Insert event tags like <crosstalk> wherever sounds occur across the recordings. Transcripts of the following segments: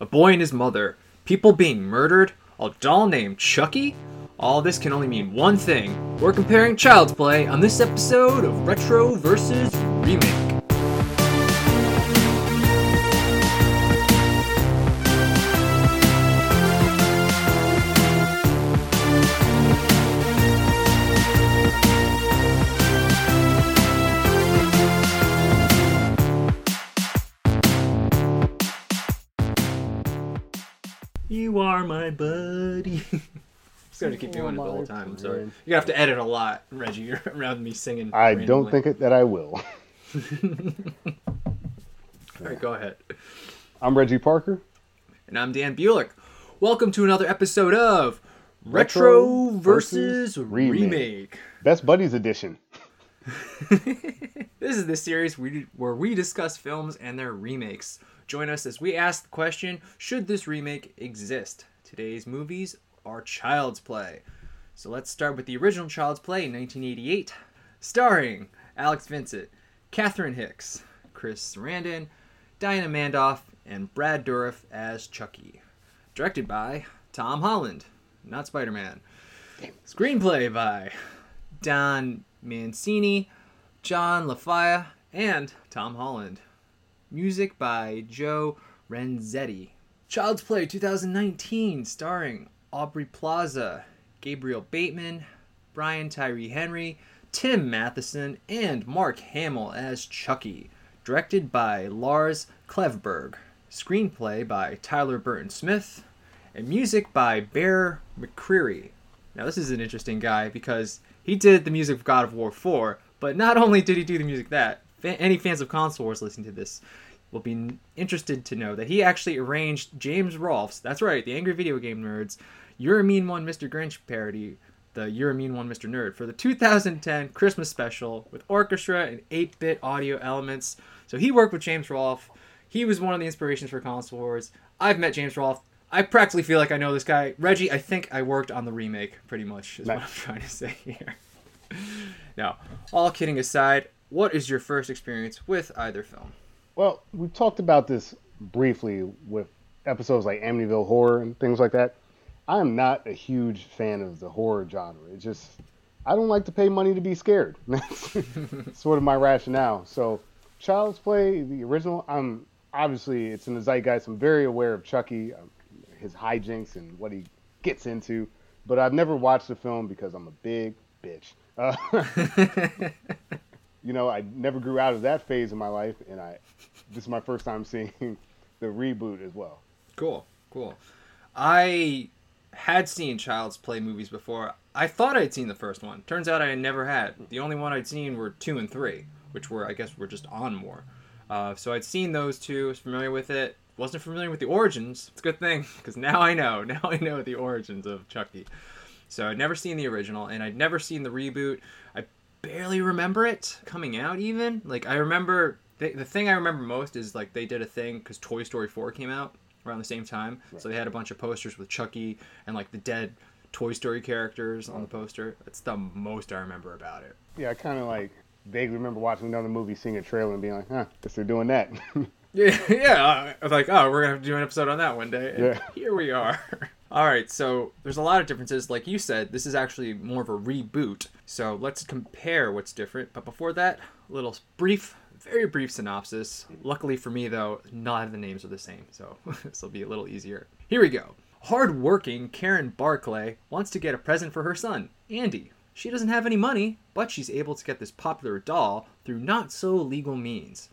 a boy and his mother, people being murdered, a doll named Chucky. All this can only mean one thing. We're comparing Child's Play on this episode of Retro versus Remake. My buddy. Just gonna keep doing it the whole oh, time. I'm sorry. You're gonna have to edit a lot, Reggie, around me singing. I don't think it, that I will. <laughs> All right, go ahead. I'm Reggie Parker. And I'm Dan Bulick. Welcome to another episode of Retro, Retro versus, versus Remake. Remake. Best Buddies edition. <laughs> This is the series we, where we discuss films and their remakes. Join us as we ask the question Should this remake exist? Today's movies are Child's Play. So let's start with the original Child's Play in 1988, starring Alex Vincent, Catherine Hicks, Chris Sarandon, Dinah Manoff, and Brad Dourif as Chucky. Directed by Tom Holland, not Spider Man. Screenplay by Don Mancini, John Lafia, and Tom Holland. Music by Joe Renzetti. Child's Play 2019, starring Aubrey Plaza, Gabriel Bateman, Brian Tyree Henry, Tim Matheson, and Mark Hamill as Chucky. Directed by Lars Klevberg. Screenplay by Tyler Burton Smith. And music by Bear McCreary. Now, this is an interesting guy because he did the music of God of War 4, but not <laughs> only did he do the music that, any fans of console wars listening to this will be interested to know that he actually arranged James Rolfe's, that's right, the Angry Video Game Nerds, You're a Mean One, Mr. Grinch parody, the You're a Mean One, Mr. Nerd, for the 2010 Christmas special with orchestra and 8 bit audio elements. So he worked with James Rolfe. He was one of the inspirations for console wars. I've met James Rolfe. I practically feel like I know this guy. Reggie, I think I worked on the remake pretty much, is what I'm <laughs> trying to say here. <laughs> now, all kidding aside, what is your first experience with either film? Well, we've talked about this briefly with episodes like Amityville Horror and things like that. I'm not a huge fan of the horror genre. It just, I don't like to pay money to be scared. <laughs> That's sort of my rationale. So, Child's Play, the original, I'm obviously it's in the zeitgeist. I'm very aware of Chucky, um, his hijinks, and what he gets into. But I've never watched the film because I'm a big bitch. Uh, <laughs> <laughs> you know, I never grew out of that phase of my life, and I this is my first time seeing the reboot as well. Cool, cool. I had seen Child's Play movies before. I thought I'd seen the first one. Turns out I never had. The only one I'd seen were two and three, which were, I guess, were just on more. Uh, so I'd seen those two, was familiar with it. Wasn't familiar with the origins. It's a good thing, because now I know. <laughs> Now I know the origins of Chucky. So I'd never seen the original, and I'd never seen the reboot. I barely remember it coming out, even. Like, I remember. The, the thing I remember most is, like, they did a thing because Toy Story 4 came out around the same time. So they had a bunch of posters with Chucky and, like, the dead Toy Story characters on the mm-hmm. poster. That's the most I remember about it. Yeah, I kind of like vaguely remember watching another movie, seeing a trailer, and being like, "Huh, guess they're doing that." <laughs> Yeah, <laughs> yeah. I was like, oh, we're gonna have to do an episode on that one day. And Yeah. <laughs> Here we are. All right, so there's a lot of differences. Like you said, this is actually more of a reboot. So let's compare what's different. But before that, a little brief, very brief synopsis. Luckily for me, though, none of the names are the same, so <laughs> this will be a little easier. Here we go. Hard-working Karen Barclay wants to get a present for her son, Andy. She doesn't have any money, but she's able to get this popular doll through not so legal means.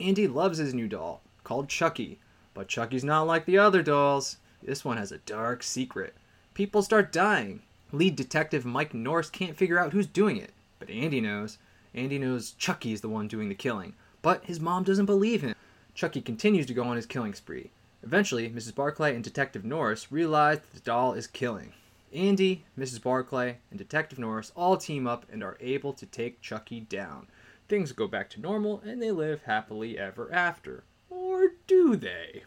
Andy loves his new doll, called Chucky, but Chucky's not like the other dolls. This one has a dark secret. People start dying. Lead detective Mike Norris can't figure out who's doing it, but Andy knows. Andy knows Chucky is the one doing the killing, but his mom doesn't believe him. Chucky continues to go on his killing spree. Eventually, Mrs. Barclay and Detective Norris realize that the doll is killing. Andy, Mrs. Barclay, and Detective Norris all team up and are able to take Chucky down. Things go back to normal and they live happily ever after. Or do they?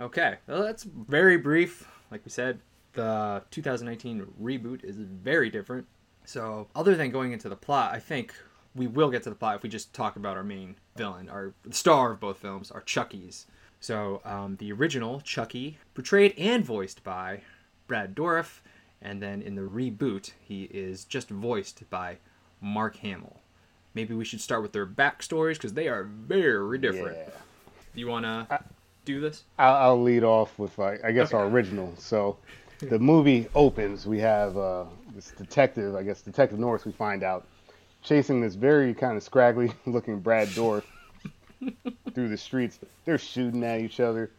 Okay, well, that's very brief. Like we said, the 2019 reboot is very different. So, other than going into the plot, I think we will get to the plot if we just talk about our main villain, our star of both films, our Chucky's. So um, the original Chucky, portrayed and voiced by Brad Dourif, and then in the reboot, he is just voiced by Mark Hamill. Maybe we should start with their backstories because they are very different. Yeah. Do you want to do this? I'll, I'll lead off with, uh, I guess, our original. So, the movie opens. We have uh, this detective, I guess, Detective Norris. We find out chasing this very kind of scraggly <laughs> looking Brad Dorff <laughs> through the streets. They're shooting at each other,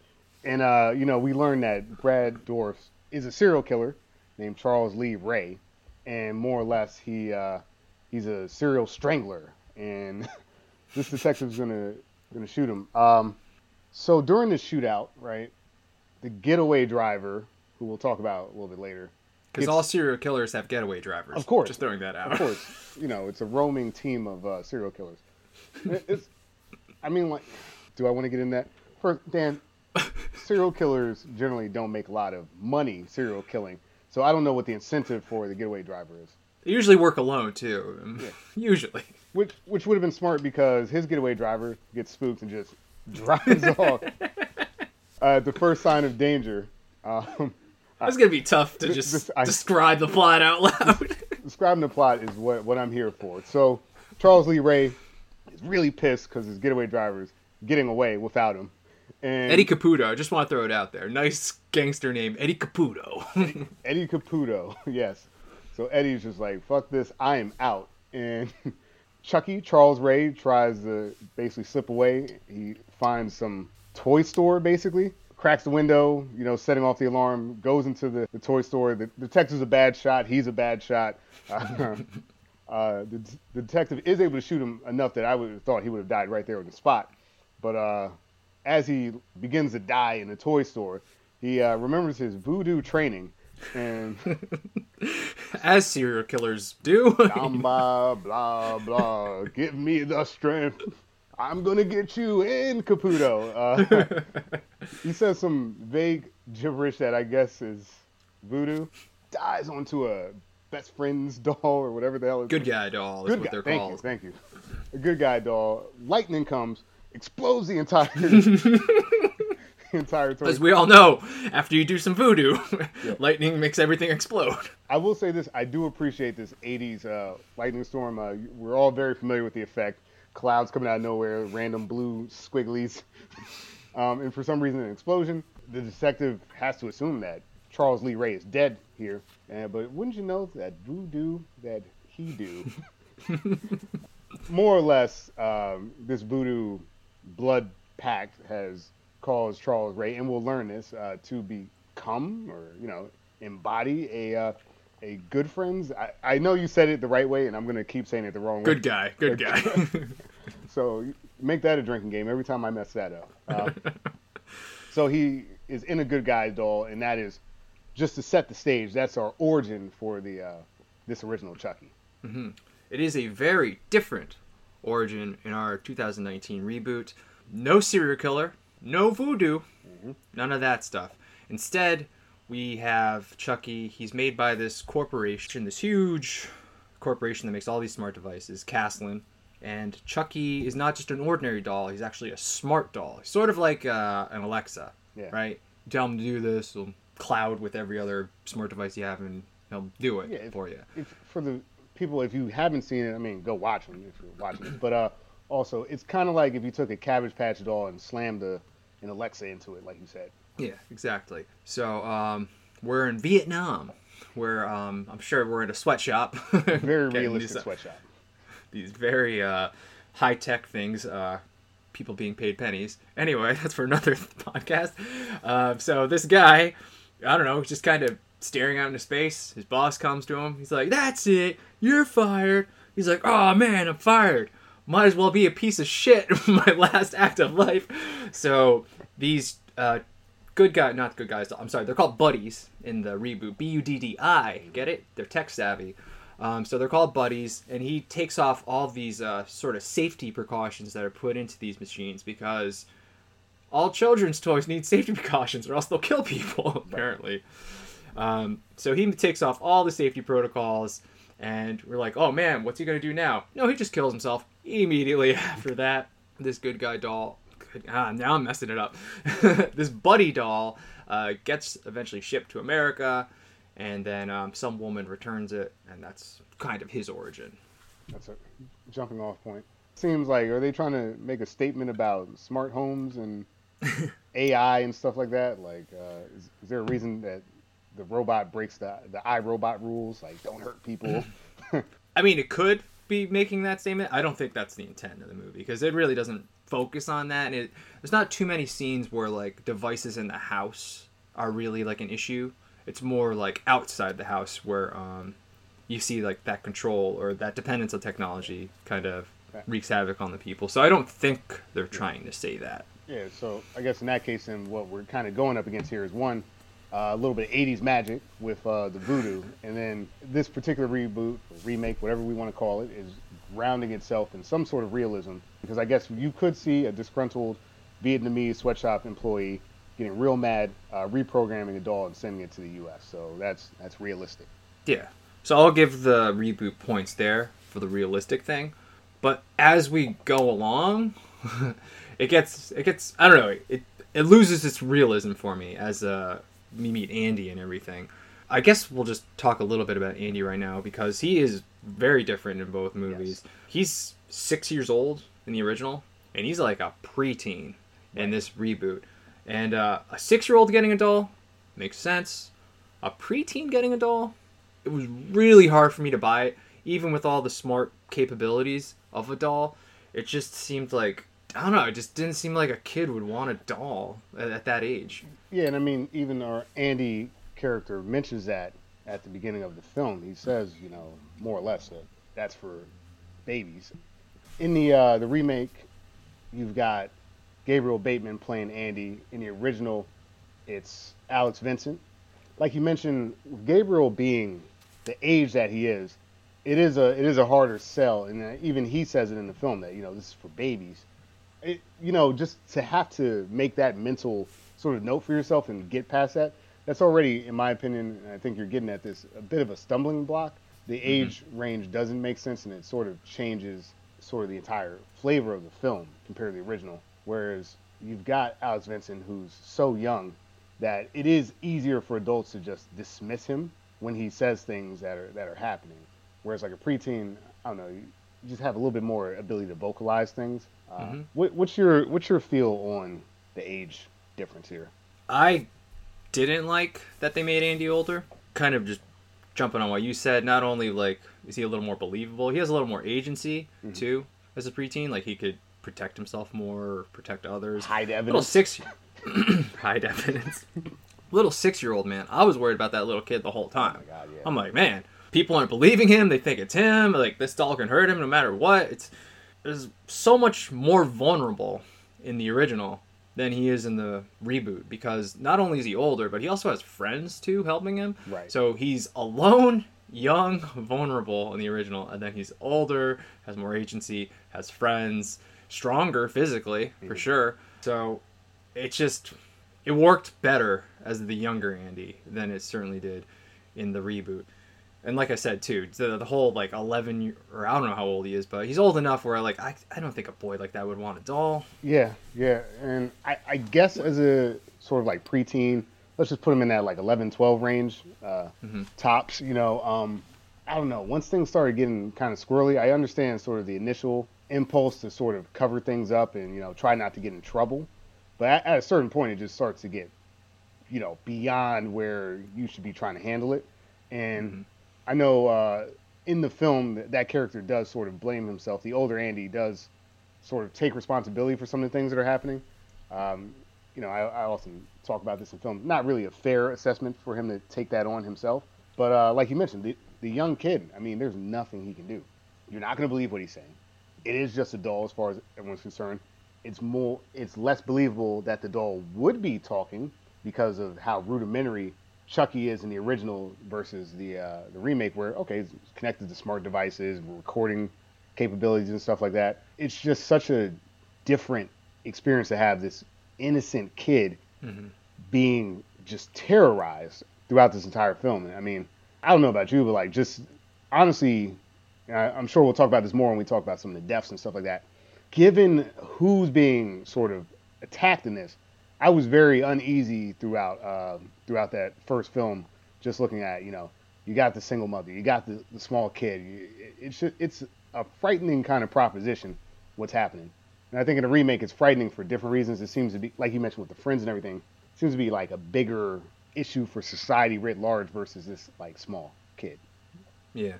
and uh, you know, we learn that Brad Dorff is a serial killer named Charles Lee Ray, and more or less he uh, he's a serial strangler, and <laughs> this detective's gonna gonna shoot him. Um, so during the shootout, right, the getaway driver, who we'll talk about a little bit later, Because all serial killers have getaway drivers. Of course. Just throwing that out. of course, you know, it's a roaming team of uh, serial killers. It's, I mean, like, do I want to get in that? First, Dan, serial killers generally don't make a lot of money serial killing, so I don't know what the incentive for the getaway driver is. They usually work alone too. um, <laughs> Usually. Which which would have been smart because his getaway driver gets spooked and just <laughs> drives off <laughs> uh, at the first sign of danger. Um, It's gonna be tough to just this- I- describe the plot out loud. describing the plot is what, what I'm here for. So Charles Lee Ray is really pissed because his getaway driver's getting away without him. And Eddie Caputo. I just want to throw it out there. Nice gangster name, Eddie Caputo. <laughs> Eddie Caputo, <laughs> yes. So Eddie's just like, fuck this, I am out. And <laughs> Chucky, Charles Ray, tries to basically slip away. He finds some toy store, basically, cracks the window, you know, setting off the alarm, goes into the, the toy store. The detective's a bad shot, he's a bad shot. <laughs> Uh, uh, the, the detective is able to shoot him enough that I would have thought he would have died right there on the spot. But uh, as he begins to die in the toy store, he uh, remembers his voodoo training and <laughs> As serial killers do. blah blah blah. Give me the strength. I'm gonna get you in, Caputo. Uh, <laughs> he says some vague gibberish that I guess is voodoo. Dies onto a best friend's <laughs> doll or whatever the hell. It's Good guy doll is Good what guy. they're Thank called. you. Thank you. A good guy doll. Lightning comes, explodes the entire <laughs> entire toy. As we all know, after you do some voodoo, lightning makes everything explode. I will say this: I do appreciate this '80s uh, lightning storm. Uh, we're all very familiar with the effect: clouds coming out of nowhere, random blue squigglies, <laughs> um, and for some reason, an explosion. The detective has to assume that Charles Lee Ray is dead here, uh, but wouldn't you know that voodoo that he do? <laughs> More or less, um, this voodoo blood pact has caused Charles Ray, and we'll learn this uh, to become or you know embody a uh, a good friends. I, I know you said it the right way, and I'm gonna keep saying it the wrong way. Good guy. Good guy. <laughs> So make that a drinking game every time I mess that up. Uh, <laughs> so he is in a good guy doll, and that is just to set the stage. That's our origin for the uh, this original Chucky. It is a very different origin in our 2019 reboot. No serial killer, no voodoo, none of that stuff. Instead, we have Chucky. He's made by this corporation, this huge corporation that makes all these smart devices, Kaslan. And Chucky is not just an ordinary doll, he's actually a smart doll. He's sort of like uh, an Alexa, Yeah. right? Tell him to do this, he'll cloud with every other smart device you have, and he'll do it Yeah, if- for you. If, for the people, if you haven't seen it, I mean, go watch them if you're watching it. But uh, also, it's kind of like if you took a Cabbage Patch doll and slammed a, an Alexa into it, like you said. Yeah, exactly. So um, we're in Vietnam, where um, I'm sure we're in a sweatshop. <laughs> Very realistic these, sweatshop. these very uh, high tech things. Uh, people being paid pennies. Anyway, <laughs> that's for another <laughs> podcast. Uh, so this guy, I don't know, just kind of staring out into space. His boss comes to him. He's like, "That's it, you're fired." He's like, "Oh man, I'm fired." Might as well be a piece of shit. my last act of life. So these uh, good guy, not good guys. I'm sorry, they're called buddies in the reboot. B U D D I. Get it? They're tech savvy. Um, so they're called buddies, and he takes off all these uh, sort of safety precautions that are put into these machines because all children's toys need safety <laughs> precautions, or else they'll kill people. <laughs> Apparently. Um, so he takes off all the safety protocols, and we're like, "Oh man, what's he gonna do now?" No, he just kills himself immediately <laughs> after that. This good guy doll <laughs> ah, now I'm messing it up. <laughs> this Buddy doll uh, gets eventually shipped to America, and then um, some woman returns it, and that's kind of his origin. That's a jumping off point. Seems like are they trying to make a statement about smart homes and <laughs> AI and stuff like that? Like, uh, is, is there a reason that the robot breaks the the iRobot rules? Like, don't hurt people. I mean, it could be making that statement. I don't think that's the intent of the movie because it really doesn't focus on that. And it, there's not too many scenes where like devices in the house are really like an issue. It's more like outside the house where um, you see like that control or that dependence on technology kind of wreaks havoc on the people. So I don't think they're trying to say that. Yeah, so I guess in that case, then what we're kind of going up against here is one, uh, a little bit of 80s magic with uh, the voodoo, and then this particular reboot, remake, whatever we want to call it, is grounding itself in some sort of realism. Because I guess you could see a disgruntled Vietnamese sweatshop employee getting real mad, uh, reprogramming a doll and sending it to the U.S. So that's that's realistic. Yeah. So I'll give the reboot points there for the realistic thing, but as we go along, <laughs> it gets it gets I don't know it it loses its realism for me as uh we meet Andy and everything. I guess we'll just talk a little bit about Andy right now because he is very different in both movies. Yes. He's six years old in the original, and he's like a preteen in this reboot. And uh, a six-year-old getting a doll makes sense. A preteen getting a doll, it was really hard for me to buy it, even with all the smart capabilities of a doll. It just seemed like I don't know. It just didn't seem like a kid would want a doll at, at that age. Yeah, and I mean, even our Andy character mentions that at the beginning of the film. He says, you know, more or less that that's for babies. In the uh, the remake, you've got Gabriel Bateman playing Andy. In the original, it's Alex Vincent. Like you mentioned, Gabriel being the age that he is, it is a it is a harder sell, and uh, even he says it in the film that you know this is for babies it, you know, just to have to make that mental sort of note for yourself and get past that, that's already, in my opinion, I think you're getting at this, a bit of a stumbling block. The mm-hmm. age range doesn't make sense, and it sort of changes sort of the entire flavor of the film compared to the original. Whereas you've got Alex Vincent, who's so young that it is easier for adults to just dismiss him when he says things that are that are happening. Whereas like a preteen, I don't know, you just have a little bit more ability to vocalize things. Uh, mm-hmm. what, what's your what's your feel on the age difference here? I didn't like that they made Andy older. Kind of just jumping on what you said. Not only like is he a little more believable, he has a little more agency mm-hmm. too as a preteen. Like he could protect himself more, or protect others. Hide evidence. Little six. <coughs> hide evidence. <laughs> little six year old man. I was worried about that little kid the whole time. Oh God, yeah. I'm like, man, people aren't believing him. They think it's him. Like this doll can hurt him no matter what. It's is so much more vulnerable in the original than he is in the reboot because not only is he older, but he also has friends too helping him. Right. So he's alone, young, vulnerable in the original, and then he's older, has more agency, has friends, stronger physically mm-hmm. for sure. So it's just it worked better as the younger Andy than it certainly did in the reboot and like I said too, the, the whole like eleven or I don't know how old he is, but he's old enough where like I, I don't think a boy like that would want a doll. Yeah, yeah, and I, I guess as a sort of like preteen, let's just put him in that like 11, 12 range, uh, mm-hmm. tops. You know, um, I don't know. Once things started getting kind of squirrely, I understand sort of the initial impulse to sort of cover things up and you know try not to get in trouble, but at, at a certain point, it just starts to get, you know, beyond where you should be trying to handle it, and. Mm-hmm I know uh, in the film that, that character does sort of blame himself. The older Andy does sort of take responsibility for some of the things that are happening. Um, you know, I, I, often talk about this in film. Not really a fair assessment for him to take that on himself. But uh, like you mentioned, the, the young kid, I mean, there's nothing he can do. You're not going to believe what he's saying. It is just a doll as far as everyone's concerned. It's more, it's less believable that the doll would be talking because of how rudimentary Chucky is in the original versus the uh, the remake, where okay, it's connected to smart devices, recording capabilities and stuff like that. It's just such a different experience to have this innocent kid mm-hmm. being just terrorized throughout this entire film. I mean, I don't know about you, but like just honestly, I'm sure we'll talk about this more when we talk about some of the deaths and stuff like that. Given who's being sort of attacked in this, I was very uneasy throughout uh, throughout that first film. Just looking at you know, you got the single mother, you got the, the small kid. You, it, it's it's a frightening kind of proposition. What's happening? And I think in a remake, it's frightening for different reasons. It seems to be, like you mentioned with the friends and everything, seems to be like a bigger issue for society writ large versus this like small kid. Yeah.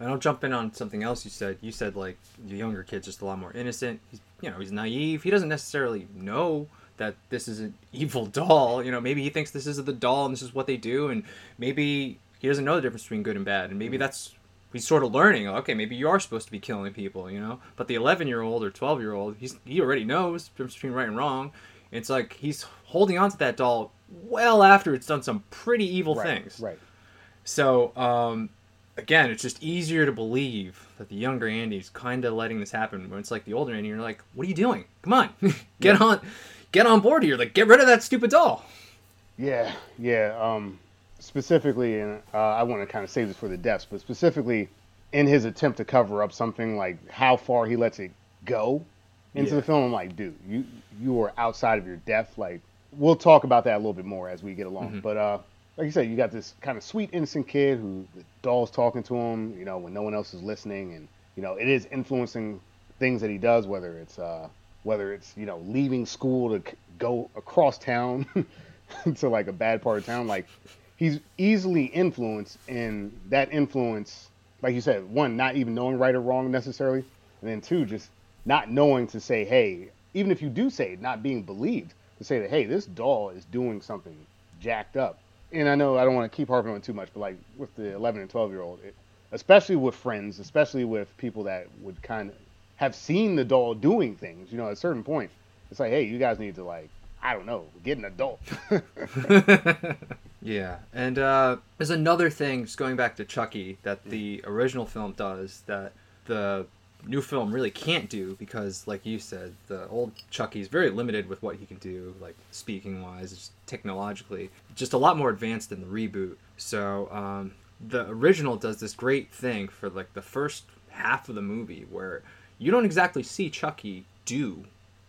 And I'll jump in on something else you said. You said like the younger kid's just a lot more innocent. He's you know, he's naive. He doesn't necessarily know that this is an <laughs> evil doll. You know, maybe he thinks this is the doll and this is what they do and maybe he doesn't know the difference between good and bad. And maybe mm-hmm. that's he's sort of learning. Okay, maybe you are supposed to be killing people, you know. But the 11 year old or 12 year old, he's he already knows the difference between right and wrong. It's like he's holding on to that doll well after it's done some pretty evil right, things. Right. So, um, again, it's just easier to believe that the younger Andy's kind of letting this happen. When it's like the older Andy, you're like, "What are you doing? Come on, <laughs> get yeah. on, get on board here. Like, get rid of that stupid doll." Yeah, yeah. Um, specifically, and uh, I want to kind of save this for the deaths, but specifically in his attempt to cover up something like how far he lets it go into yeah. the film, I'm like, dude, you you are outside of your depth. Like, we'll talk about that a little bit more as we get along. Mm-hmm. But uh, like you said, you got this kind of sweet, innocent kid who the doll's talking to him, you know, when no one else is listening, and you know, it is influencing things that he does, whether it's uh, whether it's you know leaving school to go across town <laughs> to like a bad part of town, like he's easily influenced, and that influence, like you said, one not even knowing right or wrong necessarily, and then two just not knowing to say, hey, even if you do say it, not being believed, to say that hey, this doll is doing something jacked up. And I know I don't want to keep harping on it too much, but like with the 11 and 12 year old, it, especially with friends, especially with people that would kind of have seen the doll doing things, you know, at a certain point, it's like, hey, you guys need to like, I don't know, get an adult. <laughs> yeah, and uh, there's another thing, just going back to Chucky, that the original film does that the new film really can't do because, like you said, the old Chucky is very limited with what he can do, like speaking wise, technologically, just a lot more advanced than the reboot. So um, the original does this great thing for like the first half of the movie where you don't exactly see Chucky do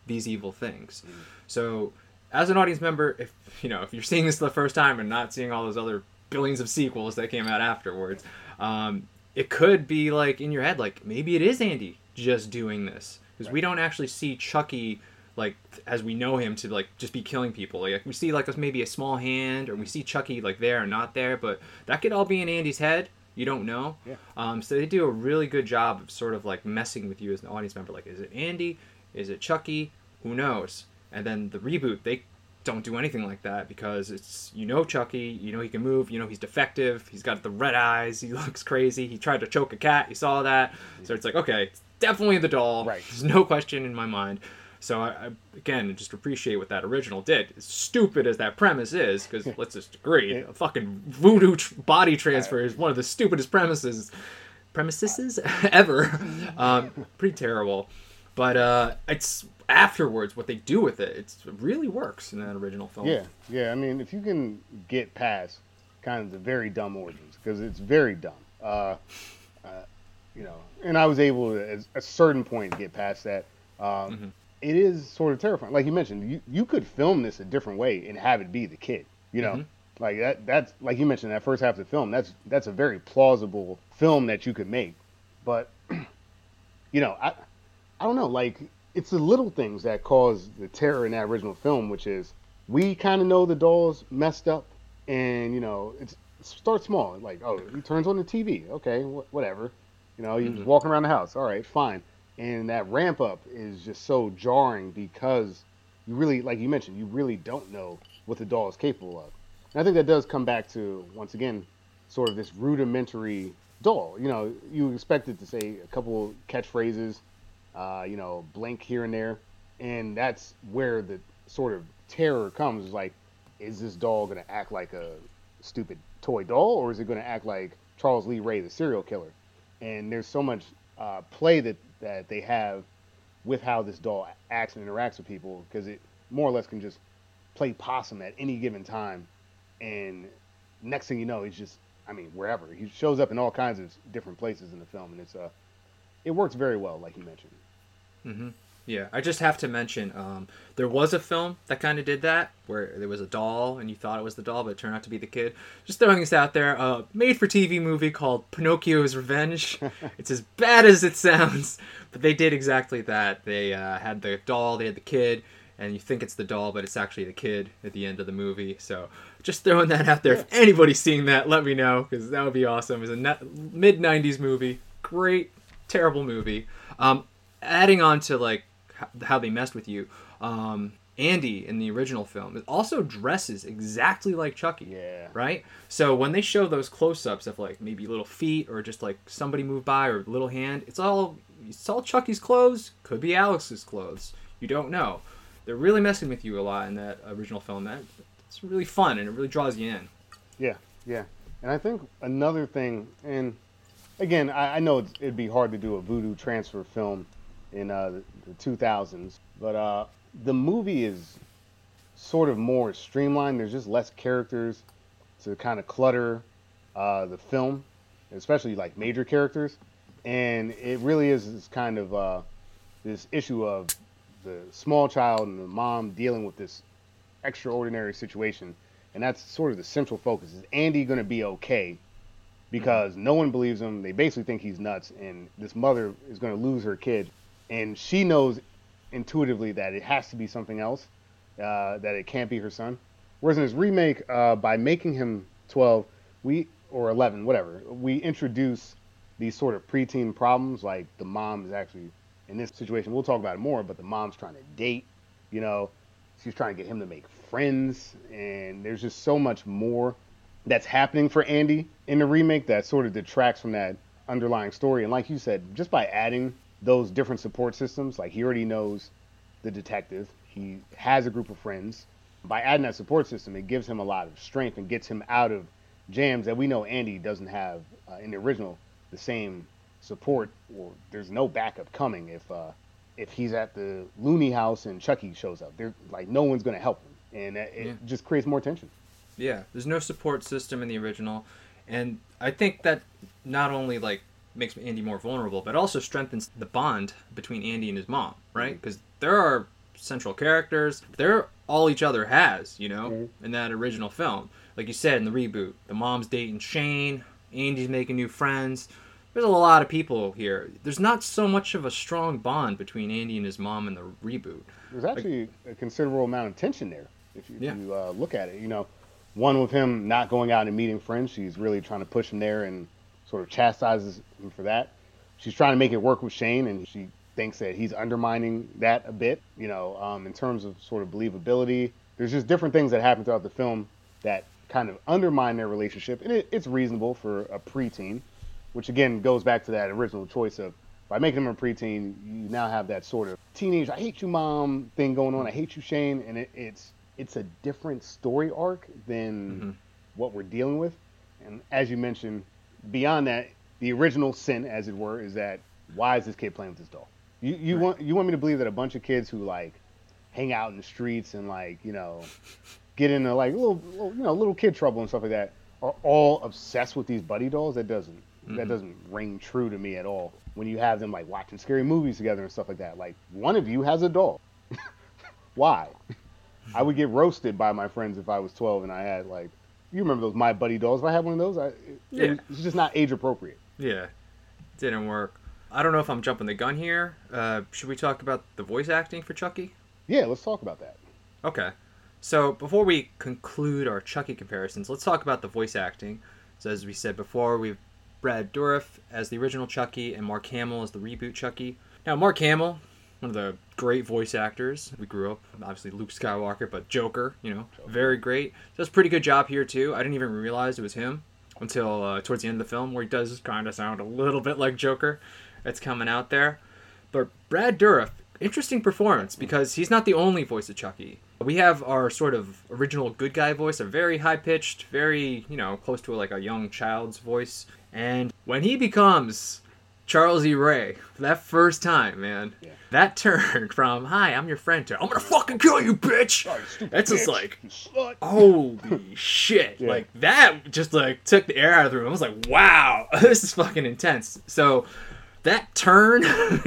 these evil things. Mm. So as an audience member, if you know if you're seeing this the first time and not seeing all those other billions of sequels that came out afterwards, um, it could be like in your head, like maybe it is Andy just doing this because right. we don't actually see Chucky like as we know him to like just be killing people. Like we see like maybe a small hand, or we see Chucky like there or not there, but that could all be in Andy's head. You don't know. Yeah. Um, so they do a really good job of sort of like messing with you as an audience member. Like, is it Andy? Is it Chucky? Who knows? And then the reboot, they don't do anything like that because it's you know Chucky, you know he can move, you know he's defective, he's got the red eyes, <laughs> he looks crazy, he tried to choke a cat, you saw that, so it's like okay, it's definitely the doll, right? There's no question in my mind. So I, I again just appreciate what that original did. As stupid as that premise is, because <laughs> let's just agree, a fucking voodoo tr- body transfer is one of the stupidest premises premises <laughs> ever. <laughs> Um, pretty terrible, but uh, it's afterwards what they do with it it's, it really works in that original film yeah yeah i mean if you can get past kind of the very dumb origins because it's very dumb uh, uh, you know and i was able to at a certain point get past that um, mm-hmm. It is sort of terrifying like you mentioned you, you could film this a different way and have it be the kid you know mm-hmm. like that that's like you mentioned that first half of the film that's that's a very plausible film that you could make but <clears throat> you know i i don't know like it's the little things that cause the terror in that original film, which is we kind of know the doll's messed up, and you know it's start small. Like oh, he turns on the TV. Okay, wh- whatever. You know, he's mm-hmm. walking around the house. All right, fine. And that ramp up is just so jarring because you really, like you mentioned, you really don't know what the doll is capable of. And I think that does come back to once again, sort of this rudimentary doll. You know, you expect it to say a couple catchphrases uh, you know, blink here and there, and that's where the sort of terror comes. Is like, is this doll going to act like a stupid toy doll, or is it going to act like Charles Lee Ray, the serial killer? And there's so much uh, play that that they have with how this doll acts and interacts with people because it more or less can just play possum at any given time, and next thing you know, he's just I mean wherever he shows up in all kinds of different places in the film, and it's uh it works very well, like you mentioned. Mm-hmm. Yeah, I just have to mention um, there was a film that kind of did that, where there was a doll and you thought it was the doll, but it turned out to be the kid. Just throwing this out there, a made-for-TV movie called Pinocchio's Revenge. <laughs> it's as bad as it sounds, but they did exactly that. They uh, had the doll, they had the kid, and you think it's the doll, but it's actually the kid at the end of the movie. So just throwing that out there. If anybody's seeing that, let me know because that would be awesome. It's a mid '90s movie, great, terrible movie. Um, adding on to like how they messed with you. Um, Andy in the original film also dresses exactly like Chucky. Yeah. Right? So when they show those close ups of like maybe little feet or just like somebody move by or little hand, it's all it's all Chucky's clothes, could be Alex's clothes. You don't know. They're really messing with you a lot in that original film. That it's really fun and it really draws you in. Yeah, yeah. And I think another thing, and again, I, I know it'd be hard to do a voodoo transfer film in uh, the 2000s. But uh, the movie is sort of more streamlined. There's just less characters to kind of clutter uh, the film, especially like major characters. And it really is this kind of uh, this issue of the small child and the mom dealing with this extraordinary situation. And that's sort of the central focus. Is Andy going to be okay? Because no one believes him. They basically think he's nuts. And this mother is going to lose her kid and she knows intuitively that it has to be something else, uh, that it can't be her son. Whereas in his remake, uh, by making him 12, we or 11, whatever, we introduce these sort of preteen problems, like the mom is actually in this situation. We'll talk about it more, but the mom's trying to date. You know, she's trying to get him to make friends, and there's just so much more that's happening for Andy in the remake that sort of detracts from that underlying story. And like you said, just by adding those different support systems. Like he already knows the detective. He has a group of friends. By adding that support system, it gives him a lot of strength and gets him out of jams that we know Andy doesn't have uh, in the original. The same support, or there's no backup coming if uh, if he's at the Looney house and Chucky shows up. They're like no one's gonna help him, and it yeah. just creates more tension. Yeah, there's no support system in the original, and I think that not only like makes Andy more vulnerable, but also strengthens the bond between Andy and his mom, right? Because mm-hmm. there are central characters. They're all each other has, you know, mm-hmm. in that original film. Like you said in the reboot, the mom's dating Shane, Andy's making new friends. There's a lot of people here. There's not so much of a strong bond between Andy and his mom in the reboot. There's actually like, a considerable amount of tension there if you, yeah. you uh, look at it. You know, one with him not going out and meeting friends. She's really trying to push him there and sort of chastises him for that. She's trying to make it work with Shane, and she thinks that he's undermining that a bit, you know, um, in terms of sort of believability. There's just different things that happen throughout the film that kind of undermine their relationship, and it, it's reasonable for a preteen, which again goes back to that original choice of by making him a preteen, you now have that sort of teenage "I hate you, mom" thing going on. I hate you, Shane, and it, it's it's a different story arc than mm-hmm. what we're dealing with. And as you mentioned, beyond that, the original sin, as it were, is that why is this kid playing with this doll? You you right. want you want me to believe that a bunch of kids who like hang out in the streets and like you know get into like little, little you know little kid trouble and stuff like that are all obsessed with these buddy dolls? That doesn't mm-hmm. that doesn't ring true to me at all. When you have them like watching scary movies together and stuff like that, like one of you has a doll. <laughs> why? <laughs> I would get roasted by my friends if I was 12 and I had like you remember those My Buddy dolls? If I had one of those, I, yeah. it's just not age appropriate. Yeah, didn't work. I don't know if I'm jumping the gun here. Uh, should we talk about the voice acting for Chucky? Yeah, let's talk about that. Okay. So before we conclude our Chucky comparisons, let's talk about the voice acting. So as we said before, we've Brad Dourif as the original Chucky and Mark Hamill as the reboot Chucky. Now Mark Hamill, one of the great voice actors. We grew up, obviously Luke Skywalker, but Joker, you know, very great. Does a pretty good job here too. I didn't even realize it was him until uh, towards the end of the film, where he does kind of sound a little bit like Joker. It's coming out there. But Brad Dourif, interesting performance because he's not the only voice of Chucky. We have our sort of original good guy voice, a very high pitched, very you know close to like a young child's voice, and when he becomes Charles E. Ray, for that first time, man, yeah. that turn <laughs> from "Hi, I'm your friend" to "I'm gonna fucking kill you, bitch." That's just like, holy <laughs> shit! Yeah. Like that just like took the air out of the room. I was like, wow, <laughs> this is fucking intense. So that turn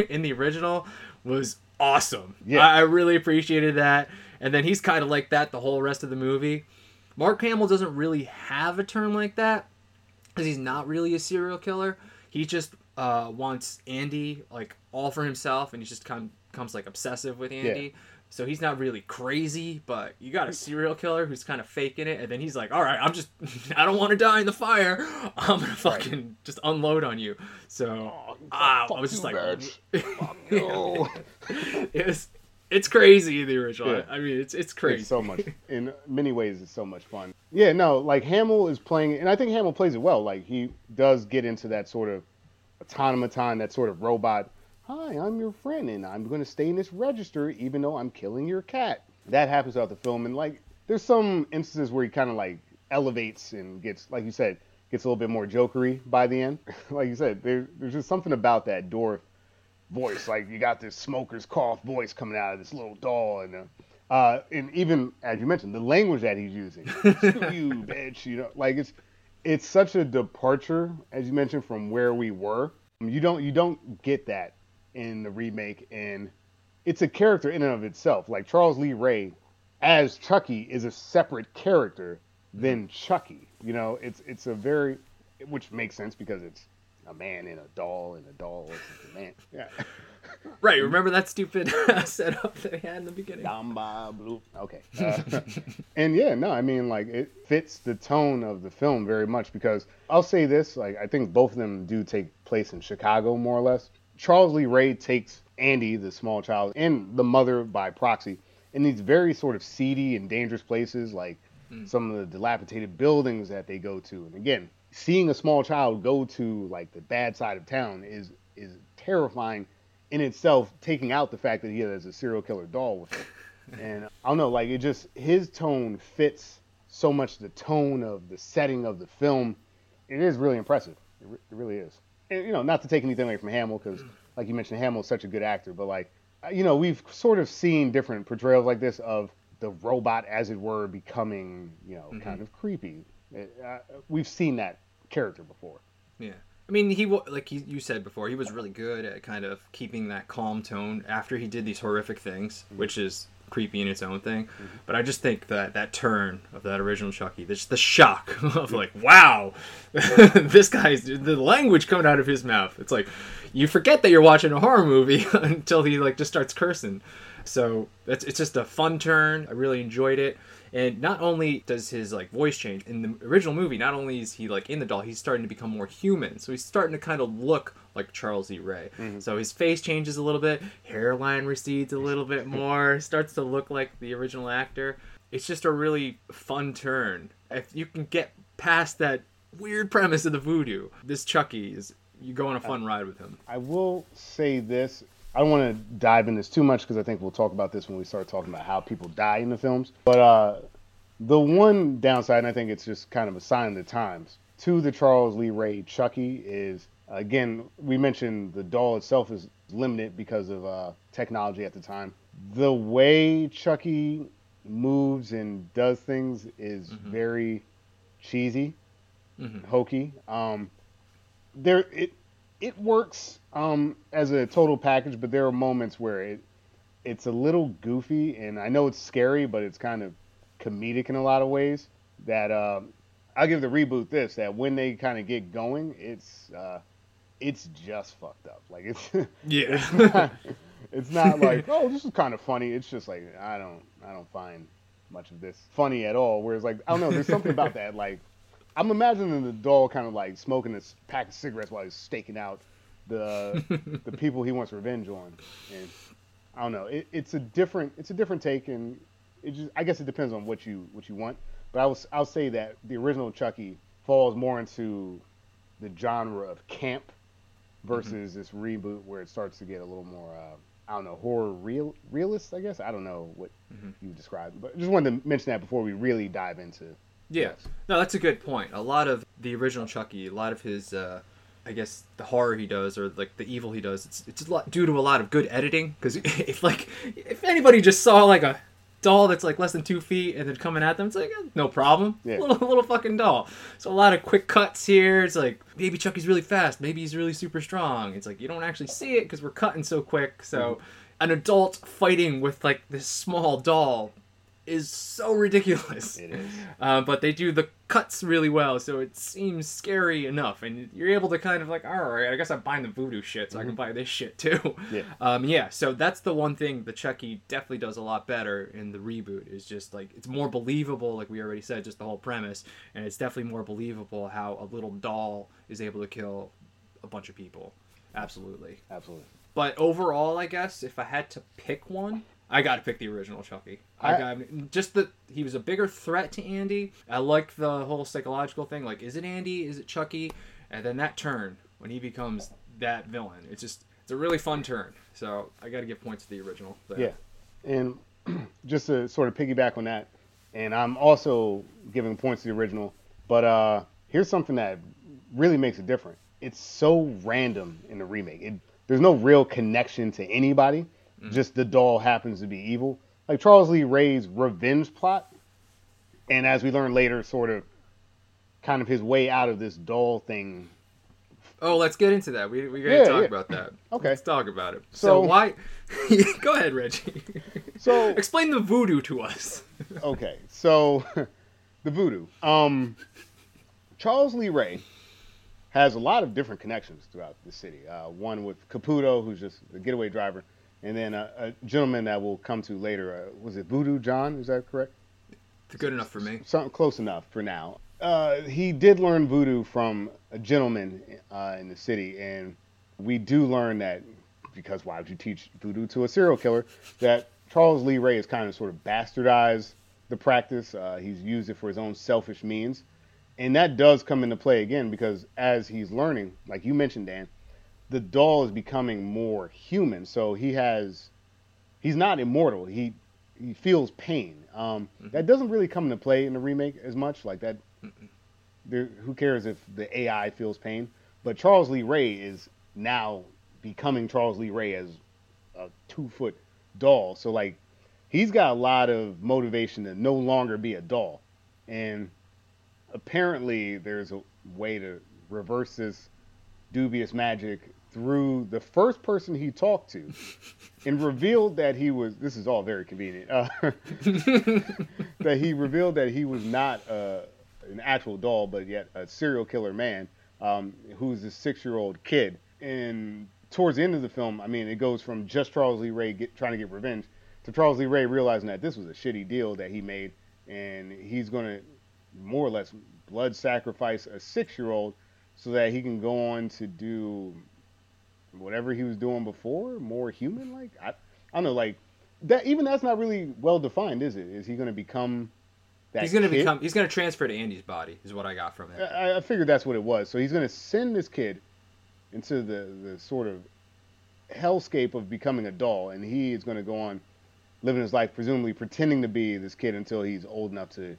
in the original was awesome. Yeah. I, I really appreciated that. And then he's kind of like that the whole rest of the movie. Mark Hamill doesn't really have a turn like that because he's not really a serial killer. He just uh, wants Andy like all for himself, and he just kind of becomes like obsessive with Andy. So he's not really crazy, but you got a serial killer who's kind of faking it, and then he's like, "All right, I'm just, <laughs> I don't want to die in the fire. <laughs> I'm gonna fucking just unload on you." So ah, I was just like, no. <laughs> it's it's crazy the original. Yeah. I mean, it's it's crazy. It's so much. In many ways, it's so much fun. Yeah, no, like Hamill is playing, and I think Hamill plays it well. Like he does get into that sort of automaton, that sort of robot. Hi, I'm your friend, and I'm going to stay in this register, even though I'm killing your cat. That happens throughout the film, and like there's some instances where he kind of like elevates and gets, like you said, gets a little bit more jokery by the end. <laughs> like you said, there, there's just something about that Dorf voice. Like you got this smoker's cough voice coming out of this little doll, and uh, uh, and even as you mentioned, the language that he's using, <laughs> "Screw you, bitch," you know, like it's it's such a departure, as you mentioned, from where we were. You don't you don't get that in the remake, and it's a character in and of itself. Like Charles Lee Ray as Chucky is a separate character than mm-hmm. Chucky. You know, it's it's a very which makes sense because it's a man in a doll and a doll is a man. Yeah. <laughs> right? Remember that stupid <laughs> setup that he had in the beginning? Damba blue. Okay. <laughs> Uh, and yeah, no, I mean like it fits the tone of the film very much because I'll say this, like I think both of them do take place in Chicago more or less. Charles Lee Ray takes Andy, the small child, and the mother by proxy in these very sort of seedy and dangerous places, like some of the dilapidated buildings that they go to. And again, seeing a small child go to like the bad side of town is is terrifying in itself, taking out the fact that he has a serial killer doll with him. <laughs> and I don't know, like it just his tone fits so much the tone of the setting of the film. It is really impressive. It, re- it really is. And, you know, not to take anything away from Hamill, because <clears throat> like you mentioned, Hamill is such a good actor. But like, uh, you know, we've sort of seen different portrayals like this of the robot, as it were, becoming you know kind of creepy. It, uh, we've seen that character before. Yeah. I mean, he like he, you said before, he was really good at kind of keeping that calm tone after he did these horrific things, mm-hmm. which is creepy in its own thing. Mm-hmm. But I just think that that turn of that original Chucky, just the shock <laughs> of like, wow, <laughs> this guy's the language coming out of his mouth. It's like you forget that you're watching a horror movie <laughs> until he like just starts cursing. So it's it's just a fun turn. I really enjoyed it. And not only does his like voice change in the original movie, not only is he like in the doll, he's starting to become more human. So he's starting to kind of look like Charles E. Ray. Mm-hmm. So his face changes a little bit, hairline recedes a <laughs> little bit more, starts to look like the original actor. It's just a really fun turn. If you can get past that weird premise of the voodoo, this Chucky is you go on a uh, fun ride with him. I will say this. I don't want to dive in this too much because I think we'll talk about this when we start talking about how people die in the films. But uh, the one downside, and I think it's just kind of a sign of the times, to the Charles Lee Ray Chucky is again we mentioned the doll itself is limited because of uh, technology at the time. The way Chucky moves and does things is very cheesy, hokey. Um, there it it works um, as a total package, but there are moments where it it's a little goofy, and I know it's scary, but it's kind of comedic in a lot of ways. That um, I'll give the reboot this: that when they kind of get going, it's uh, it's just fucked up. Like it's <laughs> Yeah. it's not, <laughs> it's not like oh this is kind of funny. It's just like I don't I don't find much of this funny at all. Whereas like I don't know, there's something about <laughs> that like. I'm imagining the doll kind of like smoking this pack of cigarettes while he's staking out the <laughs> the people he wants revenge on, and I don't know. It, it's a different it's a different take, and it just I guess it depends on what you what you want. But I was I'll say that the original Chucky falls more into the genre of camp versus this reboot where it starts to get a little more uh, I don't know horror real realist. I guess I don't know what you would describe, but just wanted to mention that before we really dive into. Yeah. No, that's a good point. A lot of the original Chucky, a lot of his, uh, I guess, the horror he does or like the evil he does, it's it's a lot due to a lot of good editing. Because <laughs> if like if anybody just saw like a doll that's like less than two feet and then coming at them, it's like eh, no problem, Yeah. <laughs> little little fucking doll. So a lot of quick cuts here. It's like maybe Chucky's really fast, maybe he's really super strong. It's like you don't actually see it because we're cutting so quick. So an adult fighting with like this small doll is so ridiculous. It is. <laughs> Uh, but they do the cuts really well, so it seems scary enough, and you're able to kind of like, all right, I guess I'm buying the voodoo shit, so I can buy this shit too. Mm-hmm. Yeah. Um, yeah. So that's the one thing the Chucky definitely does a lot better in the reboot is just like it's more believable, like we already said, just the whole premise, and it's definitely more believable how a little doll is able to kill a bunch of people. Absolutely. Absolutely. But overall, I guess if I had to pick one, I got to pick the original Chucky. I, I- got just that he was a bigger threat to Andy. I like the whole psychological thing. Like, is it Andy? Is it Chucky? And then that turn when he becomes that villain. It's just it's a really fun turn. So I got to give points to the original. there. Yeah. And <clears throat> just to sort of piggyback on that, and I'm also giving points to the original, but uh, here's something that really makes it different. It's so random in the remake. It, there's no real connection to anybody. Just the doll happens to be evil. Like Charles Lee Ray's revenge plot, and as we learn later, sort of kind of his way out of this doll thing. Oh, let's get into that. We we gotta Yeah, talk yeah. about that. <laughs> Okay. Let's talk about it. So, So- why? <laughs> Go ahead, Reggie. So <laughs> Explain the voodoo to us. okay, so the voodoo. Um, Charles Lee Ray has a lot of different connections throughout the city. Uh, one with Caputo, who's just a getaway driver, and then a, a gentleman that we'll come to later. Uh, was it Voodoo John? Is that correct? It's Good enough for me. Something close enough for now. Uh, he did learn voodoo from a gentleman uh, in the city, and we do learn that because why would you teach voodoo to a serial killer? That Charles Lee Ray has kind of sort of bastardized the practice. Uh, he's used it for his own selfish means, and that does come into play again because as he's learning, like you mentioned, Dan, the doll is becoming more human. So he has, he's not immortal. He he feels pain. Um, That doesn't really come into play in the remake as much. Like that, there, who cares if the AI feels pain? But Charles Lee Ray is now becoming Charles Lee Ray as a two foot doll. So like, he's got a lot of motivation to no longer be a doll, and apparently there's a way to reverse this dubious magic through the first person he talked to and revealed that he was this is all very convenient uh, <laughs> that he revealed that he was not uh, an actual doll but yet a serial killer man um, who's a six year old kid. And towards the end of the film i mean it goes from just charles lee ray get, trying to get revenge to charles lee ray realizing that this was a shitty deal that he made and he's going to more or less blood sacrifice a six year old so that he can go on to do whatever he was doing before, more human like. I, I don't know, like that. Even that's not really well defined, is it? Is he going to become that? he's gonna become. He's gonna transfer to Andy's body. Is what I got from it. I, I figured that's what it was. So he's going to send this kid into the the sort of hellscape of becoming a doll, and he is going to go on living his life, presumably pretending to be this kid until he's old enough to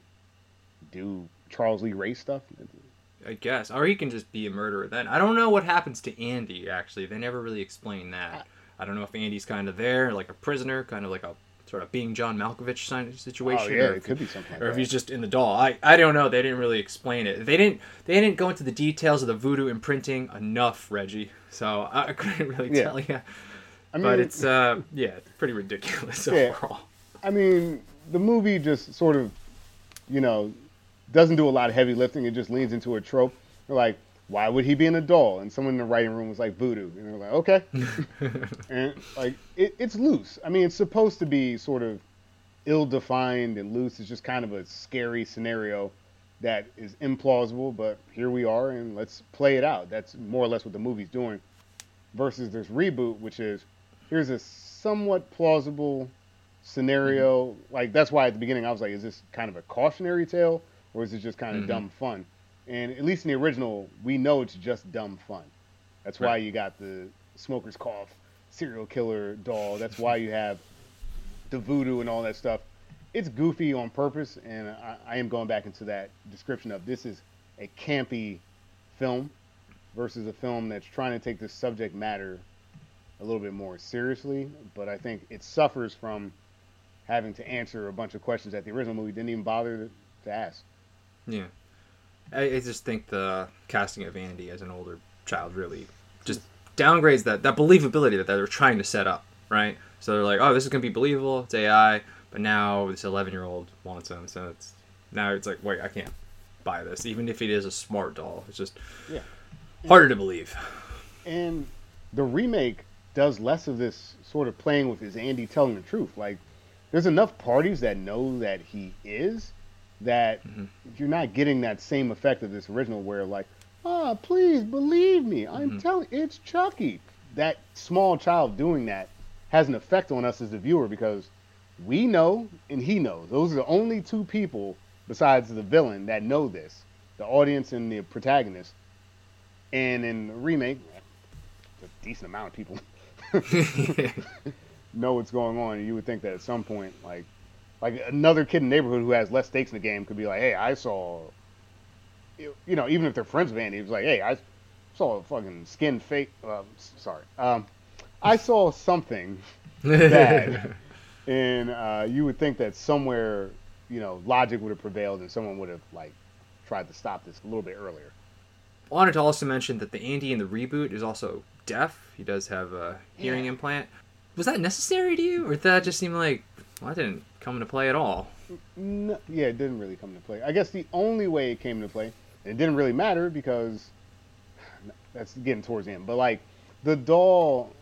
do Charles Lee Ray stuff. I guess, or he can just be a murderer then. I don't know what happens to Andy. Actually, they never really explain that. I don't know if Andy's kind of there, like a prisoner, kind of like a sort of being John Malkovich kind of situation. Oh yeah, or it if- could be something like or if he's just in the doll. I, I don't know. They didn't really explain it. They didn't they didn't go into the details of the voodoo imprinting enough, Reggie. So I, I couldn't really Yeah. tell you. I mean, but it's uh yeah, it's pretty ridiculous Yeah. overall. I mean, the movie just sort of, you know, doesn't do a lot of heavy lifting. It just leans into a trope. They're like, why would he be in a doll? And someone in the writing room was like, voodoo. And they're like, okay. <laughs> and like, it, it's loose. I mean, it's supposed to be sort of ill-defined and loose. It's just kind of a scary scenario that is implausible. But here we are, and let's play it out. That's more or less what the movie's doing. Versus this reboot, which is here's a somewhat plausible scenario. Mm-hmm. Like that's why at the beginning I was like, is this kind of a cautionary tale or is it just kind of Mhm. dumb fun? And at least in the original, we know it's just dumb fun. That's why you got the smoker's cough, serial killer doll. That's why you have the voodoo and all that stuff. It's goofy on purpose, and I, I am going back into that description of this is a campy film versus a film that's trying to take this subject matter a little bit more seriously. But I think it suffers from having to answer a bunch of questions that the original movie didn't even bother to ask. Yeah. I, I just think the casting of Andy as an older child really just downgrades that, that believability that they're trying to set up, right? So they're like, oh, this is gonna be believable. It's AI. But now this 11 year old wants him, so it's now it's like, wait, I can't buy this, even if it is a smart doll. It's just Yeah. harder to believe. And the remake does less of this sort of playing with his Andy telling the truth. Like, there's enough parties that know that he is that Mhm. you're not getting that same effect of this original where like, ah, please believe me, I'm Mhm. telling it's Chucky. That small child doing that has an effect on us as the viewer because we know and he knows. Those are the only two people besides the villain that know this, the audience and the protagonist. And in the remake, a decent amount of people <laughs> <laughs> know what's going on. And you would think that at some point, like, like another kid in the neighborhood who has less stakes in the game could be like, "Hey, I saw," you you know, even if they're friends with Andy, it's like, "Hey, I saw a fucking skin fake." Uh, sorry, um, I saw something <laughs> bad, and uh, you would think that somewhere, you know, logic would have prevailed and someone would have like tried to stop this a little bit earlier. I Wanted to also mention that the Andy in the reboot is also deaf. He does have a hearing Yeah. implant. Was that necessary to you, or did that just seem like well, that didn't come into play at all? No, yeah, it didn't really come into play. I guess the only way it came into play, and it didn't really matter because <sighs> that's getting towards the end. But like, the doll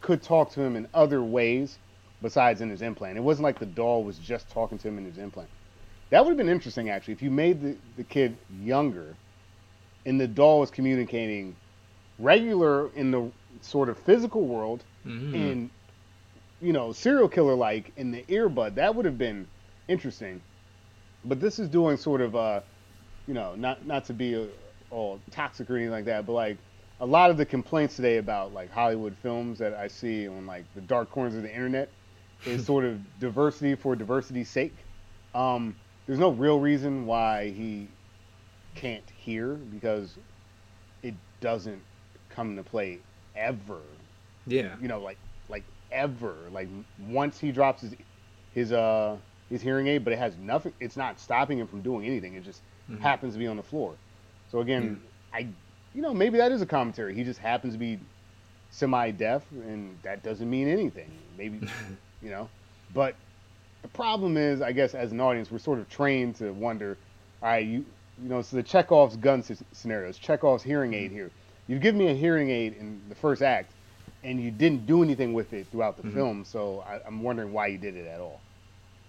could talk to him in other ways besides in his implant. It wasn't like the doll was just talking to him in his implant. That would have been interesting actually if you made the, the kid younger, and the doll was communicating regular in the sort of physical world Mhm. and you know serial killer like in the earbud that would have been interesting. But this is doing sort of uh you know not not to be uh all toxic or anything like that but like a lot of the complaints today about like hollywood films that i see on like the dark corners of the internet is <laughs> sort of diversity for diversity's sake. Um there's no real reason why he can't hear because it doesn't come into play ever. Yeah. you know, like ever. Like once he drops his his uh his hearing aid, but it has nothing. It's not stopping him from doing anything. It just Mhm. happens to be on the floor. So again, I you know maybe that is a commentary. He just happens to be semi-deaf, and that doesn't mean anything. Maybe <laughs> you know, but the problem is, I guess, as an audience, we're sort of trained to wonder, all right, you you know, so the Chekhov's gun scenarios, Chekhov's hearing aid here. You've given me a hearing aid in the first act, and you didn't do anything with it throughout the Mhm. film. So I, I'm wondering why you did it at all.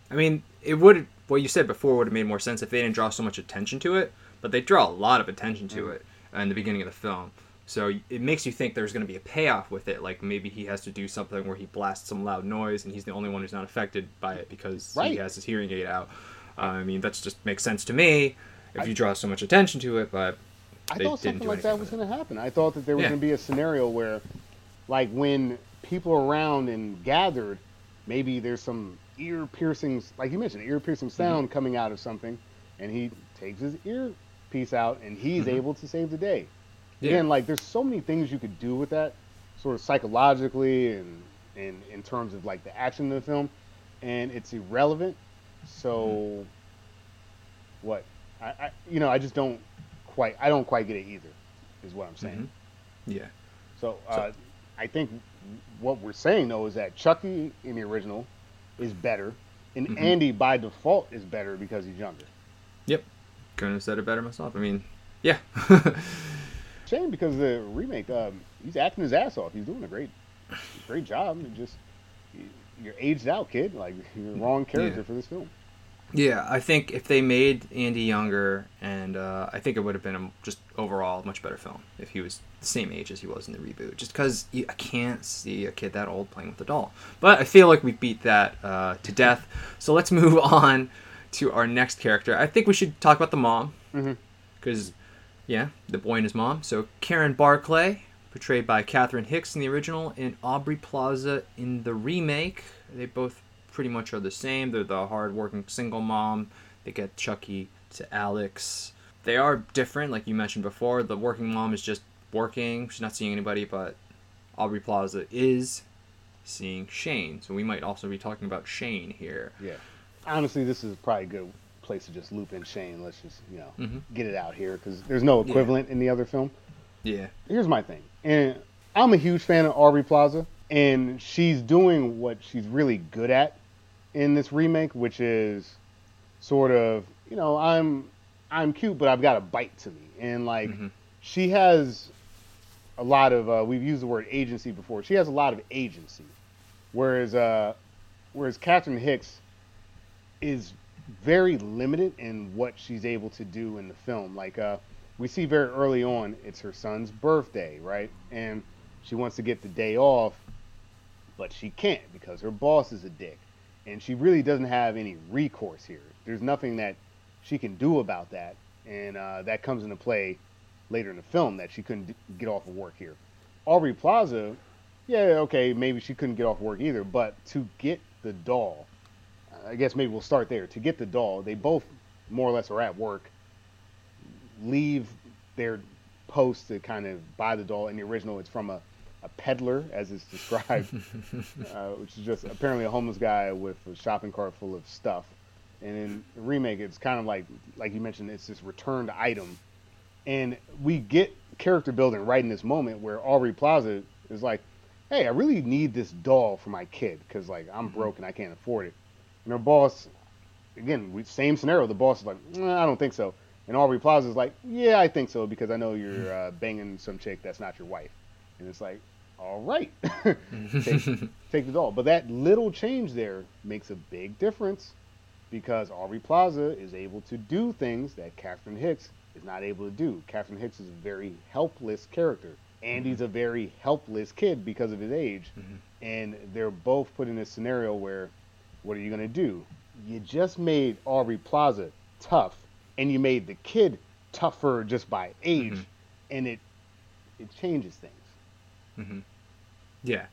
I mean, it would what you said before would have made more sense if they didn't draw so much attention to it, but they draw a lot of attention to Mhm. it in the beginning of the film. So it makes you think there's going to be a payoff with it, like maybe he has to do something where he blasts some loud noise and he's the only one who's not affected by it because he has his hearing aid out. Uh, I mean, that just makes sense to me if I- you draw so much attention to it, but I They thought something like that was going to happen. I thought that there was Yeah. going to be a scenario where, like, when people are around and gathered, maybe there's some ear piercing, like you mentioned, ear piercing Mm-hmm. sound coming out of something, and he takes his earpiece out and he's Mhm. able to save the day. Yeah. Again, like, there's so many things you could do with that, sort of psychologically and, and in terms of, like, the action of the film, and it's irrelevant. So, Mm-hmm. what? I, I, you know, I just don't quite, I don't quite get it either, is what I'm saying. yeah. So, uh, I think what we're saying though is that Chucky in the original is better, and Mhm. Andy by default is better because he's younger. Yep. Couldn't have said it better myself. I mean, yeah. <laughs> Shame because the remake, um, he's acting his ass off. He's doing a great, great job. It just you- you're aged out, kid. Like you're the wrong character Yeah. for this film. Yeah, I think if they made Andy younger, and uh, I think it would have been a just overall a much better film if he was the same age as he was in the reboot. Just because I can't see a kid that old playing with a doll. But I feel like we beat that uh, to death. So let's move <laughs> on to our next character. I think we should talk about the mom because, yeah, the boy and his mom. So Karen Barclay, portrayed by Catherine Hicks in the original, and Aubrey Plaza in the remake. They both pretty much are the same. They're the hard-working single mom. They get Chucky to Alex. They are different, like you mentioned before. The working mom is just working; she's not seeing anybody. But Aubrey Plaza is seeing Shane, so we might also be talking about Shane here. Yeah. Honestly, this is probably a good place to just loop in Shane. Let's just you know Mhm. get it out here because there's no Yeah. equivalent in the other film. Yeah. here's my thing, and I'm a huge fan of Aubrey Plaza, and she's doing what she's really good at in this remake, which is sort of you know I'm I'm cute, but I've got a bite to me, and like Mhm. she has a lot of uh, we've used the word agency before. She has a lot of agency, whereas uh, whereas Catherine Hicks is very limited in what she's able to do in the film. Like uh, we see very early on, it's her son's birthday, right? And she wants to get the day off, but she can't because her boss is a dick, and she really doesn't have any recourse here. There's nothing that she can do about that, and uh, that comes into play later in the film that she couldn't d- get off of work here. Aubrey Plaza, yeah, okay, maybe she couldn't get off work either, but to get the doll, I guess maybe we'll start there. To get the doll, they both more or less are at work, leave their post to kind of buy the doll. In the original, it's from a, a peddler, as it's described, <laughs> uh, which is just apparently a homeless guy with a shopping cart full of stuff. And in the remake, it's kind of like, like you mentioned, it's this returned item. And we get character building right in this moment where Aubrey Plaza is like, hey, I really need this doll for my kid because, like, I'm broke and I can't afford it. And her boss, again, we, same scenario. The boss is like, "Nah, I don't think so. And Aubrey Plaza is like, yeah, I think so because I know you're uh, banging some chick that's not your wife. And it's like, all right, <laughs> take, <laughs> take the doll. But that little change there makes a big difference because Aubrey Plaza is able to do things that Catherine Hicks is not able to do. Catherine Hicks is a very helpless character. Andy's mm-hmm. a very helpless kid because of his age. Mm-hmm. And they're both put in a scenario where, what are you going to do? You just made Aubrey Plaza tough, and you made the kid tougher just by age, Mhm. and it it changes things. Mm-hmm. Yeah,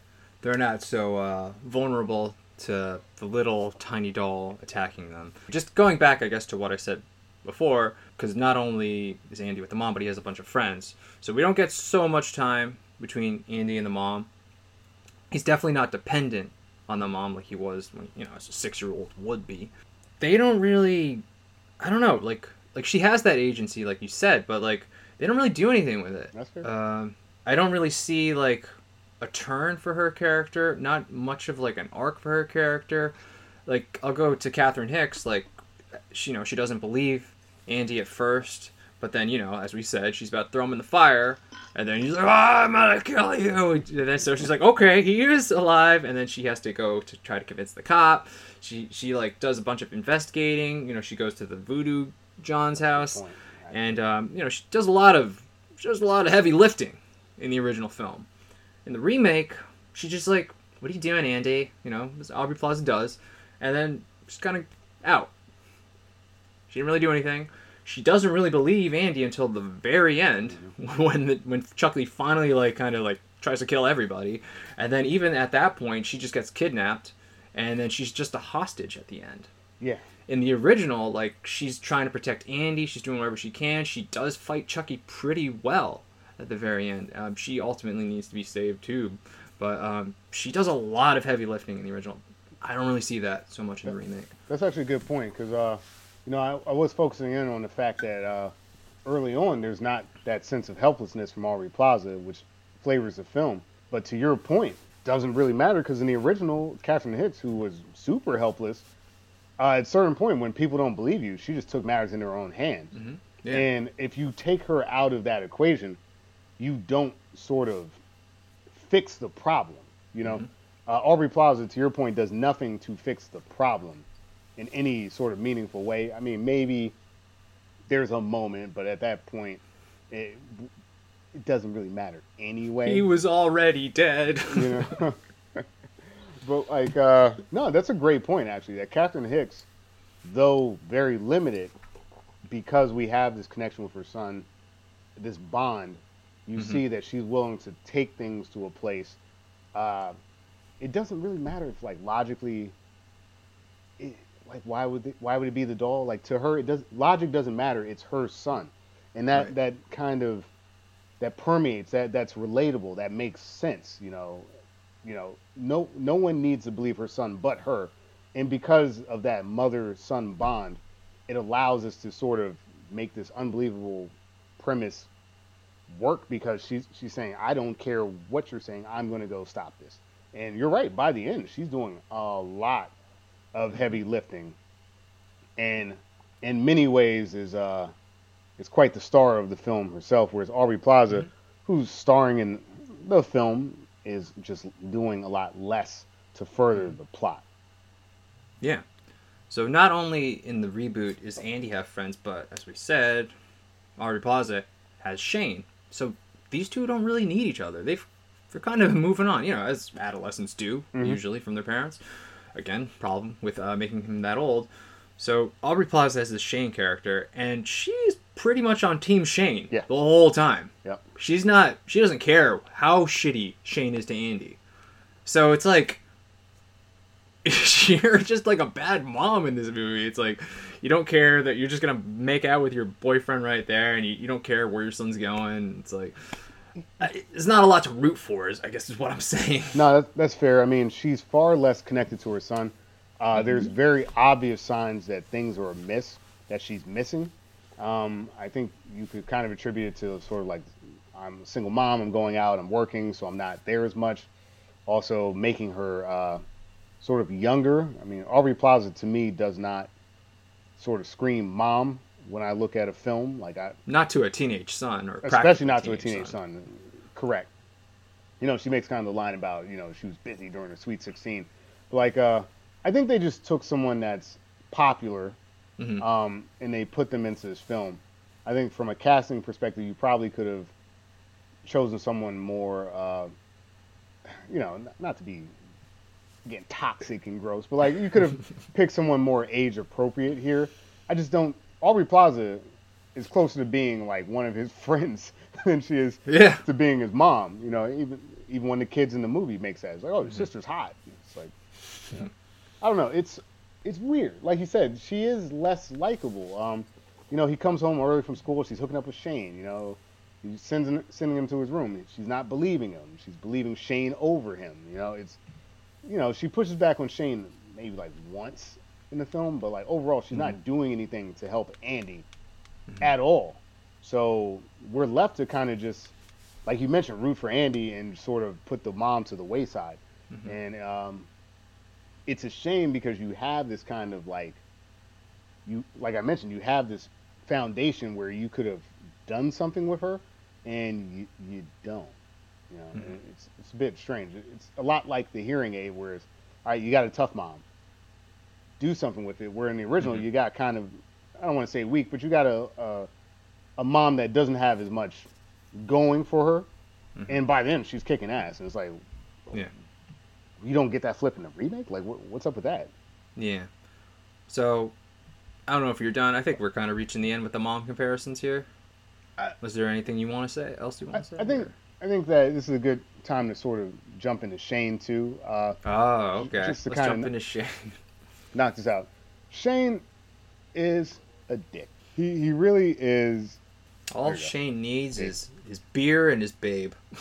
they're not so uh, vulnerable to the little tiny doll attacking them. Just going back, I guess, to what I said before, because not only is Andy with the mom, but he has a bunch of friends. So we don't get so much time between Andy and the mom. He's definitely not dependent on the mom like he was when you know as a six year old would be. They don't really, I don't know, like like she has that agency like you said, but like they don't really do anything with it. That's fair. Um, I don't really see like a turn for her character. Not much of like an arc for her character. Like I'll go to Catherine Hicks. Like she, you know, she doesn't believe Andy at first, but then you know, as we said, she's about to throw him in the fire, and then he's like, "Ah, "I'm gonna kill you." And then so she's like, "Okay, he is alive," and then she has to go to try to convince the cop. She she like does a bunch of investigating. You know, she goes to the Voodoo John's house and um, you know she does a lot of she does a lot of heavy lifting in the original film. In the remake, she's just like, "What are you doing, Andy?" You know, as Aubrey Plaza does, and then she's kind of out. She didn't really do anything. She doesn't really believe Andy until the very end, <laughs> when the, when Chuck Lee finally like kind of like tries to kill everybody, and then even at that point, she just gets kidnapped, and then she's just a hostage at the end Yeah. in the original, like she's trying to protect Andy, she's doing whatever she can. She does fight Chucky pretty well at the very end. Um, she ultimately needs to be saved too, but um, she does a lot of heavy lifting in the original. I don't really see that so much in the remake. That's actually a good point because, uh, you know, I, I was focusing in on the fact that uh, early on there's not that sense of helplessness from Aubrey Plaza, which flavors the film. But to your point, doesn't really matter because in the original, Catherine Hicks, who was super helpless, uh, at a certain point when people don't believe you, she just took matters in her own hands. Yeah. And if you take her out of that equation, you don't sort of fix the problem. You know, uh, Aubrey Plaza, to your point, does nothing to fix the problem in any sort of meaningful way. I mean, maybe there's a moment, but at that point, it, it doesn't really matter anyway. He was already dead. <laughs> you know. <laughs> but like, uh, no, that's a great point actually. That Catherine Hicks, though very limited, because we have this connection with her son, this bond, you Mhm. see that she's willing to take things to a place. Uh, it doesn't really matter if like logically, it, like why would it, why would it be the doll? Like to her, it does logic doesn't matter. It's her son, and that Right. that kind of that permeates that that's relatable that makes sense you know you know no no one needs to believe her son but her and because of that mother son bond it allows us to sort of make this unbelievable premise work because she's she's saying i don't care what you're saying i'm going to go stop this And you're right. By the end, she's doing a lot of heavy lifting, and in many ways is uh is quite the star of the film herself. Whereas Aubrey Plaza, mm-hmm. who's starring in the film, is just doing a lot less to further mm-hmm. the plot. Yeah. So not only in the reboot is Andy have friends, but as we said, Aubrey Plaza has Shane. So these two don't really need each other. They've they're kind of <laughs> moving on, you know, as adolescents do mm-hmm. usually from their parents. Again, problem with uh, making him that old. So Aubrey Plaza has this Shane character, and she's pretty much on Team Shane yeah. the whole time. Yep. She's not. She doesn't care how shitty Shane is to Andy. So it's like <laughs> you're just like a bad mom in this movie. It's like you don't care that you're just gonna make out with your boyfriend right there, and you, you don't care where your son's going. It's like it's not a lot to root for. Is I guess is what I'm <laughs> saying. No, that's, that's fair. I mean, she's far less connected to her son. Uh, mm-hmm. There's very obvious signs that things are amiss that she's missing. Um, I think you could kind of attribute it to sort of like I'm a single mom. I'm going out. I'm working, so I'm not there as much. Also, making her uh, sort of younger. I mean, Aubrey Plaza to me does not sort of scream mom when I look at a film. Like I not to a teenage son or especially not to a teenage son. son. Correct. You know, she makes kind of the line about you know she was busy during her Sweet Sixteen. But like, uh, I think they just took someone that's popular, mm-hmm. um, and they put them into this film. I think from a casting perspective, you probably could have chosen someone more, uh, you know, not to be getting toxic and gross, but like you could have <laughs> picked someone more age appropriate here. I just don't. Aubrey Plaza is closer to being like one of his <laughs> friends than she is yeah. to being his mom. You know, even even when the kids in the movie make sense, it's like, oh, your mm-hmm. sister's hot. It's like, yeah. I don't know. It's it's weird. Like you said, she is less likable. Um, you know, he comes home early from school. She's hooking up with Shane. You know, he's sending sending him to his room. She's not believing him. She's believing Shane over him. You know, it's you know, she pushes back on Shane maybe like once in the film, but like overall, she's mm-hmm. not doing anything to help Andy mm-hmm. at all. So we're left to kind of just, like you mentioned, root for Andy and sort of put the mom to the wayside. Mm-hmm. And um, it's a shame because you have this kind of like, you like I mentioned, you have this foundation where you could have done something with her, and you you don't. You know, mm-hmm. it's it's a bit strange. It's a lot like the hearing aid, where it's all right, you got a tough mom, do something with it. Where in the original, mm-hmm. you got kind of I don't want to say weak, but you got a, a, a mom that doesn't have as much going for her, mm-hmm. and by then she's kicking ass, and it's like, yeah, you don't get that flip in the remake. Like, what, what's up with that? Yeah. So, I don't know if you're done. I think we're kind of reaching the end with the mom comparisons here. Was there anything you want to say? Else you want to say? I think or? I think that this is a good time to sort of jump into Shane too. Uh, oh, okay. Just to Let's jump into Shane. <laughs> knock this out. Shane is a dick. He he really is. All Shane go. needs is his beer and his babe. <laughs>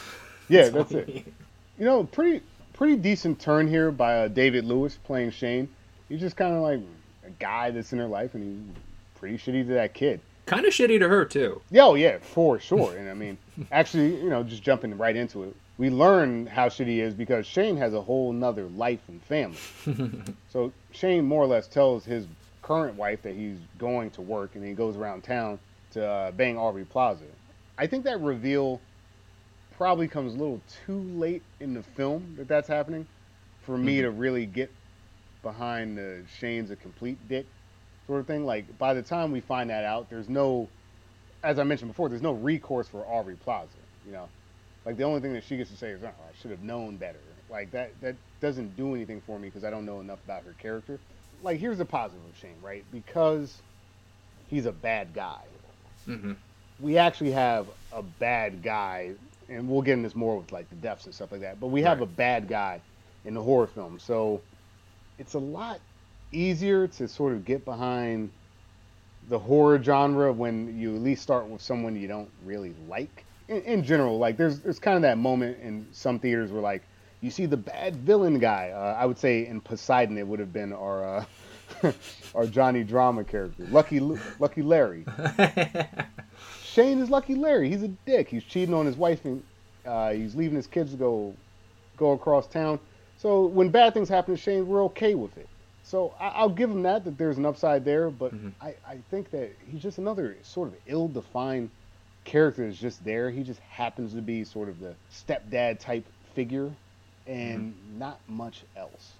Yeah, that's, that's it. You know, pretty pretty decent turn here by uh, David Lewis playing Shane. He's just kind of like a guy that's in her life, and he's pretty shitty to that kid kind of shitty to her too. Yeah, oh yeah, for sure. and I mean, actually, you know, just jumping right into it, we learn how shitty he is because Shane has a whole nother life and family. <laughs> so Shane more or less tells his current wife that he's going to work, and he goes around town to uh, bang Aubrey Plaza. I think that reveal probably comes a little too late in the film that that's happening for me mm-hmm. to really get behind the Shane's a complete dick sort of thing. Like by the time we find that out, there's no, as I mentioned before, there's no recourse for Aubrey Plaza. You know, like the only thing that she gets to say is, "Oh, I should have known better." Like that that doesn't do anything for me because I don't know enough about her character. Like here's the positive of Shane, right? Because he's a bad guy. Mm-hmm. We actually have a bad guy, and we'll get into this more with like the deaths and stuff like that. But we have right. a bad guy in the horror film, so it's a lot easier to sort of get behind the horror genre when you at least start with someone you don't really like. In, in, general, like there's there's kind of that moment in some theaters where like you see the bad villain guy. Uh, I would say in Poseidon it would have been our uh, <laughs> our Johnny Drama character, Lucky Lucky Larry. <laughs> Shane is Lucky Larry. He's a dick. He's cheating on his wife and uh, he's leaving his kids to go go across town. So when bad things happen to Shane, we're okay with it. So I, I'll give him that that there's an upside there, but Mhm. I, I think that he's just another sort of ill-defined character that's just there. He just happens to be sort of the stepdad type figure, and not much else.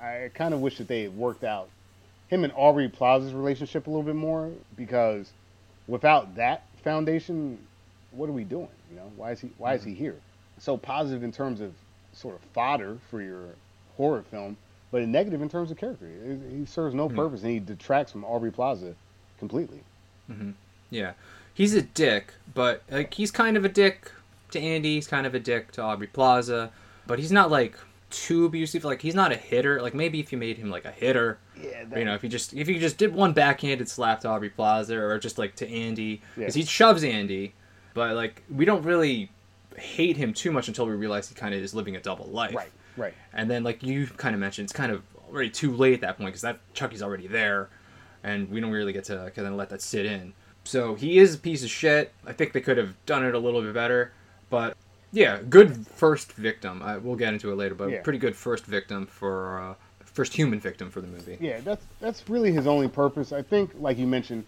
I kind of wish that they had worked out him and Aubrey Plaza's relationship a little bit more because without that foundation, what are we doing? You know, why is he why is he here? So positive in terms of sort of fodder for your horror film, but a negative in terms of character. He he serves no Mhm. purpose, and he detracts from Aubrey Plaza completely. hmm Yeah, he's a dick, but like he's kind of a dick to Andy. He's kind of a dick to Aubrey Plaza, but he's not like too abusive. Like he's not a hitter. Like maybe if you made him like a hitter, Yeah, or, you know, if you just if you just did one backhanded slap to Aubrey Plaza or just like to Andy, because Yeah. he shoves Andy, but like we don't really hate him too much until we realize he kind of is living a double life. right, right. And then, like you kind of mentioned, it's kind of already too late at that point because that Chucky's already there, and we don't really get to kind of let that sit in. So he is a piece of shit. I think they could have done it a little bit better, but yeah, good first victim. I, we'll get into it later, but Yeah. pretty good first victim for uh, first human victim for the movie. Yeah, that's that's really his only purpose. I think, like you mentioned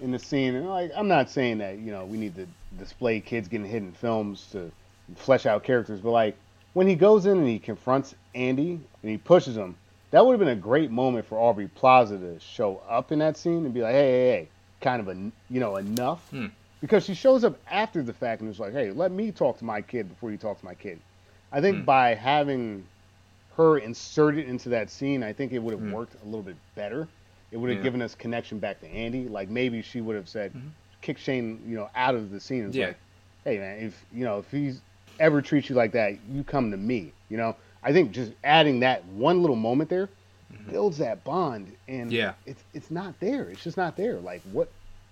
in the scene, and like I'm not saying that you know we need to display kids getting hit in films to flesh out characters, but like when he goes in and he confronts Andy and he pushes him, that would have been a great moment for Aubrey Plaza to show up in that scene and be like, hey, hey, hey, kind of a you know enough, Hmm. because she shows up after the fact and is like, hey, let me talk to my kid before you talk to my kid. I think Hmm. by having her inserted into that scene, I think it would have Mm. worked a little bit better. It would have Yeah. given us connection back to Andy. Like maybe she would have said, Mhm. kick Shane, you know, out of the scene. It's Yeah. like, hey man, if you know if he's ever treats you like that, you come to me. You know, I think just adding that one little moment there builds that bond, and Mm-hmm. Yeah. it's it's not there. It's just not there. Like what?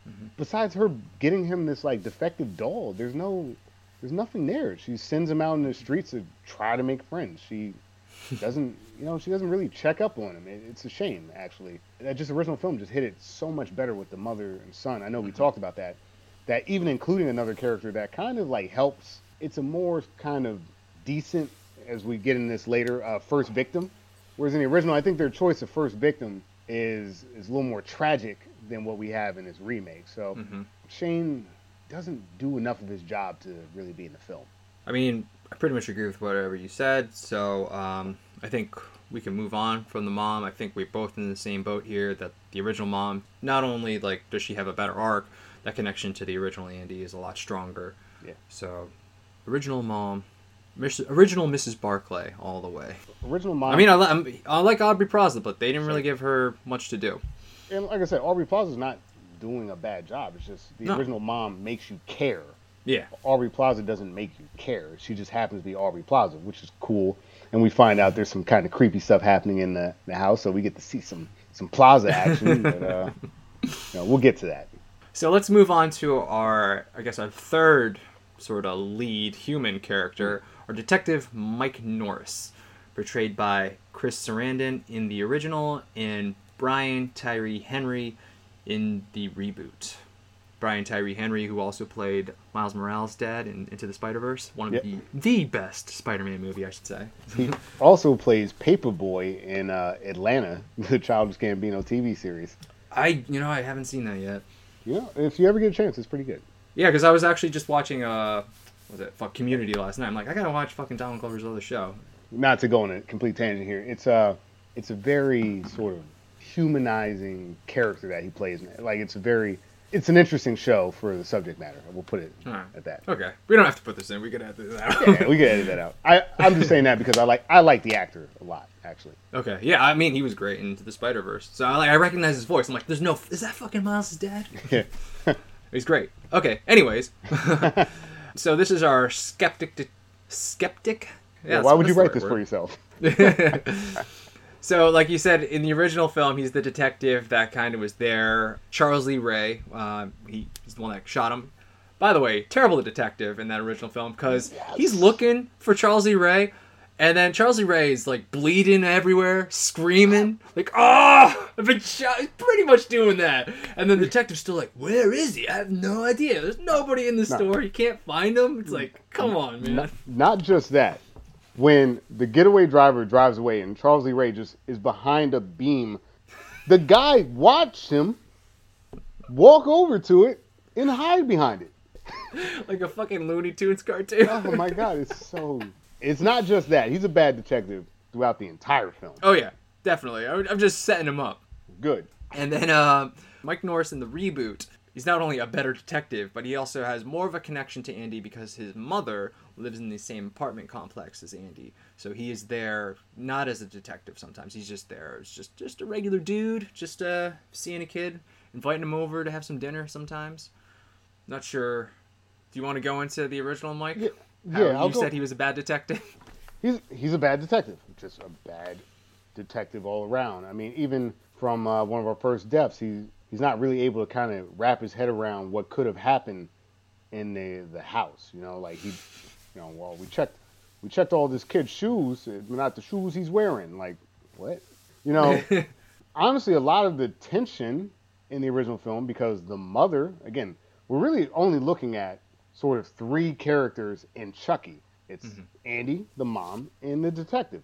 Mhm. Besides her getting him this like defective doll, there's no, there's nothing there. She sends him out in the streets to try to make friends. She <laughs> doesn't, you know, she doesn't really check up on him. It, it's a shame, actually. That just original film just hit it so much better with the mother and son. I know we Mhm. talked about that. That even including another character that kind of like helps. It's a more kind of decent, as we get in this later, uh, first victim. Whereas in the original, I think their choice of first victim is is a little more tragic than what we have in this remake. So hmm Shane doesn't do enough of his job to really be in the film. I mean, I pretty much agree with whatever you said. So um, I think we can move on from the mom. I think we're both in the same boat here. That the original mom, not only like does she have a better arc, that connection to the original Andy is a lot stronger. Yeah. So, original mom, original Mrs. Barclay, all the way. Original mom. I mean, I, li- I'm, like Aubrey Plaza, but they didn't really give her much to do. and like I said, Aubrey Plaza's not doing a bad job. It's just the No. original mom makes you care. Yeah. Aubrey Plaza doesn't make you care. She just happens to be Aubrey Plaza, which is cool. And we find out there's some kind of creepy stuff happening in the, the house, so we get to see some some Plaza action. <laughs> but, uh, you know, we'll get to that. So let's move on to our, I guess, our third sort of lead human character, our detective Mike Norris, portrayed by Chris Sarandon in the original and Brian Tyree Henry in the reboot. Brian Tyree Henry, who also played Miles Morales' dad in Into the Spider Verse, one of Yep. the the best Spider-Man movie, I should say. He <laughs> also plays Paper Boi in uh, Atlanta, <laughs> the Childish Gambino TV series. I, you know, I haven't seen that yet. Yeah, if you ever get a chance, it's pretty good. Yeah, because I was actually just watching uh, what was it fuck Community last night. I'm like, I gotta watch fucking Donald Glover's other show. Not to go on a complete tangent here, it's a it's a very sort of humanizing character that he plays. Like it's a very it's an interesting show for the subject matter. We'll put it Alright. at that. Okay, we don't have to put this in. We could edit that out. Yeah, we can edit that out. I I'm just saying that because I like I like the actor a lot actually. okay, yeah, I mean he was great in the Spider Verse, so I like I recognize his voice. I'm like, there's no, is that fucking Miles' dad? Yeah. <laughs> He's great. Okay, anyways, <laughs> <laughs> so this is our skeptic. De- skeptic. Yeah, why would you write this right for yourself? <laughs> so, like you said, in the original film, he's the detective that kind of was there. Charles Lee Ray, uh, he, he's the one that shot him. By the way, terrible detective in that original film because he's looking for Charles Lee Ray, and then Charles Lee Ray is like bleeding everywhere, screaming like, "Oh, I've been shot!" He's pretty much doing that, and then the detective's still like, "Where is he? I have no idea. There's nobody in the No. store. You can't find him." It's like, come on, man. not, not just that. when the getaway driver drives away and Charles Lee Ray just is behind a beam, the guy watched him walk over to it and hide behind it. <laughs> like a fucking Looney Tunes cartoon. Oh my god, it's so. It's not just that he's a bad detective throughout the entire film. Oh yeah, definitely. I- I'm just setting him up. Good. And then uh, Mike Norris in the reboot, he's not only a better detective, but he also has more of a connection to Andy because his mother lives in the same apartment complex as Andy. So he is there not as a detective sometimes. He's just there. It's just just a regular dude, just uh, seeing a kid, inviting him over to have some dinner sometimes. Not sure. Do you want to go into the original, Mike? Yeah, yeah, I'll you go- said he was a bad detective. <laughs> He's he's a bad detective, just a bad detective all around. I mean, even from uh, one of our first deaths, he he's not really able to kind of wrap his head around what could have happened in the the house. You know, like he, you know, well, we checked we checked all this kid's shoes, uh, not the shoes he's wearing. Like what? You know, <laughs> honestly, a lot of the tension in the original film because the mother, again, we're really only looking at sort of three characters in Chucky. It's mm-hmm. Andy, the mom, and the detective.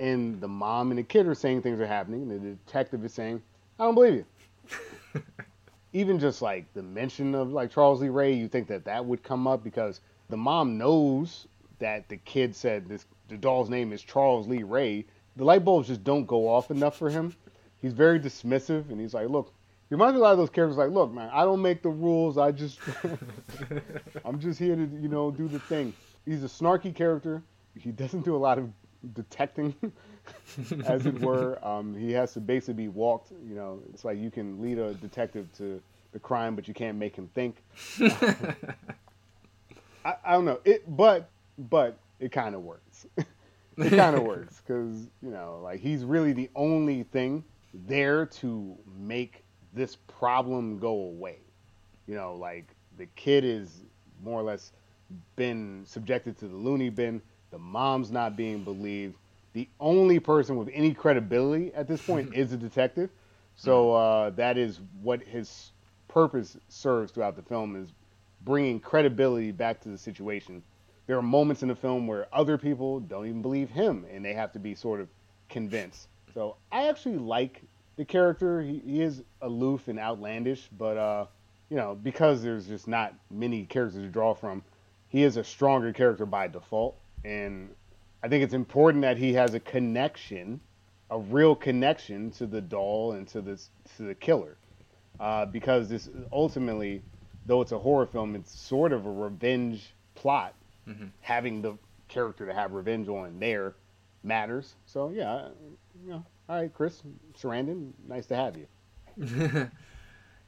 And the mom and the kid are saying things are happening, and the detective is saying, I don't believe you. <laughs> Even just like the mention of like Charles Lee Ray, you think that that would come up because the mom knows that the kid said this the doll's name is Charles Lee Ray. The light bulbs just don't go off enough for him. He's very dismissive, and he's like, "Look, reminds me a lot of those characters. Like, look, man, I don't make the rules. I just, <laughs> I'm just here to, you know, do the thing." He's a snarky character. He doesn't do a lot of detecting, <laughs> as it were. Um, he has to basically be walked. You know, it's like you can lead a detective to the crime, but you can't make him think. <laughs> I, I don't know it, but but it kind of works. it kind of works because you know, like he's really the only thing there to make this problem go away. You know, like the kid is more or less been subjected to the loony bin. The mom's not being believed. The only person with any credibility at this point <laughs> is a detective. So uh, that is what his purpose serves throughout the film is bringing credibility back to the situation. There are moments in the film where other people don't even believe him, and they have to be sort of convinced. So I actually like the character. He, he is aloof and outlandish, but uh, you know, because there's just not many characters to draw from, he is a stronger character by default. And I think it's important that he has a connection, a real connection to the doll and to this to the killer, uh, because this ultimately, though it's a horror film, it's sort of a revenge plot. Having the character to have revenge on there matters. So yeah, you know, all right, Chris Sarandon, nice to have you. <laughs>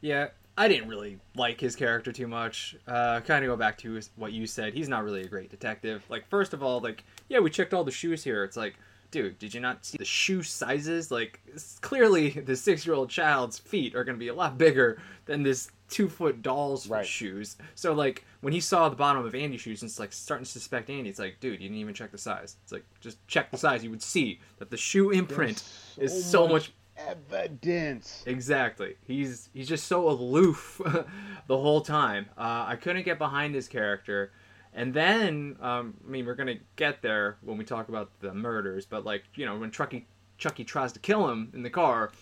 Yeah, I didn't really like his character too much. Uh, kind of go back to what you said. He's not really a great detective. Like, first of all, like, yeah, we checked all the shoes here. It's like, dude, did you not see the shoe sizes? Like, clearly <laughs> the six-year-old child's feet are going to be a lot bigger than this two-foot doll's Right. shoes. So, like, when he saw the bottom of Andy's shoes and it's like starting to suspect Andy, it's like, dude, you didn't even check the size. It's like, just check the size. You would see that the shoe imprint There's is so much evidence. Exactly. He's he's just so aloof <laughs> the whole time. Uh, I couldn't get behind his character, and then um, I mean we're gonna get there when we talk about the murders, but like you know when Chucky Chucky tries to kill him in the car,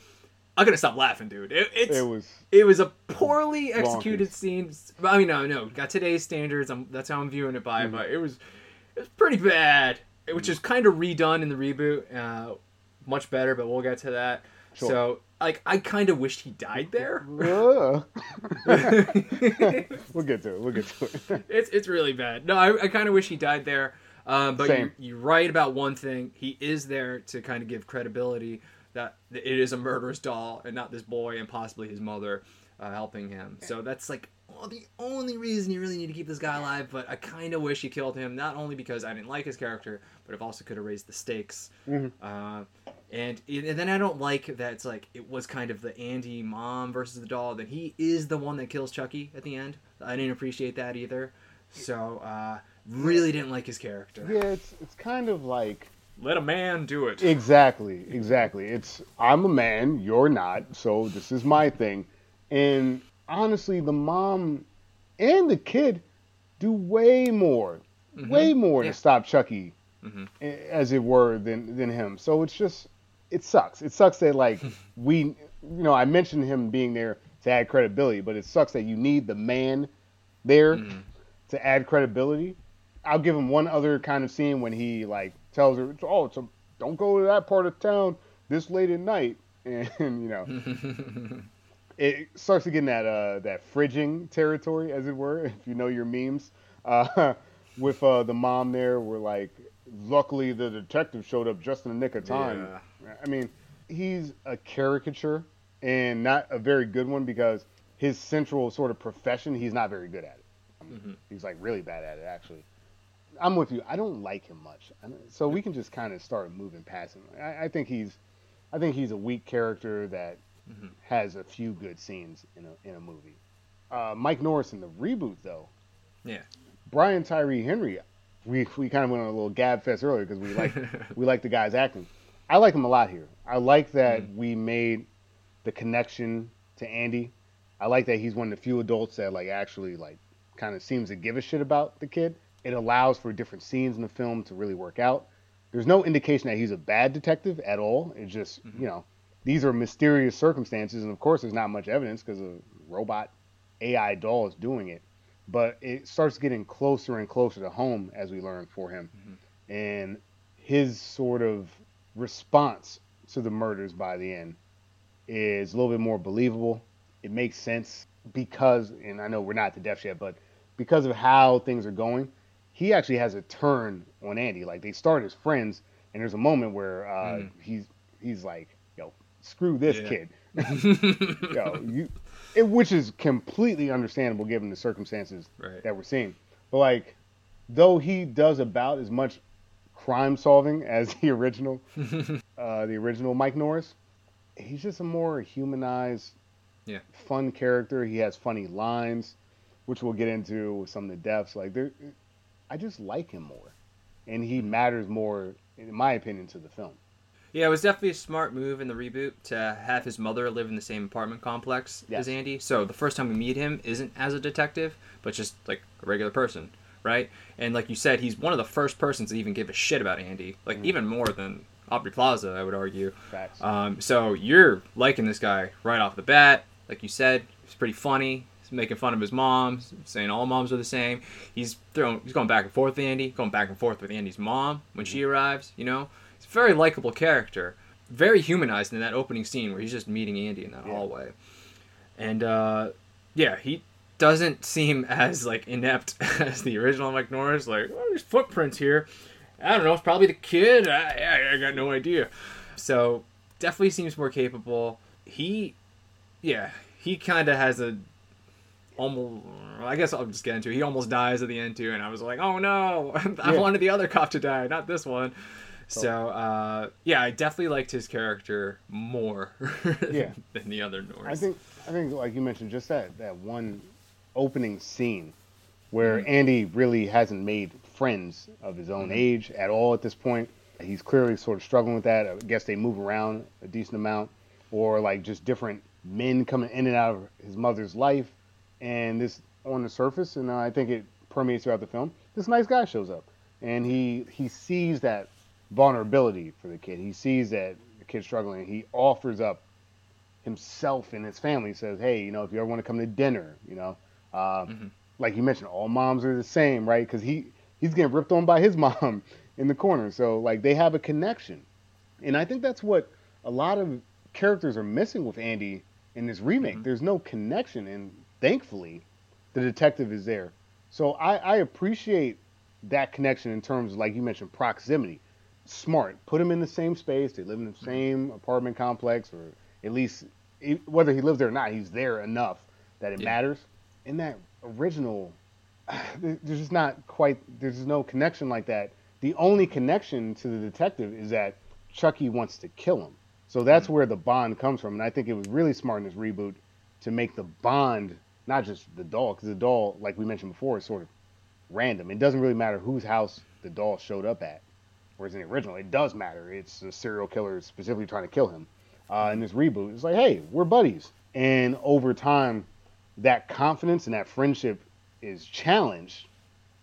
I'm gonna stop laughing, dude. It, it's It was it was a poorly executed Bonkers. scene. I mean, no, no, got today's standards. I'm, that's how I'm viewing it by, Mm-hmm. but it was it was pretty bad. Which is kind of redone in the reboot, uh, much better. But we'll get to that. Sure. So, like, I kind of wished he died there. <laughs> We'll get to it. We'll get to it. <laughs> it's it's really bad. No, I, I kind of wish he died there. Um, but Same. you, you're right about one thing. He is there to kind of give credibility that it is a murderous doll and not this boy and possibly his mother uh, helping him. So that's like well, the only reason you really need to keep this guy alive. But I kind of wish you killed him, not only because I didn't like his character, but it also could have raised the stakes. Uh, and, and then I don't like that it's like it was kind of the Andy mom versus the doll. That he is the one that kills Chucky at the end. I didn't appreciate that either. So uh, really didn't like his character. yeah, it's it's kind of like Let a man do it. exactly, exactly. It's I'm a man, you're not, so this is my thing. And honestly, the mom and the kid do way more, way more Yeah. to stop Chucky Mhm. as it were, than than him. So it's just it sucks. It sucks that like <laughs> we, you know, I mentioned him being there to add credibility, but it sucks that you need the man there Mhm. to add credibility. I'll give him one other kind of scene when he like tells her, "Oh, it's a, don't go to that part of town this late at night," <laughs> and you know <laughs> it starts to get in that uh, that fridging territory, as it were, <laughs> if you know your memes. Uh, with uh, the mom there, where like, luckily the detective showed up just in the nick of time. I mean, he's a caricature and not a very good one because his central sort of profession, he's not very good at it. Mhm. He's like really bad at it, actually. I'm with you. I don't like him much, so we can just kind of start moving past him. I, I think he's, I think he's a weak character that Mhm. has a few good scenes in a in a movie. Uh, Mike Norris in the reboot, though, Yeah. Brian Tyree Henry, we we kind of went on a little gab fest earlier because we like <laughs> we like the guy's acting. I like him a lot here. I like that we made the connection to Andy. I like that he's one of the few adults that like actually like kind of seems to give a shit about the kid. It allows for different scenes in the film to really work out. There's no indication that he's a bad detective at all. It's just mm-hmm. you know these are mysterious circumstances, and of course there's not much evidence because a robot AI doll is doing it. But it starts getting closer and closer to home as we learn for him, mm-hmm. and his sort of response to the murders by the end is a little bit more believable. It makes sense because, and I know we're not to death yet, but because of how things are going, he actually has a turn on Andy. Like they start as friends, and there's a moment where uh, Mm. he's he's like, "Yo, screw this Yeah. kid." <laughs> Yo, you, it, which is completely understandable given the circumstances Right. that we're seeing. But like, though he does about as much crime solving as the original, <laughs> uh, the original Mike Norris, he's just a more humanized, Yeah. fun character. He has funny lines, which we'll get into with some of the deaths. Like, there, I just like him more, and he matters more, in my opinion, to the film. Yeah, it was definitely a smart move in the reboot to have his mother live in the same apartment complex Yes. as Andy. So the first time we meet him isn't as a detective, but just like a regular person, right? And like you said, he's one of the first persons to even give a shit about Andy, like Mm. even more than Aubrey Plaza, I would argue. Um, so you're liking this guy right off the bat. Like you said, he's pretty funny. Making fun of his mom, saying all moms are the same. He's throwing, he's going back and forth with Andy, going back and forth with Andy's mom when she arrives. You know, he's a very likable character, very humanized in that opening scene where he's just meeting Andy in that Yeah. hallway. And uh, yeah, he doesn't seem as like inept <laughs> as the original Mike Norris. Like, oh, there's footprints here. I don't know. It's probably the kid. I, I, I got no idea. So definitely seems more capable. He, yeah, he kind of has a almost. I guess I'll just get into. it. He almost dies at the end too, and I was like, oh no, <laughs> I Yeah. wanted the other cop to die, not this one. So uh, yeah, I definitely liked his character more <laughs> Yeah. than the other Norris. I think I think like you mentioned, just that that one opening scene where Mhm. Andy really hasn't made friends of his own Mhm. age at all at this point. He's clearly sort of struggling with that. I guess they move around a decent amount, or like just different men coming in and out of his mother's life, and this on the surface, and I think it permeates throughout the film. This nice guy shows up, and he he sees that vulnerability for the kid. He sees that the kid's struggling. He offers up himself and his family. He says, "Hey, you know, if you ever want to come to dinner, you know, uh, Mhm. like you mentioned, all moms are the same, right? Because he he's getting ripped on by his <laughs> mom in the corner. So like they have a connection, and I think that's what a lot of characters are missing with Andy in this remake. Mhm. There's no connection, and thankfully, the detective is there. So I, I appreciate that connection in terms of like you mentioned proximity. Smart, put him in the same space. They live in the same apartment complex, or at least whether he lives there or not, he's there enough that it Yeah. matters. In that original, <sighs> there's just not quite. There's no connection like that. The only connection to the detective is that Chucky wants to kill him. So that's mm. where the bond comes from, and I think it was really smart in this reboot to make the bond not just the doll, because the doll, like we mentioned before, is sort of random. It doesn't really matter whose house the doll showed up at. Whereas in the original, it does matter. It's a serial killer specifically trying to kill him. Uh, in this reboot, it's like, hey, we're buddies. And over time, that confidence and that friendship is challenged,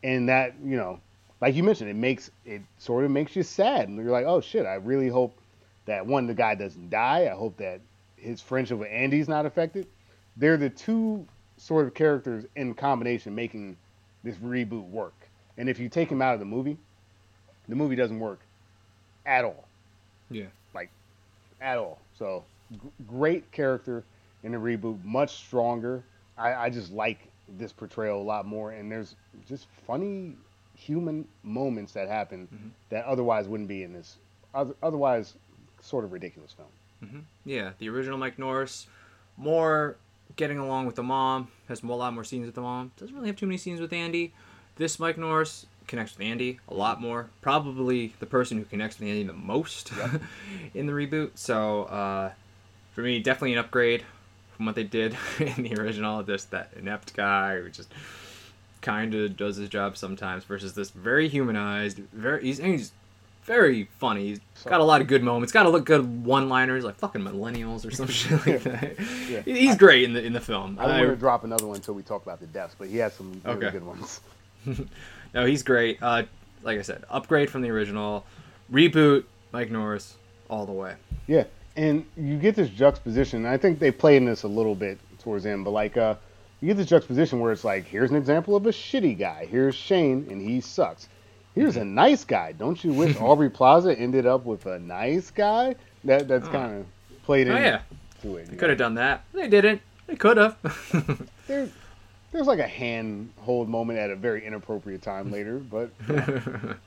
and that you know like you mentioned, it makes it sort of makes you sad, and you're like, oh shit, I really hope that one the guy doesn't die. I hope that his friendship with Andy's not affected. They're the two sort of characters in combination making this reboot work. And if you take him out of the movie, the movie doesn't work at all. Yeah. Like at all. So g- great character in the reboot, much stronger. I, I just like this portrayal a lot more, and there's just funny human moments that happen Mhm. that otherwise wouldn't be in this other, otherwise sort of ridiculous film. hmm Yeah, the original Mike Norris, more getting along with the mom, has a lot more scenes with the mom. Doesn't really have too many scenes with Andy. This Mike Norris connects with Andy a lot more. Probably the person who connects with Andy the most Yep. <laughs> in the reboot. So uh, for me, definitely an upgrade from what they did <laughs> in the original. This that inept guy who just kind of does his job sometimes versus this very humanized, very he's, he's very funny. He's got a lot of good moments. Got a lot of good one-liners like fucking millennials or some <laughs> shit like that. Yeah. He's great in the in the film. I don't want to drop another one until we talk about the deaths, but he has some really Okay. good ones. <laughs> <laughs> no, he's great. Uh, like I said, upgrade from the original, reboot. Mike Norris all the way. Yeah, and you get this juxtaposition. I think they played in this a little bit towards the end, but like uh, you get this juxtaposition where it's like, here's an example of a shitty guy. Here's Shane, and he sucks. Here's a nice guy. Don't you wish <laughs> Aubrey Plaza ended up with a nice guy? That that's Oh. kind of played Oh into yeah, it. you they could have done that. They didn't. They could have. <laughs> There, there's like a handhold moment at a very inappropriate time <laughs> later, but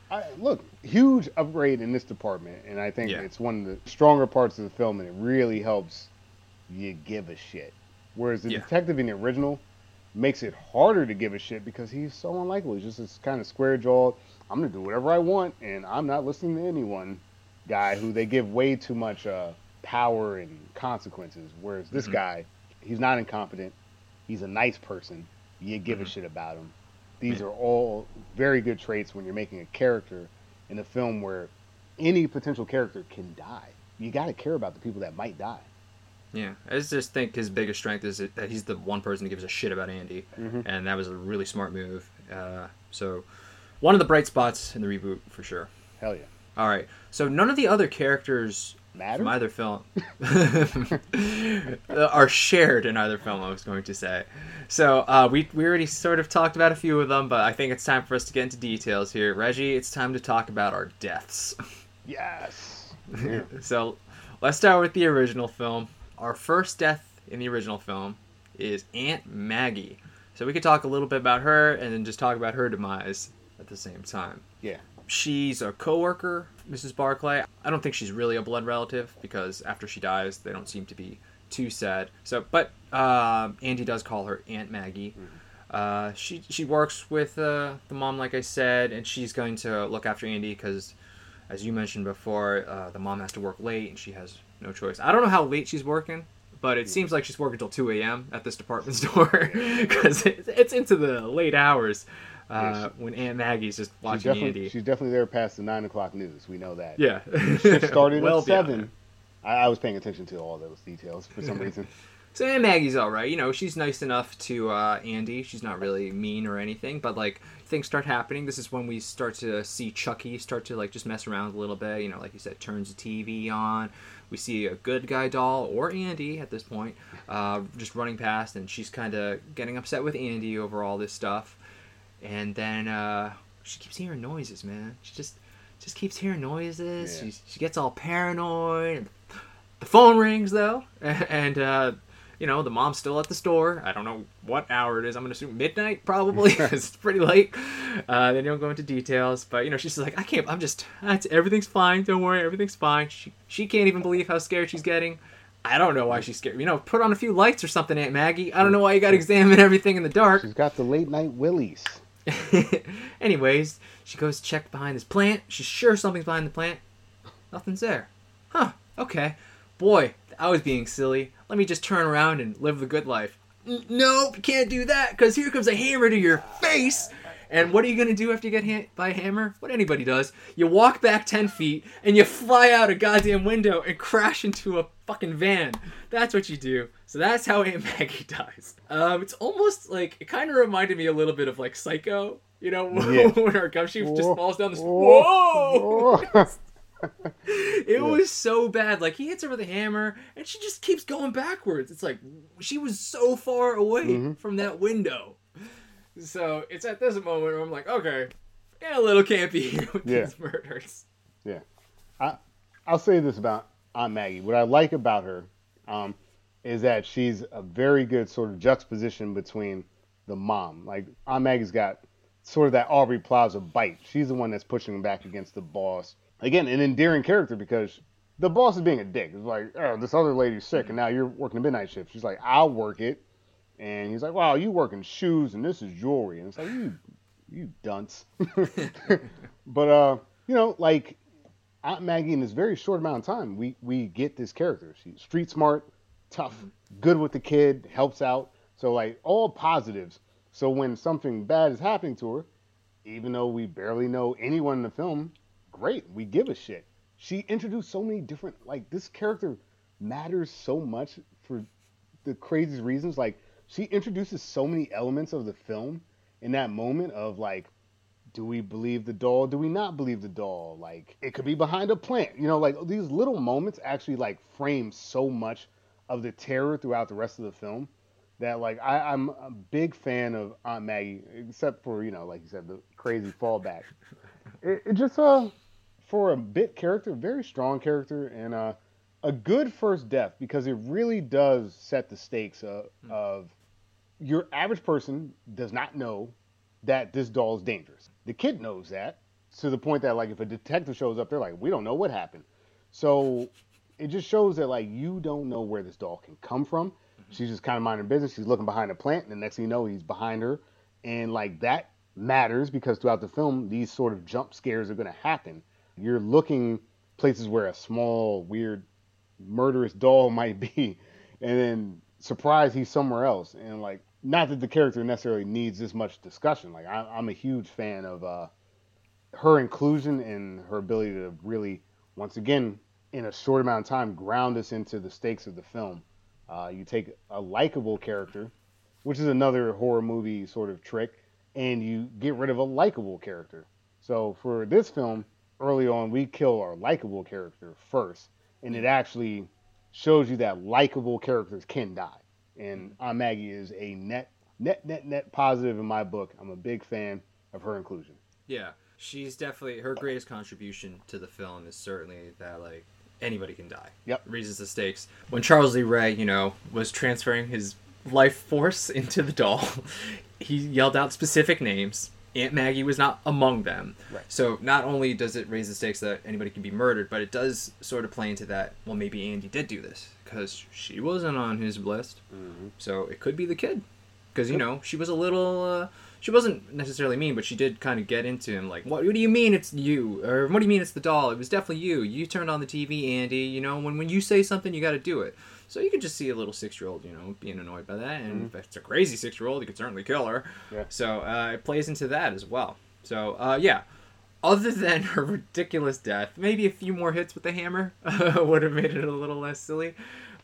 I, look, huge upgrade in this department, and I think Yeah. it's one of the stronger parts of the film, and it really helps you give a shit. Whereas the Yeah. detective in the original makes it harder to give a shit because he's so unlikable. He's just this kind of square jawed, I'm gonna do whatever I want, and I'm not listening to anyone guy who they give way too much uh, power and consequences. Whereas this Mhm. guy, he's not incompetent. He's a nice person. You give a Mhm. shit about him. These Yeah. are all very good traits when you're making a character in a film where any potential character can die. You got to care about the people that might die. Yeah, I just think his biggest strength is that he's the one person who gives a shit about Andy, Mhm. and that was a really smart move. Uh, so, one of the bright spots in the reboot for sure. Hell yeah. All right, so none of the other characters Matter? from either film <laughs> <laughs> are shared in either film. I was going to say. So uh, we we already sort of talked about a few of them, but I think it's time for us to get into details here. Reggie, it's time to talk about our deaths. Yes. <laughs> Yeah. so let's start with the original film. Our first death in the original film is Aunt Maggie. So we could talk a little bit about her and then just talk about her demise at the same time. yeah. She's a coworker, Mrs. Barclay. I don't think she's really a blood relative because after she dies, they don't seem to be too sad. So, but um Andy does call her Aunt Maggie. Uh, she she works with uh, the mom, like I said, and she's going to look after Andy because, as you mentioned before, uh, the mom has to work late and she has no choice. I don't know how late she's working, but it seems like she's working till two a.m. at this department store <laughs> because it's, it's into the late hours uh, when Aunt Maggie's just watching definitely, Andy. she's definitely there past the nine o'clock news. We know that. Yeah. Shift started <laughs> Well at seven. I, I was paying attention to all those details for some <laughs> reason. So Aunt Maggie's all right. You know, she's nice enough to uh, Andy. She's not really mean or anything, but like things start happening. This is when we start to see Chucky start to like just mess around a little bit. You know, like you said, turns the TV on. We see a good guy doll or Andy at this point, uh, just running past, and she's kind of getting upset with Andy over all this stuff. And then uh, she keeps hearing noises, man. She just just keeps hearing noises. Yeah. She she gets all paranoid. The phone rings though, <laughs> and uh, you know the mom's still at the store. I don't know what hour it is. I'm gonna assume midnight probably. <laughs> <laughs> it's pretty late. Uh, they don't go into details, but you know she's like, I can't. I'm just. Everything's fine. Don't worry. Everything's fine. She she can't even believe how scared she's getting. I don't know why she's scared. You know, put on a few lights or something, Aunt Maggie. I don't know why you got to examine everything in the dark. She's got the late night willies. <laughs> Anyways, she goes to check behind this plant. She's sure something's behind the plant. Nothing's there. Huh, okay. Boy, I was being silly. Let me just turn around and live the good life. Nope, you can't do that because here comes a hammer to your face. And what are you gonna do after you get hit by a hammer? What anybody does. You walk back 10 feet and you fly out a goddamn window and crash into a fucking van. That's what you do. So that's how Aunt <laughs> Maggie dies. Um, it's almost like, it kind of reminded me a little bit of like Psycho You know, <laughs> Yeah. when her comes, she just falls down the. Whoa. Whoa! <laughs> It was so bad. Like he hits her with a hammer, and she just keeps going backwards. It's like she was so far away Mhm. from that window. So it's at this moment where I'm like, okay, yeah, a little campy <laughs> here with Yeah. these murders. Yeah. I'll say this about Aunt Maggie. What I like about her um, is that she's a very good sort of juxtaposition between the mom. Like Aunt Maggie's got sort of that Aubrey Plaza bite. She's the one that's pushing back against the boss. Again, an endearing character because the boss is being a dick. It's like, oh, this other lady's sick, and now you're working the midnight shift. She's like, I'll work it, and he's like, wow, you working shoes, and this is jewelry, and it's like, you, you dunce. <laughs> but uh, you know, like Aunt Maggie in this very short amount of time, we we get this character. She's street smart, tough, good with the kid, helps out. So like all positives. So when something bad is happening to her, even though we barely know anyone in the film, great, we give a shit. She introduced so many different like this character matters so much for the craziest reasons. Like she introduces so many elements of the film in that moment of like do we believe the doll? Do we not believe the doll? Like it could be behind a plant. You know, like these little moments actually like frame so much of the terror throughout the rest of the film that like I, I'm a big fan of Aunt Maggie, except for you know, like you said, the crazy fallback. It, it just uh for a bit character, very strong character, and uh a good first death because it really does set the stakes of, of your average person does not know that this doll is dangerous. The kid knows that to the point that like if a detective shows up, they're like, we don't know what happened. So it just shows that like you don't know where this doll can come from. Mm-hmm. She's just kind of minding business. She's looking behind a plant, and the next thing you know, he's behind her, and like that matters because throughout the film, these sort of jump scares are going to happen. You're looking places where a small, weird, murderous doll <laughs> might be, and then surprise, he's somewhere else, and like not that the character necessarily needs this much discussion. Like I, I'm a huge fan of uh, her inclusion and her ability to really, once again, in a short amount of time, ground us into the stakes of the film. Uh, you take a likable character, which is another horror movie sort of trick, and you get rid of a likable character. So for this film, early on, we kill our likable character first, and it mm. actually shows you that likable characters can die. And mm. Aunt Maggie is a net, net, net, net positive in my book. I'm a big fan of her inclusion. Yeah, she's definitely her greatest contribution to the film is certainly that like anybody can die. Yep. Raises the stakes. When Charles Lee Ray, you know, was transferring his life force <laughs> into the doll, <laughs> he yelled out specific names. Aunt Maggie was not among them. Right. So not only does it raise the stakes that anybody can be murdered, but it does sort of play into that. Well, maybe Andy did do this because she wasn't on his list. So it could be the kid, because you know she was a little. Uh, she wasn't necessarily mean, but she did kind of get into him. Like, what, what do you mean it's you? Or what do you mean it's the doll? It was definitely you. You turned on the TV, Andy. You know, when when you say something, you got to do it. So you could just see a little six year old, you know, being annoyed by that. And if it's a crazy six year old, you could certainly kill her. Yeah. So uh, it plays into that as well. So uh, yeah. Other <laughs> than her ridiculous death, maybe a few more hits with the hammer <laughs> would have made it a little less silly.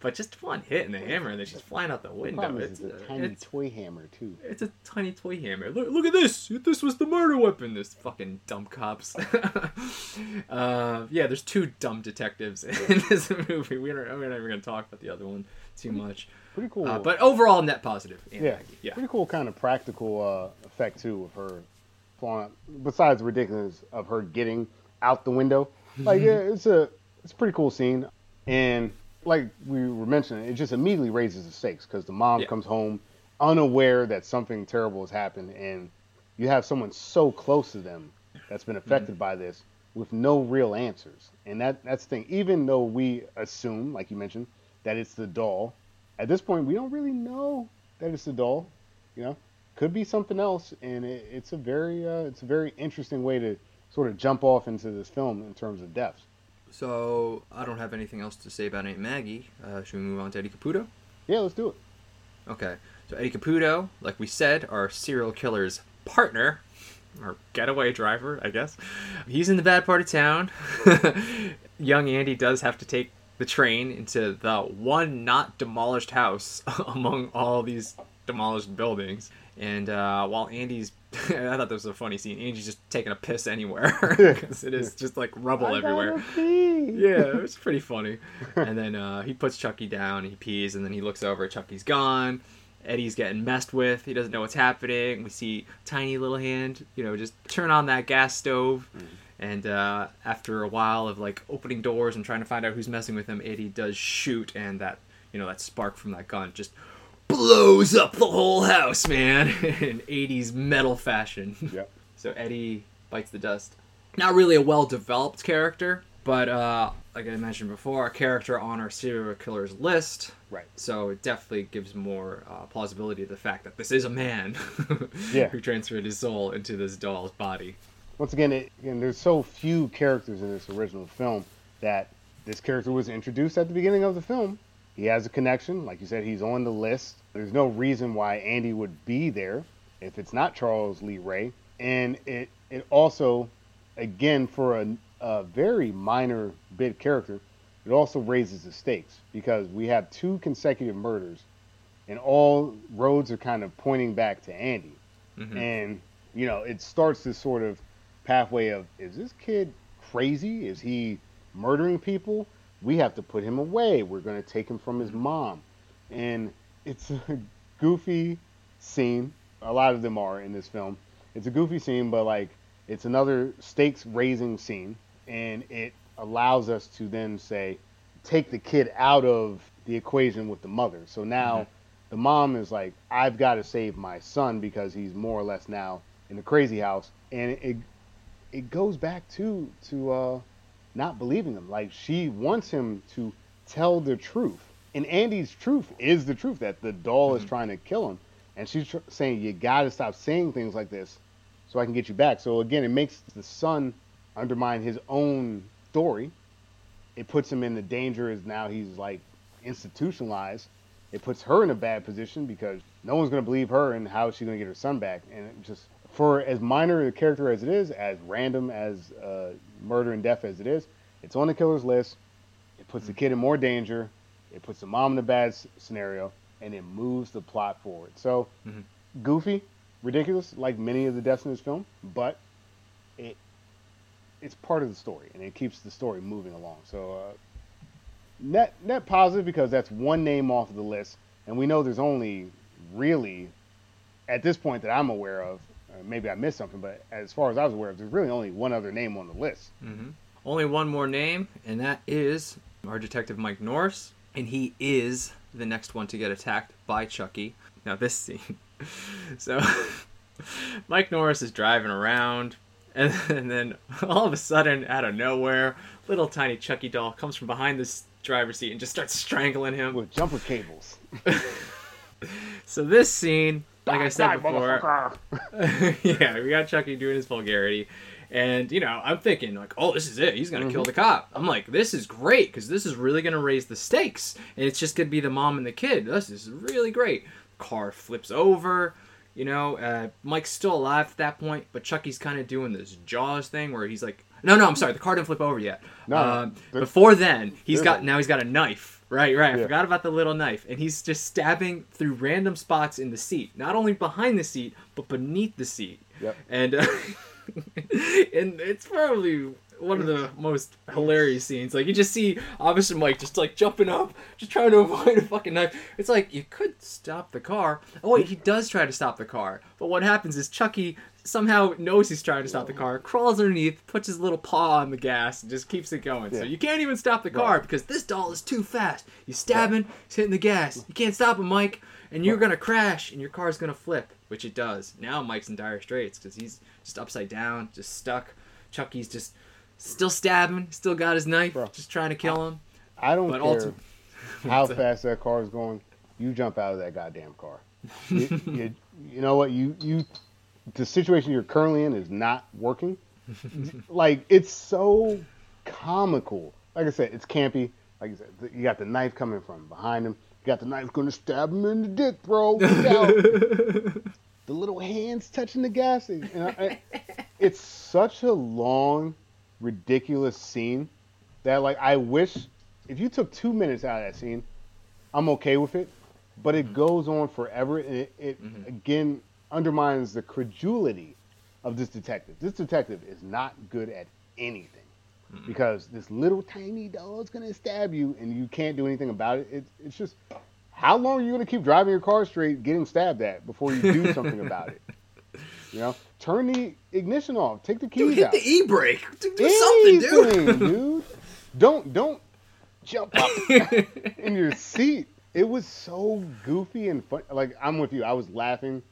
But just one hit in the hammer, and then she's flying out the The window. is It's, it's a tiny it's toy hammer too. it's a tiny toy hammer. Look, look at this. This was the murder weapon. This fucking dumb cops. <laughs> uh, yeah, there's two dumb detectives in <laughs> this movie. We don't, we're not even gonna talk about the other one too much. Pretty cool. Uh, but overall, net positive. Yeah, Maggie. yeah. pretty cool kind of practical uh, effect too of her falling. Besides the ridiculous of her getting out the window, like <laughs> yeah, it's a it's a pretty cool scene, and like we were mentioning, it just immediately raises the stakes because the mom Yeah. comes home unaware that something terrible has happened, and you have someone so close to them that's been affected Mm-hmm. by this with no real answers, and that that's the thing. Even though we assume, like you mentioned, that it's the doll, at this point we don't really know that it's the doll. You know, could be something else, and it, it's a very uh, it's a very interesting way to sort of jump off into this film in terms of deaths. So I don't have anything else to say about Aunt Maggie. Uh, should we move on to Eddie Caputo? Yeah, let's do it. Okay. So Eddie Caputo, like we said, our serial killer's partner, or getaway driver, I guess. He's in the bad part of town. <laughs> Young Andy does have to take the train into the one not demolished house <laughs> among all these demolished buildings. And uh, while Andy's <laughs> I thought that was a funny scene. Andy's just taking a piss anywhere <laughs> because it is just like rubble I everywhere. Yeah, it was pretty funny. <laughs> And then uh, he puts Chucky down, he pees, and then he looks over. Chucky's gone. Eddie's getting messed with. He doesn't know what's happening. We see tiny little hand, you know, just turn on that gas stove. And uh, after a while of like opening doors and trying to find out who's messing with him, Eddie does shoot, and that you know that spark from that gun just blows up the whole house, man, <laughs> in 80s metal fashion. <laughs> Yep. So Eddie bites the dust. Not really a well developed character, but uh, like I mentioned before, a character on our serial killers list. Right. So it definitely gives more uh, plausibility to the fact that this is a man <laughs> Yeah. who transferred his soul into this doll's body. Once again, it, again, there's so few characters in this original film that this character was introduced at the beginning of the film. He has a connection, like you said, he's on the list. There's no reason why Andy would be there if it's not Charles Lee Ray, and it it also, again, for a, a very minor bit character, it also raises the stakes because we have two consecutive murders, and all roads are kind of pointing back to Andy. Mhm. and you know it starts this sort of pathway of is this kid crazy? Is he murdering people we have to put him away. We're going to take him from his mom. And it's a goofy scene. A lot of them are in this film. It's a goofy scene but like it's another stakes raising scene. And it allows us to then say take the kid out of the equation with the mother. So now the mom is like, I've got to save my son because he's more or less now in the crazy house, and it it goes back to to uh, not believing him. Like she wants him to tell the truth, and Andy's truth is the truth that the doll is mm-hmm. trying to kill him, and she's tr- saying you got to stop saying things like this, so I can get you back. So again, it makes the son undermine his own story. It puts him in the danger as now he's like institutionalized it puts her in a bad position because no one's going to believe her and how is she going to get her son back and it just for as minor a character as it is as random as uh, murder and death as it is it's on the killer's list. It puts the kid in more danger. It puts the mom in a bad s- scenario and it moves the plot forward. So Mhm. goofy ridiculous like many of the deaths in this film but it it's part of the story and it keeps the story moving along. So uh, net net positive because that's one name off of the list, and we know there's only really, at this point that I'm aware of, maybe I missed something, but as far as I was aware of, there's really only one other name on the list. hmm Only one more name, and that is our detective Mike Norris, and he is the next one to get attacked by Chucky. Now this scene, <laughs> so <laughs> Mike Norris is driving around, and, <laughs> and then all of a sudden, out of nowhere, little tiny Chucky doll comes from behind this driver's seat and just starts strangling him. With jumper cables. So this scene, like I said before, <laughs> yeah, we got Chucky doing his vulgarity. And, you know, I'm thinking, like, oh, this is it. He's going to kill the cop. I'm like, this is great because this is really going to raise the stakes. And it's just going to be the mom and the kid. This is really great. Car flips over. You know, uh, Mike's still alive at that point, but Chucky's kind of doing this Jaws thing where he's like, no, no, I'm sorry, the car didn't flip over yet. No, um, before then, he's got now he's got a knife. Right, right. I Yeah. forgot about the little knife, and he's just stabbing through random spots in the seat, not only behind the seat but beneath the seat. Yep. And uh, <laughs> and it's probably one of the most hilarious scenes. Like you just see Officer Mike just like jumping up, just trying to <laughs> avoid a fucking knife. It's like you could stop the car. Oh wait, he does try to stop the car. But what happens is Chucky somehow knows he's trying to stop the car, crawls underneath, puts his little paw on the gas, and just keeps it going. So you can't even stop the car Right. because this doll is too fast. He's stabbing, he's hitting the gas. You can't stop him, Mike. And you're gonna crash, and your car's gonna flip, which it does. Now Mike's in dire straits because he's just upside down, just stuck. Chucky's just still stabbing, still got his knife, Bro. just trying to kill him. I don't But care ulti- <laughs> how <laughs> fast that car is going. You jump out of that goddamn car. You, you, you know what? You you the situation you're currently in is not working. like it's so comical. Like I said, it's campy. Like I said, you got the knife coming from behind him. You got the knife going to stab him in the dick, bro. <laughs> The little hands touching the gas. And I, I- it's such a long, ridiculous scene that like I wish if you took two minutes out of that scene, I'm okay with it. But it mm-hmm. goes on forever, and it, it mm-hmm. again undermines the credulity of this detective. This detective is not good at anything because this little tiny dog's gonna stab you and you can't do anything about it. it it's just how long are you gonna keep driving your car straight, getting stabbed at before you do something about it? <laughs> You know, turn the ignition off, take the keys Dude, hit out. the e brake. Do, do something, Anything, dude. dude. Don't don't jump up <laughs> in your seat. It was so goofy and fun. Like I'm with you. I was laughing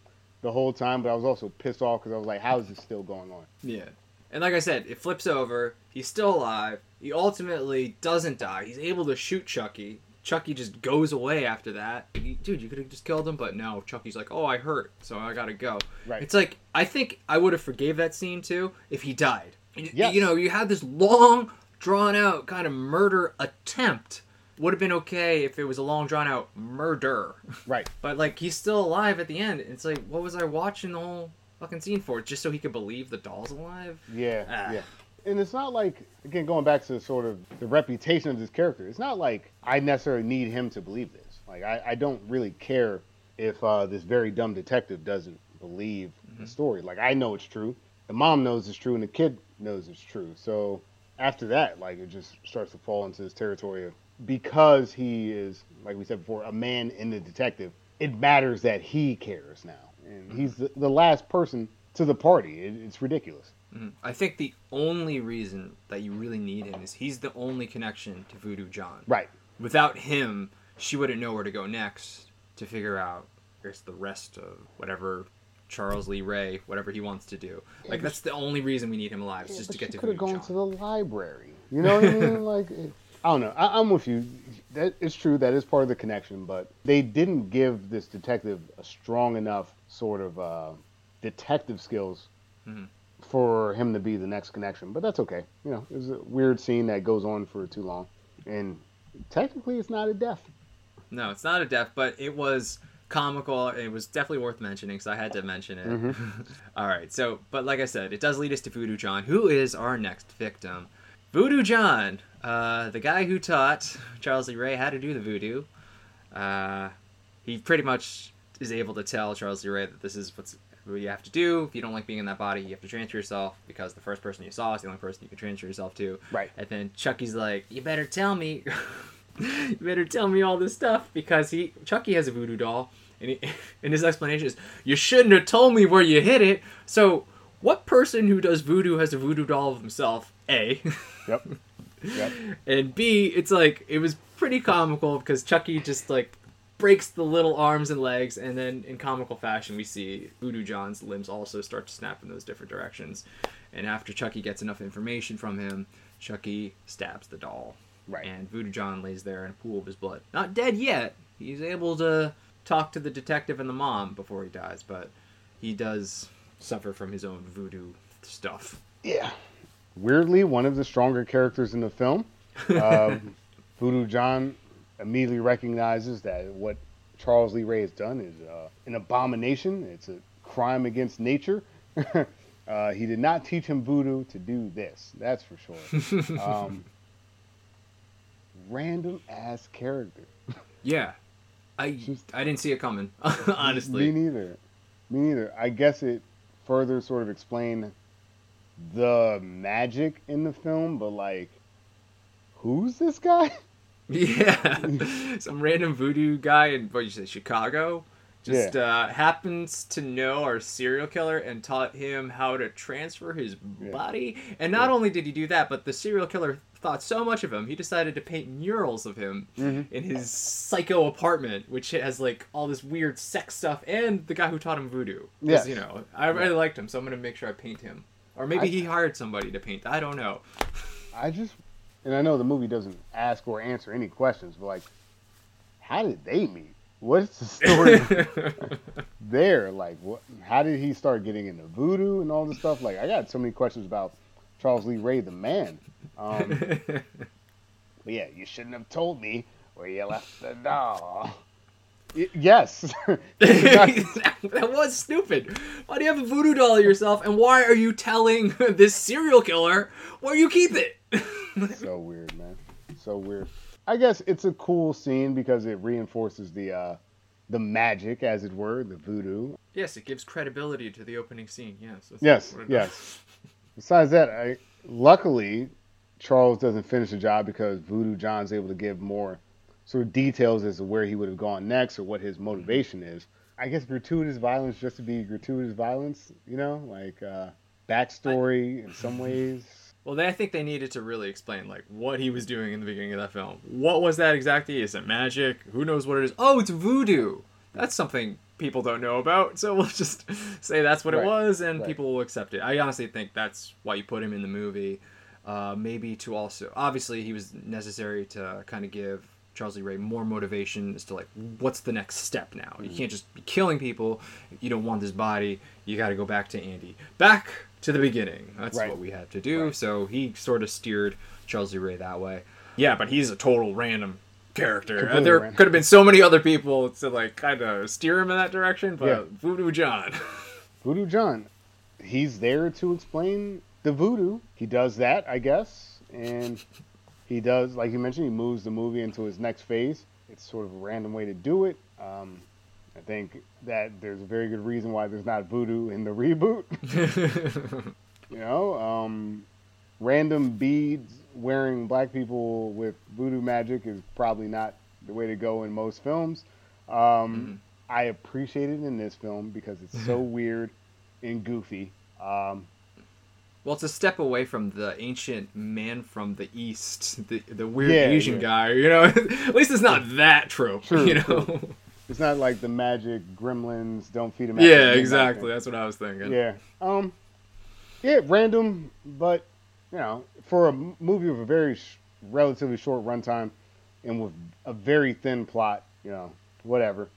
the whole time, but I was also pissed off because I was like, "How is this still going on?" Yeah. And like I said, it flips over. He's still alive. He ultimately doesn't die. He's able to shoot Chucky. Chucky just goes away after that. Dude, you could have just killed him, but no. Chucky's like, "Oh, I hurt, so I gotta go." Right. It's like I think I would have forgave that scene too if he died. You- Yes. You know, you had this long, drawn out kind of murder attempt. Would have been okay if it was a long, drawn out murder. Right. <laughs> But like he's still alive at the end. It's like, what was I watching the whole fucking scene for? Just so he could believe the doll's alive? Yeah. Ah. Yeah. And it's not like again going back to sort of the reputation of this character. It's not like I necessarily need him to believe this. Like I, I don't really care if uh, this very dumb detective doesn't believe the story. Like I know it's true. The mom knows it's true, and the kid knows it's true. So after that, like it just starts to fall into this territory of because he is, like we said before, a man in the detective. It matters that he cares now, and he's the, the last person to the party. It, it's ridiculous. Mhm. I think the only reason that you really need him is he's the only connection to Voodoo John. Right. Without him, she wouldn't know where to go next to figure out there's the rest of whatever Charles Lee Ray, whatever he wants to do. Like that's the only reason we need him alive, is just to get to could have gone John. to the library. You know what I mean? <laughs> like, it, I don't know. I, I'm with you. That it's true. That is part of the connection, but they didn't give this detective a strong enough sort of uh, detective skills Mhm. for him to be the next connection. But that's okay. You know, it's a weird scene that goes on for too long, and technically, it's not a death. No, it's not a death, but it was comical. It was definitely worth mentioning, so I had to mention it. <laughs> All right, so, but like I said, it does lead us to Voodoo John, who is our next victim. Voodoo John, uh, the guy who taught Charles Lee Ray how to do the voodoo. Uh, he pretty much is able to tell Charles Lee Ray that this is what's what you have to do. If you don't like being in that body, you have to transfer yourself because the first person you saw is the only person you can transfer yourself to. Right. And then Chucky's like, "You better tell me, <laughs> you better tell me all this stuff because he Chucky has a voodoo doll, and, he, <laughs> and his explanation is, "You shouldn't have told me where you hid it." So, what person who does voodoo has a voodoo doll of himself? A, Yep. <laughs> Yep. <laughs> and B, it's like it was pretty comical because Chucky just like breaks the little arms and legs, and then in comical fashion, we see Voodoo John's limbs also start to snap in those different directions. And after Chucky gets enough information from him, Chucky stabs the doll. Right. And Voodoo John lays there in a pool of his blood. Not dead yet. He's able to talk to the detective and the mom before he dies, but he does suffer from his own voodoo stuff. Yeah. Weirdly, one of the stronger characters in the film. <laughs> Um, Voodoo John immediately recognizes that what Charles Lee Ray has done is uh, an abomination. It's a crime against nature. <laughs> uh, he did not teach him voodoo to do this. That's for sure. <laughs> Um, random ass character. Yeah. I Just- I didn't see it coming, honestly, Me neither. Me neither. I guess it further sort of explained the magic in the film, but like, who's this guy? <laughs> Yeah. <laughs> Some random voodoo guy in what you say, Chicago, just uh, happens to know our serial killer and taught him how to transfer his Yeah. body. And not only did he do that, but the serial killer thought so much of him, he decided to paint murals of him Mhm. in his psycho apartment, which has like all this weird sex stuff, and the guy who taught him voodoo. Yes. You know, I really liked him, so I'm gonna make sure I paint him. Or maybe I- he hired somebody to paint. I don't know. <laughs> I just, and I know the movie doesn't ask or answer any questions, but like, how did they meet? What's the <laughs> story there? Like, what? How did he start getting into voodoo and all this stuff? Like, I got so many questions about Charles Lee Ray, the man. Um, <laughs> but yeah, you shouldn't have told me where you left the doll. Yes. <laughs> <laughs> <laughs> that was stupid. Why do you have a voodoo doll of yourself, and why are you telling this serial killer where you keep it? so weird, man. So weird. I guess it's a cool scene because it reinforces the uh, the magic, as it were, the voodoo. Yes, it gives credibility to the opening scene. Yes. Yes, yes. Besides that, I luckily Charles doesn't finish the job because Voodoo John's able to give more sort of details as to where he would have gone next or what his motivation is. I guess gratuitous violence just to be gratuitous violence, you know, like uh, backstory in some <laughs> ways. Well, they, I think they needed to really explain like what he was doing in the beginning of that film. What was that exactly? Is it magic? Who knows what it is? Oh, it's voodoo. That's something people don't know about. So we'll just <laughs> say that's what Right, it was, and right. people will accept it. I honestly think that's why you put him in the movie. Uh, maybe to also, obviously, he was necessary to kind of give Charles Lee Ray more motivation as to like what's the next step now. You mm-hmm. can't just be killing people. You don't want this body. You got to go back to Andy. Back to the beginning. That's Right. what we had to do. Right. So he sort of steered Charles Lee Ray that way. Yeah, but he's a total random character. Completely there random. could have been so many other people to like kind of steer him in that direction, but Yeah. Voodoo John. <laughs> Voodoo John, he's there to explain the voodoo. He does that, I guess, and he does, like you mentioned, he moves the movie into his next phase. It's sort of a random way to do it. Um, I think that there's a very good reason why there's not voodoo in the <laughs> reboot. <laughs> You know, um, random beads wearing black people with voodoo magic is probably not the way to go in most films. Um, I appreciate it in this film because it's so <laughs> weird and goofy. Um, well, it's a step away from the ancient man from the east, <laughs> the the weird Yeah, Asian yeah. guy. You know, <laughs> at least it's not that trope. True, you know. true. <laughs> it's not like the magic gremlins don't feed him. yeah, exactly. That's what I was thinking. Yeah. Um. Yeah, random, but you know, for a movie with a very sh- relatively short runtime and with a very thin plot, you know, whatever.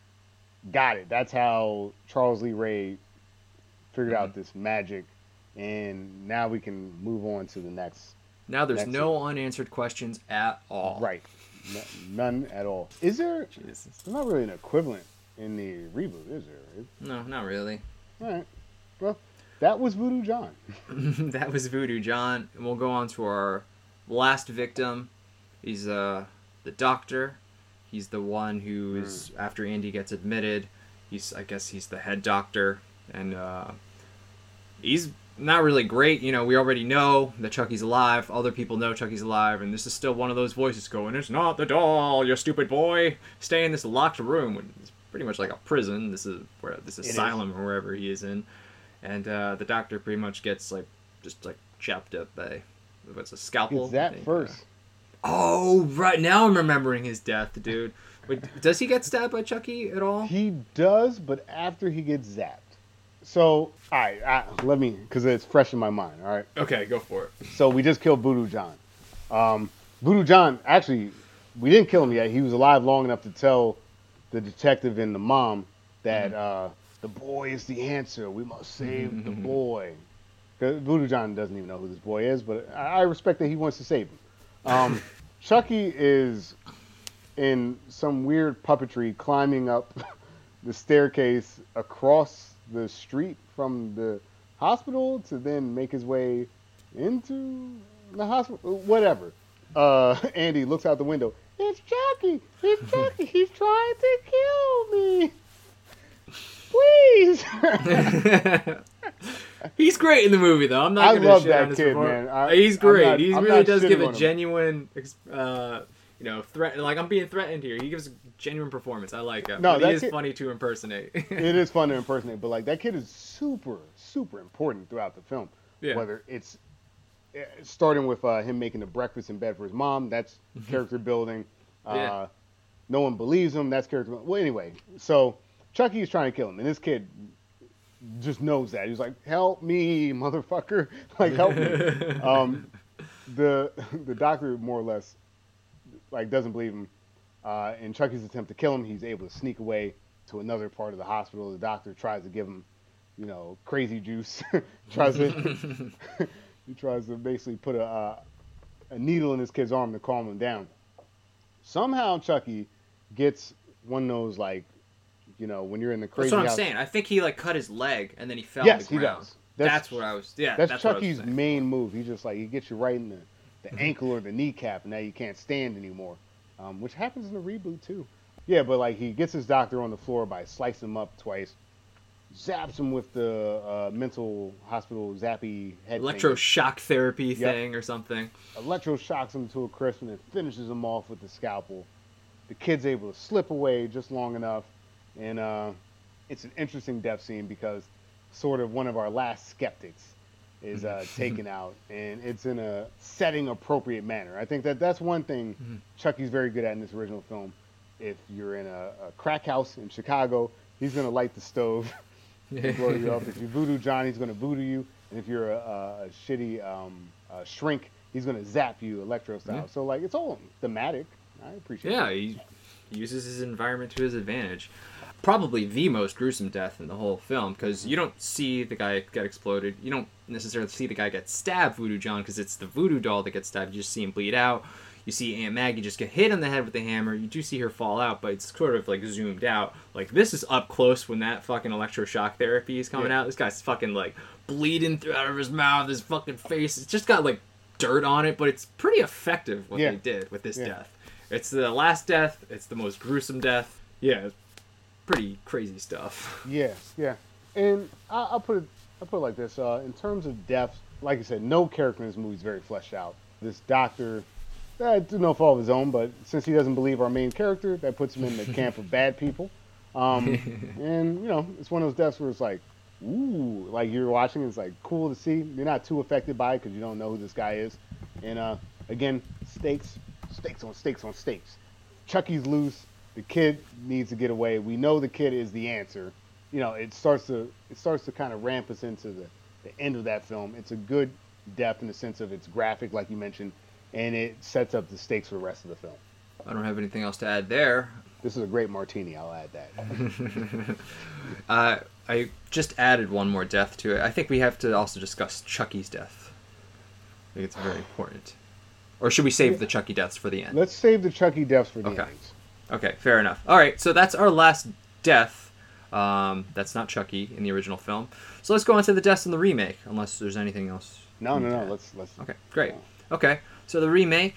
Got it. That's how Charles Lee Ray figured out Mm-hmm. this magic, and now we can move on to the next. Now there's Next no unanswered questions at all. Right. N- none at all. Is there? Jesus. There's not really an equivalent in the reboot, is there? No, not really. All right. Well, that was Voodoo John. <laughs> <laughs> that was Voodoo John, and we'll go on to our last victim. He's uh the doctor. He's the one who is after Andy gets admitted. He's I guess he's the head doctor, and uh, he's not really great. You know, we already know that Chucky's alive. Other people know Chucky's alive, and this is still one of those voices going, "It's not the doll, you stupid boy. Stay in this locked room." It's pretty much like a prison. This is where this is. asylum or wherever he is in, and uh, the doctor pretty much gets like just like chopped up by what's a scalpel. It's that first. uh, Oh right, now I'm remembering his death, dude. Wait, does he get stabbed by Chucky at all? He does, but after he gets zapped. So, all right, I, let me, because it's fresh in my mind. All right. Okay, go for it. So we just killed Voodoo John. Um, Voodoo John, actually, we didn't kill him yet. He was alive long enough to tell the detective and the mom that uh, the boy is the answer. We must save the boy. 'Cause Voodoo John doesn't even know who this boy is, but I, I respect that he wants to save him. Um, <laughs> Chucky is in some weird puppetry climbing up <laughs> the staircase across the street from the hospital to then make his way into the hospital. Whatever. Uh, <laughs> Andy looks out the window. It's Chucky. It's <laughs> Chucky. He's trying to kill me. Please. <laughs> He's great in the movie, though. I'm not I gonna love that kid, man. I- he's great. not- he really does give a genuine, uh, you know, threat. Like I'm being threatened here. He gives a genuine performance. I like him. No, but that he is kid- funny to impersonate. <laughs> it is fun to impersonate, but like that kid is super, super important throughout the film. Yeah. Whether it's eh, starting with uh, him making the breakfast in bed for his mom, that's <laughs> character building. Uh, Yeah. No one believes him, that's character building. Well, anyway, so Chucky is trying to kill him, and this kid just knows that. He's like, "Help me, motherfucker! <laughs> Like, help me!" um, the the doctor more or less like doesn't believe him. Uh, in Chucky's attempt to kill him, he's able to sneak away to another part of the hospital. The doctor tries to give him, you know, crazy juice. <laughs> tries to <laughs> he tries to basically put a uh, a needle in his kid's arm to calm him down. Somehow Chucky gets one of those like, you know, when you're in the crazy That's what I'm house. saying. I think he like cut his leg and then he fell Yes, the he ground. does. That's, That's- what I was. Yeah, That's, that's, what I was Chucky's main move. He just like he gets you right in the, the ankle or the kneecap, and now you can't stand anymore. Um, which happens in the reboot too. Yeah, but like he gets his doctor on the floor by slicing him up twice, zaps him with the uh, mental hospital zappy head. Electroshock therapy thing or something. Electroshocks him to a crisp and then finishes him off with the scalpel. The kid's able to slip away just long enough, and uh, it's an interesting death scene because sort of one of our last skeptics is uh, <laughs> taken out, and it's in a setting appropriate manner. I think that that's one thing Mm-hmm. Chucky's very good at in this original film. If you're in a, a crack house in Chicago, he's gonna light the stove <laughs> and blow you up. If you voodoo John, he's gonna voodoo you, and if you're a, a, a shitty um, uh shrink, he's gonna zap you electro style. Yeah. So like it's all thematic. I appreciate. Yeah, it. he uses his environment to his advantage. Probably the most gruesome death in the whole film because you don't see the guy get exploded. You don't necessarily see the guy get stabbed, Voodoo John, because it's the voodoo doll that gets stabbed. You just see him bleed out. You see Aunt Maggie just get hit on the head with the hammer. You do see her fall out, but it's sort of like zoomed out. Like this is up close when that fucking electroshock therapy is coming Yeah. out. This guy's fucking like bleeding through out of his mouth. His fucking face. It's just got like dirt on it, but it's pretty effective what Yeah. they did with this Yeah. death. It's the last death. It's the most gruesome death. Yeah, pretty crazy stuff. <laughs> Yeah, yeah. And I, I'll put it, I'll put it like this: uh, in terms of depth, like I said, no character in this movie is very fleshed out. This doctor, through no fault of his own, but since he doesn't believe our main character, that puts him in the camp of bad people. Um, <laughs> and you know, it's one of those deaths where it's like, ooh, like you're watching, it's like cool to see. You're not too affected by it because you don't know who this guy is. And uh, again, stakes, stakes on stakes on stakes. Chucky's loose. The kid needs to get away. We know the kid is the answer. You know, it starts to it starts to kind of ramp us into the, the end of that film. It's a good depth in the sense of it's graphic, like you mentioned, and it sets up the stakes for the rest of the film. I don't have anything else to add there. This is a great martini. I'll add that. <laughs> Uh, I just added one more death to it. I think we have to also discuss Chucky's death. I think it's very important. Or should we save the Chucky deaths for the end? Let's save the Chucky deaths for the Okay. endings. Okay, fair enough. All right, so that's our last death. Um, that's not Chucky in the original film. So let's go on to the deaths in the remake, unless there's anything else. No, no, no. Let's let's. Okay, great. Okay, so the remake,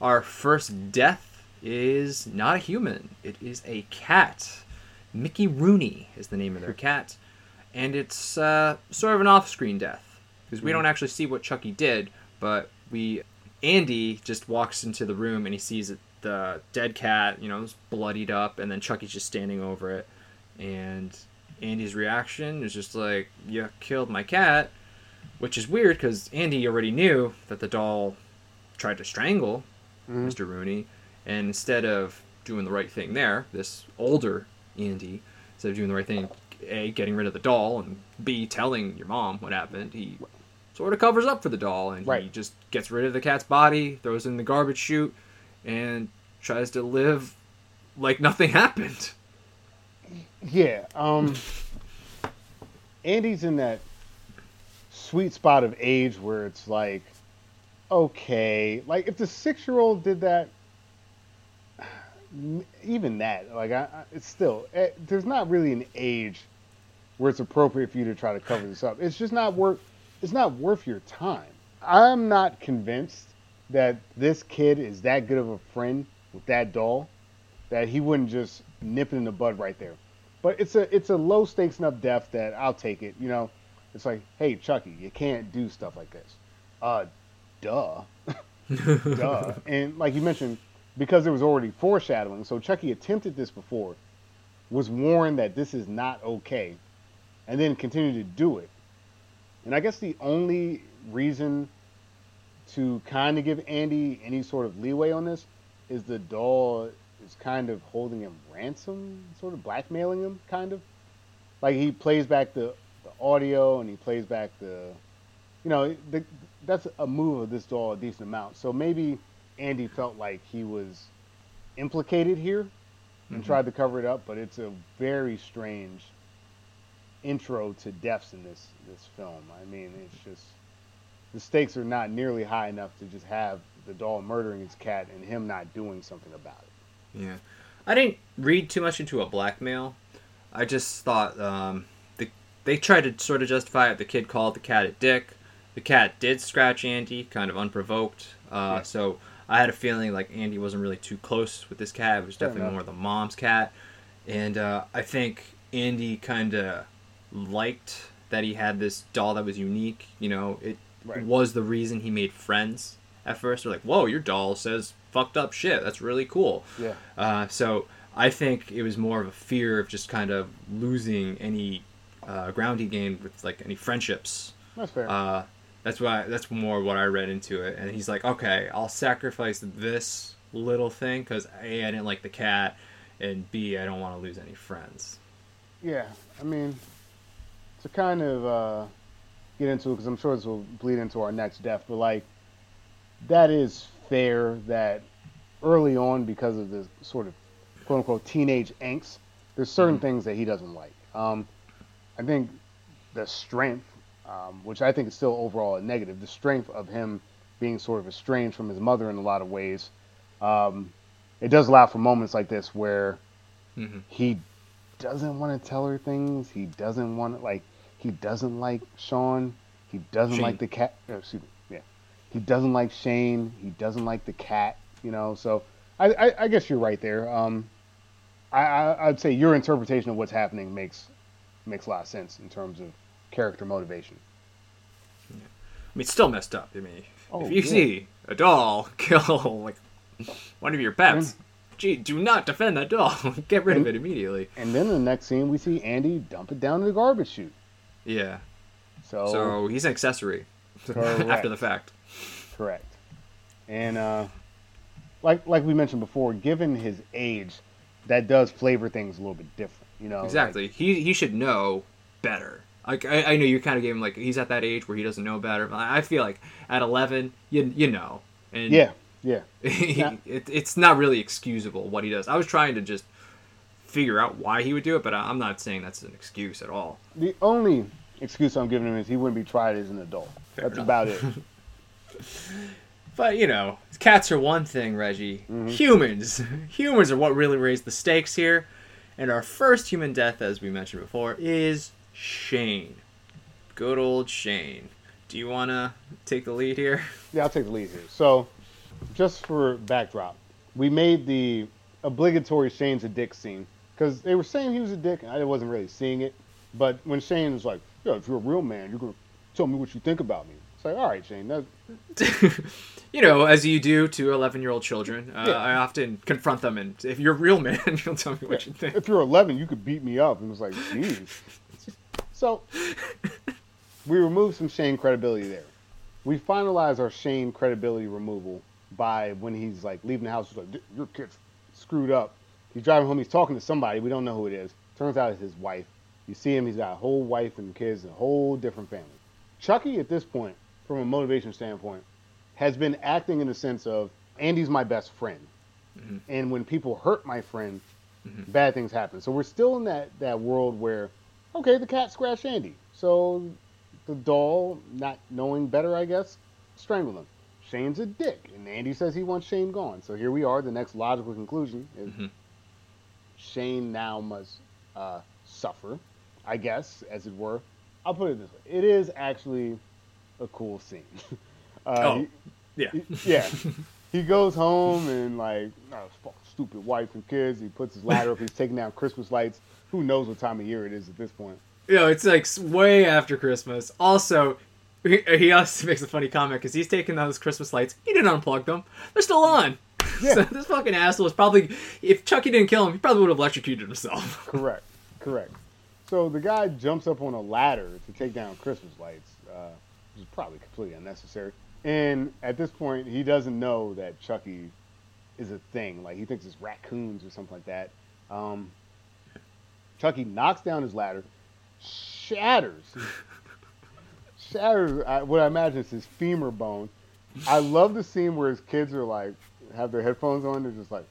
our first death is not a human. It is a cat. Mickey Rooney is the name of their <laughs> cat, and it's uh, sort of an off-screen death because we don't actually see what Chucky did, but we Andy just walks into the room and he sees it, the dead cat, you know, it's bloodied up, and then Chucky's just standing over it, and Andy's reaction is just like, "You killed my cat." which is weird because Andy already knew that the doll tried to strangle Mhm. Mr. Rooney, and instead of doing the right thing there, this older Andy, instead of doing the right thing, a getting rid of the doll, and b telling your mom what happened, he sort of covers up for the doll, and he just gets rid of the cat's body, throws it in the garbage chute, and tries to live like nothing happened. Yeah. Um. Andy's in that sweet spot of age where it's like, okay, like if the six-year-old did that, even that, like, I, I, it's still eh, there's not really an age where it's appropriate for you to try to cover this up. It's just not worth. It's not worth your time. I'm not convinced that this kid is that good of a friend with that doll that he wouldn't just nip it in the bud right there. But it's a it's a low stakes enough death that I'll take it. You know, it's like, hey Chucky, you can't do stuff like this. Uh, duh, <laughs> duh. And like you mentioned, because there was already foreshadowing, so Chucky attempted this before, was warned that this is not okay, and then continued to do it. And I guess the only reason to kind of give Andy any sort of leeway on this is the doll is kind of holding him ransom, sort of blackmailing him, kind of. Like he plays back the, the audio and he plays back the, you know, the, that's a move of this doll a decent amount. So maybe Andy felt like he was implicated here and Mhm. tried to cover it up, but it's a very strange intro to deaths in this this film. I mean, it's just the stakes are not nearly high enough to just have the doll murdering his cat and him not doing something about it. Yeah, I didn't read too much into a blackmail. I just thought um, the they tried to sort of justify it. The kid called the cat a dick. The cat did scratch Andy, kind of unprovoked. Uh, Yeah. So I had a feeling like Andy wasn't really too close with this cat. It was definitely more the mom's cat, and uh, I think Andy kind of liked that he had this doll that was unique. You know, it Right. was the reason he made friends at first. They're like, "Whoa, your doll says fucked up shit. That's really cool." Yeah. Uh, so I think it was more of a fear of just kind of losing any uh, ground he gained with like any friendships. That's fair. Uh, that's why that's more what I read into it. And he's like, okay, I'll sacrifice this little thing because a I didn't like the cat, and b I don't want to lose any friends. Yeah, I mean, to kind of uh, get into it, because I'm sure this will bleed into our next death, but like, that is fair that early on, because of the sort of quote unquote teenage angst, there's certain things that he doesn't like. Um, I think the strength, um, which I think is still overall a negative, the strength of him being sort of estranged from his mother in a lot of ways, um, it does allow for moments like this where hmm he doesn't want to tell her things. He doesn't want to, like he doesn't like Sean. He doesn't Shane. like the cat. oh, excuse me. Yeah, he doesn't like Shane. He doesn't like the cat. You know, so I I, I guess you're right there. Um, I, I I'd say your interpretation of what's happening makes makes a lot of sense in terms of character motivation. Yeah. I mean, it's still messed up. I mean, Oh, if you yeah. see a doll <laughs> kill like one of your pets, gee, do not defend that doll. <laughs> Get rid of it immediately. And then in the next scene, we see Andy dump it down in the garbage chute. Yeah. So, So he's an accessory <laughs> after the fact. Correct. And uh, like like we mentioned before, given his age, that does flavor things a little bit different. You know, Exactly. He he should know better. Like I, I know you kind of gave him like he's at that age where he doesn't know better. But I feel like at 11, you you know, and yeah, yeah, <laughs> he, Yeah. it, it's not really excusable what he does. I was trying to just figure out why he would do it, but I- I'm not saying that's an excuse at all. The only excuse I'm giving him is he wouldn't be tried as an adult. Fair That's enough. about it. <laughs> But you know, cats are one thing, Reggie. Mm-hmm. Humans, <laughs> humans are what really raise the stakes here. And our first human death, as we mentioned before, is Shane. Good old Shane. Do you want to take the lead here? <laughs> Yeah, I'll take the lead here. So, just for backdrop, we made the obligatory Shane's a dick scene because they were saying he was a dick, and I wasn't really seeing it. But when Shane was like, "Yeah, if you're a real man, you're gonna tell me what you think about me," it's like, "All right, Shane, that, <laughs> you know, as you do to 11 year old children, uh, Yeah. I often confront them, and if you're a real man, <laughs> you'll tell me what you think. if you're 11, you could beat me up." And it was like, "Jeez." So we removed some Shane credibility there. We finalized our Shane credibility removal by when he's like leaving the house. He's like, "Your kid's screwed up." He's driving home. He's talking to somebody. We don't know who it is. Turns out it's his wife. You see him. He's got a whole wife and kids, and a whole different family. Chucky, at this point, from a motivation standpoint, has been acting in the sense of Andy's my best friend, and when people hurt my friend, bad things happen. So we're still in that that world where, okay, the cat scratched Andy, so the doll, not knowing better, I guess, strangled him. Shane's a dick, and Andy says he wants Shane gone. So here we are. The next logical conclusion is Mhm. Shane now must uh, suffer, I guess, as it were. I'll put it this way: it is actually a cool scene. <laughs> uh, Oh, he- Yeah. yeah. He goes home and like, oh, stupid wife and kids. He puts his ladder up. He's taking down Christmas lights. Who knows what time of year it is at this point? You know, it's like way after Christmas. Also, he, he also <laughs> makes a funny comment because he's taking down those Christmas lights. He didn't unplug them; they're still on. Yeah. so this fucking asshole is probably, if Chucky didn't kill him, he probably would have electrocuted himself. <laughs> Correct. Correct. So the guy jumps up on a ladder to take down Christmas lights, uh, which is probably completely unnecessary. And at this point, he doesn't know that Chucky is a thing. Like he thinks it's raccoons or something like that. Um, Chucky knocks down his ladder, shatters, shatters what I imagine is his femur bone. I love the scene where his kids are like have their headphones on. They're just like,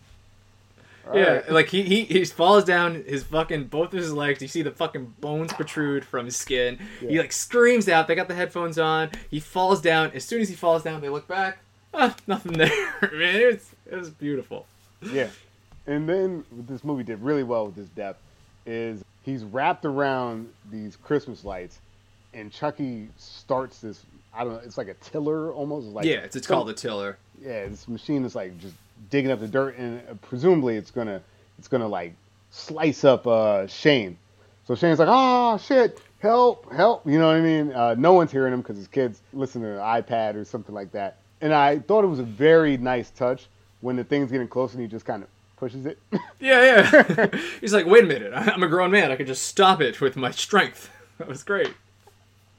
"All yeah, right." like he, he he falls down his fucking both of his legs. You see the fucking bones protrude from his skin. He like screams out. They got the headphones on. He falls down. As soon as he falls down, they look back. Ah, nothing there. <laughs> Man, it was it was beautiful. Yeah. And then what this movie did really well with this depth is he's wrapped around these Christmas lights and Chucky starts this I don't know. It's like a tiller almost. Like yeah, it's, it's some- called a tiller. yeah, this machine is like just digging up the dirt, and uh, presumably it's gonna it's gonna like slice up uh, Shane. So Shane's like, oh shit, help, help. You know what I mean? Uh, no one's hearing him because his kids listen to an iPad or something like that. And I thought it was a very nice touch when the thing's getting close and he just kind of pushes it. <laughs> Yeah, yeah. <laughs> He's like, wait a minute, <laughs> I'm a grown man. I can just stop it with my strength. That was great.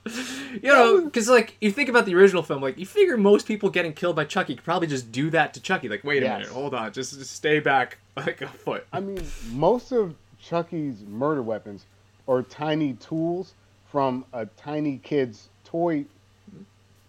<laughs> You know, because like you think about the original film, like you figure most people getting killed by Chucky could probably just do that to Chucky. Like, wait a minute, hold on, just, just stay back <laughs> like a foot. I mean, most of Chucky's murder weapons are tiny tools from a tiny kid's toy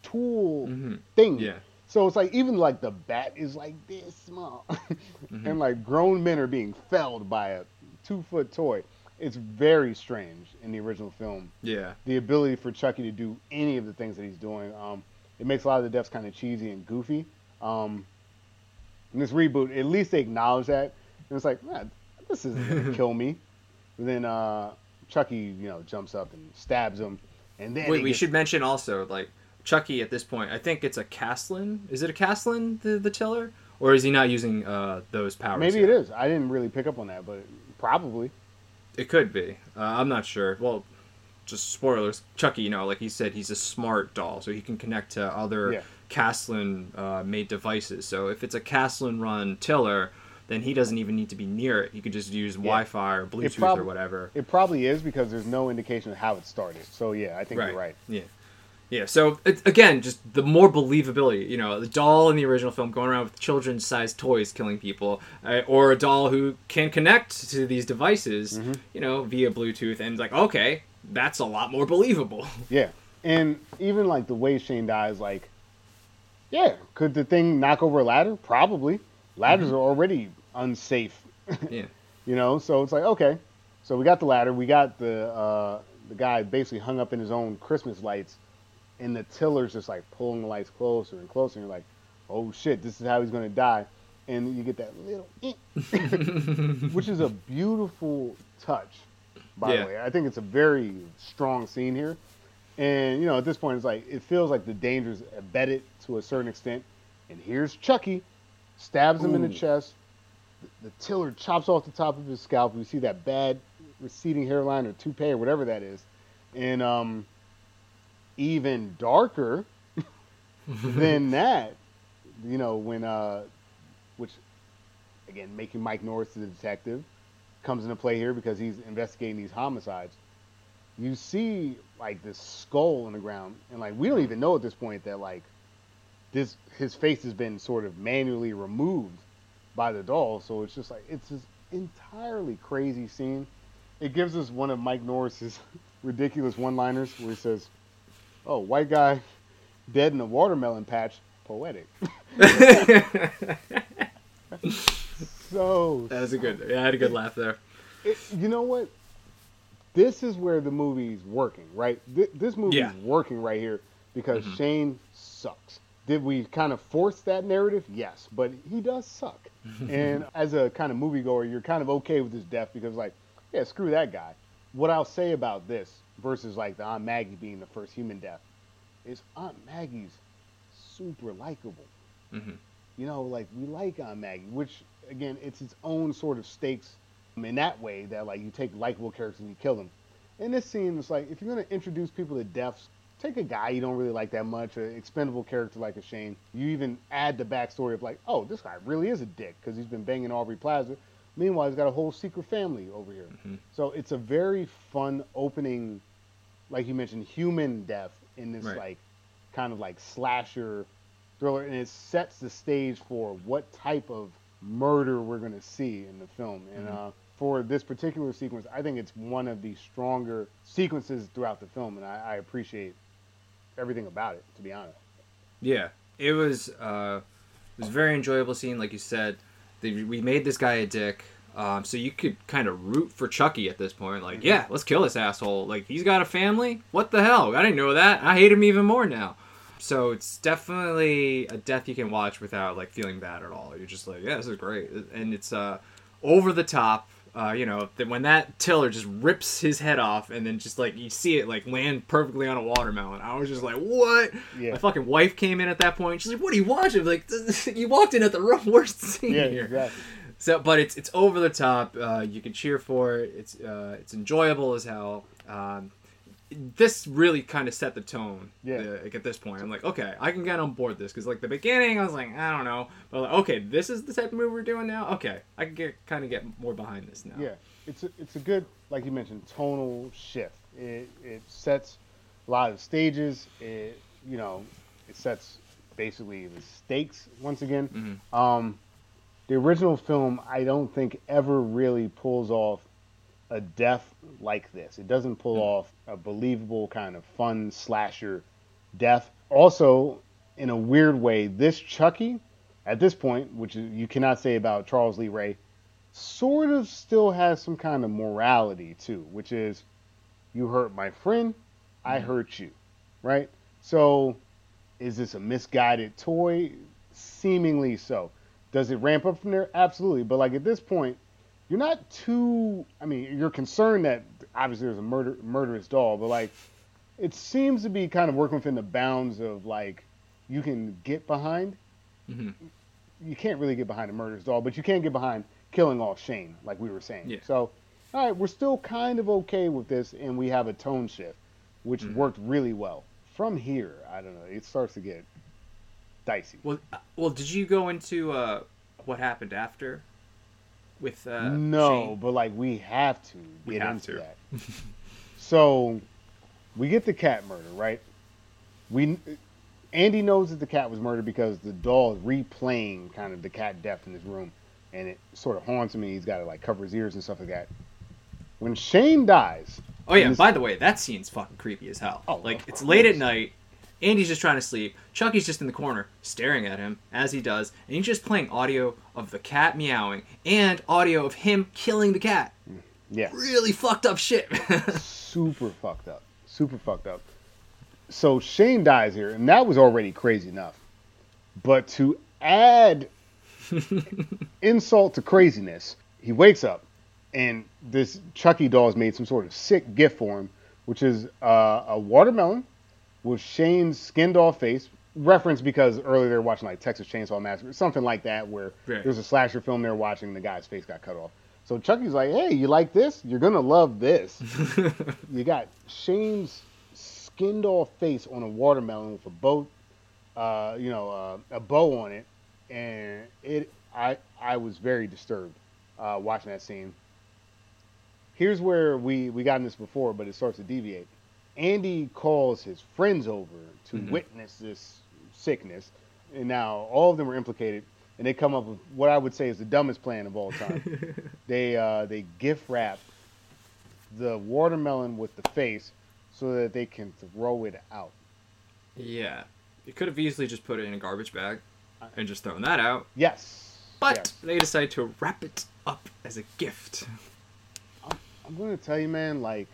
tool Mhm. thing. Yeah. So it's like even like the bat is like this small, <laughs> Mm-hmm. and like grown men are being felled by a two foot toy. It's very strange in the original film. Yeah, The ability for Chucky to do any of the things that he's doing. Um, it makes a lot of the deaths kind of cheesy and goofy. Um, in this reboot, at least they acknowledge that, and it's like, man, this isn't gonna <laughs> kill me. And then uh, Chucky, you know, jumps up and stabs him, and then Wait, we gets- should mention also like Chucky at this point. I think it's a Kaslan. Is it a Kaslan the the tiller, or is he not using uh, those powers? Maybe yet? it is. I didn't really pick up on that, but probably. It could be. Uh, I'm not sure. Well, just spoilers. Chucky, you know, like he said, he's a smart doll, so he can connect to other Yeah. Kaslan uh, made devices. So if it's a Kaslan run tiller, then he doesn't even need to be near it. He could just use Wi-Fi or Bluetooth prob- or whatever. It probably is because there's no indication of how it started. So yeah, I think you're right. Yeah. Yeah. So it, again, just the more believability. You know, the doll in the original film going around with children's-sized toys killing people, uh, or a doll who can connect to these devices, Mm-hmm. you know, via Bluetooth, and like, okay, that's a lot more believable. <laughs> Yeah, and even like the way Shane dies, like, yeah, could the thing knock over a ladder? Probably. Ladders are already unsafe, <laughs> yeah. you know. So it's like, okay, so we got the ladder, we got the uh, the guy basically hung up in his own Christmas lights, and the tiller's just like pulling the lights closer and closer. And you're like, oh shit, this is how he's gonna die, and you get that little, <laughs> eh, which is a beautiful touch. By Yeah. the way, I think it's a very strong scene here. And you know, at this point, it's like it feels like the danger's abetted to a certain extent. And here's Chucky, stabs him in the chest. The, the tiller chops off the top of his scalp. We see that bad receding hairline or toupee or whatever that is. And um, even darker than that, you know, when uh, which again making Mike Norris the detective comes into play here because he's investigating these homicides. You see like this skull in the ground and like we don't even know at this point that like this his face has been sort of manually removed by the doll. So it's just like it's this entirely crazy scene. It gives us one of mike norris's <laughs> ridiculous one liners where he says oh white guy dead in a watermelon patch poetic <laughs> so That was a good. Yeah, I had a good laugh there. it, you know what? This is where the movie's working, right? Th- this movie's Yeah. Mm-hmm. working right here because Shane sucks. Did we kind of force that narrative? Yes, but he does suck. <laughs> and as a kind of moviegoer, you're kind of okay with his death because, like, yeah, screw that guy. What I'll say about this versus like the Aunt Maggie being the first human death is Aunt Maggie's super likable Mhm. you know, like we like Aunt Maggie, which again, it's its own sort of stakes in that way that like you take likable characters and you kill them. In this scene, it's like if you're gonna introduce people to deaths, take a guy you don't really like that much, an expendable character like a Shane. You even add the backstory of like, oh, this guy really is a dick because he's been banging Aubrey Plaza. Meanwhile, he's got a whole secret family over here. So it's a very fun opening, like you mentioned, human death in this Right. like kind of like slasher thriller, and it sets the stage for what type of murder we're going to see in the film. And uh, for this particular sequence, I think it's one of the stronger sequences throughout the film, and I, I appreciate everything about it. To be honest, Yeah, it was. Uh, it was a very enjoyable scene, like you said. They, we made this guy a dick, um, so you could kind of root for Chucky at this point. Like, yeah, let's kill this asshole. Like, he's got a family. What the hell? I didn't know that. I hate him even more now. So it's definitely a death you can watch without like feeling bad at all. You're just like, yeah, this is great, and it's uh, over the top. Uh, you know, that when that tiller just rips his head off and then just like you see it like land perfectly on a watermelon, I was just like, what? Yeah. My fucking wife came in at that point. She's like, what are you watching? Like, <laughs> you walked in at the <laughs> worst scene Yeah, here. exactly. So, but it's it's over the top. Uh, you can cheer for it. It's uh, it's enjoyable as hell. Um, this really kind of set the tone. Yeah. uh, like at this point, I'm like, okay, I can get on board this because like the beginning, I was like, I don't know, but like, okay, this is the type of movie we're doing now. Okay, I can get kind of get more behind this now. Yeah, it's a, it's a good, like you mentioned, tonal shift. It it sets a lot of stages. It you know, it sets basically the stakes once again. Mhm. Um, the original film, I don't think ever really pulls off a death like this. It doesn't pull hmm. off a believable kind of fun slasher death. Also, in a weird way, this Chucky, at this point, which you cannot say about Charles Lee Ray, sort of still has some kind of morality too, which is you hurt my friend, I hmm. hurt you, right? So, is this a misguided toy? Seemingly so. Does it ramp up from there? Absolutely. But like at this point, you're not too. I mean, you're concerned that obviously there's a murder murderous doll, but like it seems to be kind of working within the bounds of like you can get behind. hmm You can't really get behind a murderous doll, but you can get behind killing off Shane, like we were saying. Yeah. So, all right, we're still kind of okay with this, and we have a tone shift, which Mhm. worked really well. From here, I don't know, it starts to get dicey. Well, uh, well, did you go into uh, what happened after with uh, no, Shane? but like we have to We get have into to. that. <laughs> so we get the cat murder, right? We Andy knows that the cat was murdered because the doll is replaying kind of the cat death in his room, and it sort of haunts him. And he's got to like cover his ears and stuff like that. When Shane dies, Oh yeah. By the way, that scene's fucking creepy as hell. Oh, like it's late at night. Andy's just trying to sleep. Chucky's just in the corner, staring at him as he does, and he's just playing audio of the cat meowing and audio of him killing the cat. yeah, Really fucked up shit. <laughs> super fucked up, super fucked up. So Shane dies here, and that was already crazy enough. But to add <laughs> insult to craziness, he wakes up, and this Chucky doll has made some sort of sick gift for him, which is uh, a watermelon with Shane's skinned off face. Reference because earlier they were watching like Texas Chainsaw Massacre, something like that, where Right. there's a slasher film they're watching, and the guy's face got cut off. So Chucky's like, "Hey, you like this? You're gonna love this." <laughs> you got Shane's skinned off face on a watermelon with a bow, uh, you know, uh, a bow on it, and it. I I was very disturbed uh, watching that scene. Here's where we we gotten this before, but it starts to deviate. Andy calls his friends over to Mhm. witness this sickness, and now all of them are implicated, and they come up with what I would say is the dumbest plan of all time <laughs> they uh, they gift wrap the watermelon with the face so that they can throw it out. yeah. You could have easily just put it in a garbage bag and just thrown that out. Yes, But Yes. they decide to wrap it up as a gift. I'm gonna tell you, man. Like,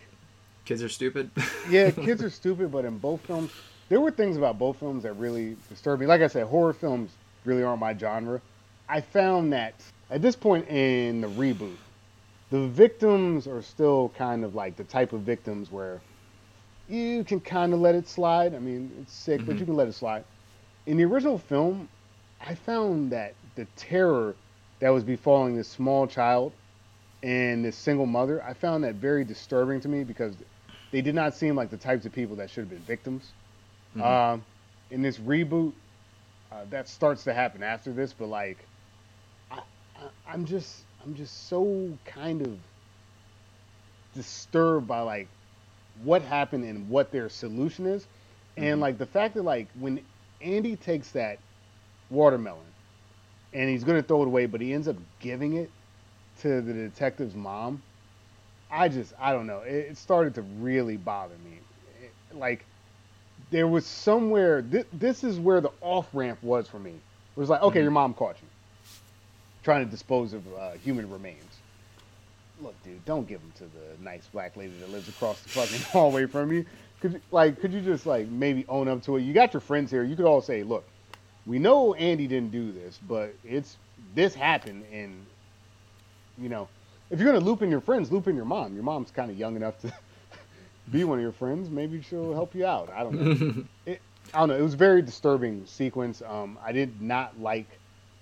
Kids are stupid. <laughs> yeah, kids are stupid, but in both films, there were things about both films that really disturbed me. Like I said, horror films really aren't my genre. I found that at this point in the reboot, the victims are still kind of like the type of victims where you can kind of let it slide. I mean, it's sick, but Mhm. you can let it slide. In the original film, I found that the terror that was befalling this small child and this single mother, I found that very disturbing to me because they did not seem like the types of people that should have been victims. Mhm. Um, in this reboot, uh, that starts to happen after this, but like, I, I, I'm just, I'm just so kind of disturbed by like what happened and what their solution is, and Mhm. like the fact that like when Andy takes that watermelon and he's gonna throw it away, but he ends up giving it to the detective's mom. I just, I don't know. It, it started to really bother me. It- like, there was somewhere. Th- this is where the off ramp was for me. It was like, okay, Mhm. your mom caught you trying to dispose of uh, human remains. Look, dude, don't give them to the nice black lady that lives across the fucking <laughs> hallway from you. Could you, like, could you just like maybe own up to it? You got your friends here. You could all say, look, we know Andy didn't do this, but it's this happened, and you know, if you're gonna loop in your friends, loop in your mom. Your mom's kind of young enough to <laughs> be one of your friends. Maybe she'll help you out. I don't know. <laughs> it, I don't know. It was a very disturbing sequence. Um, I did not like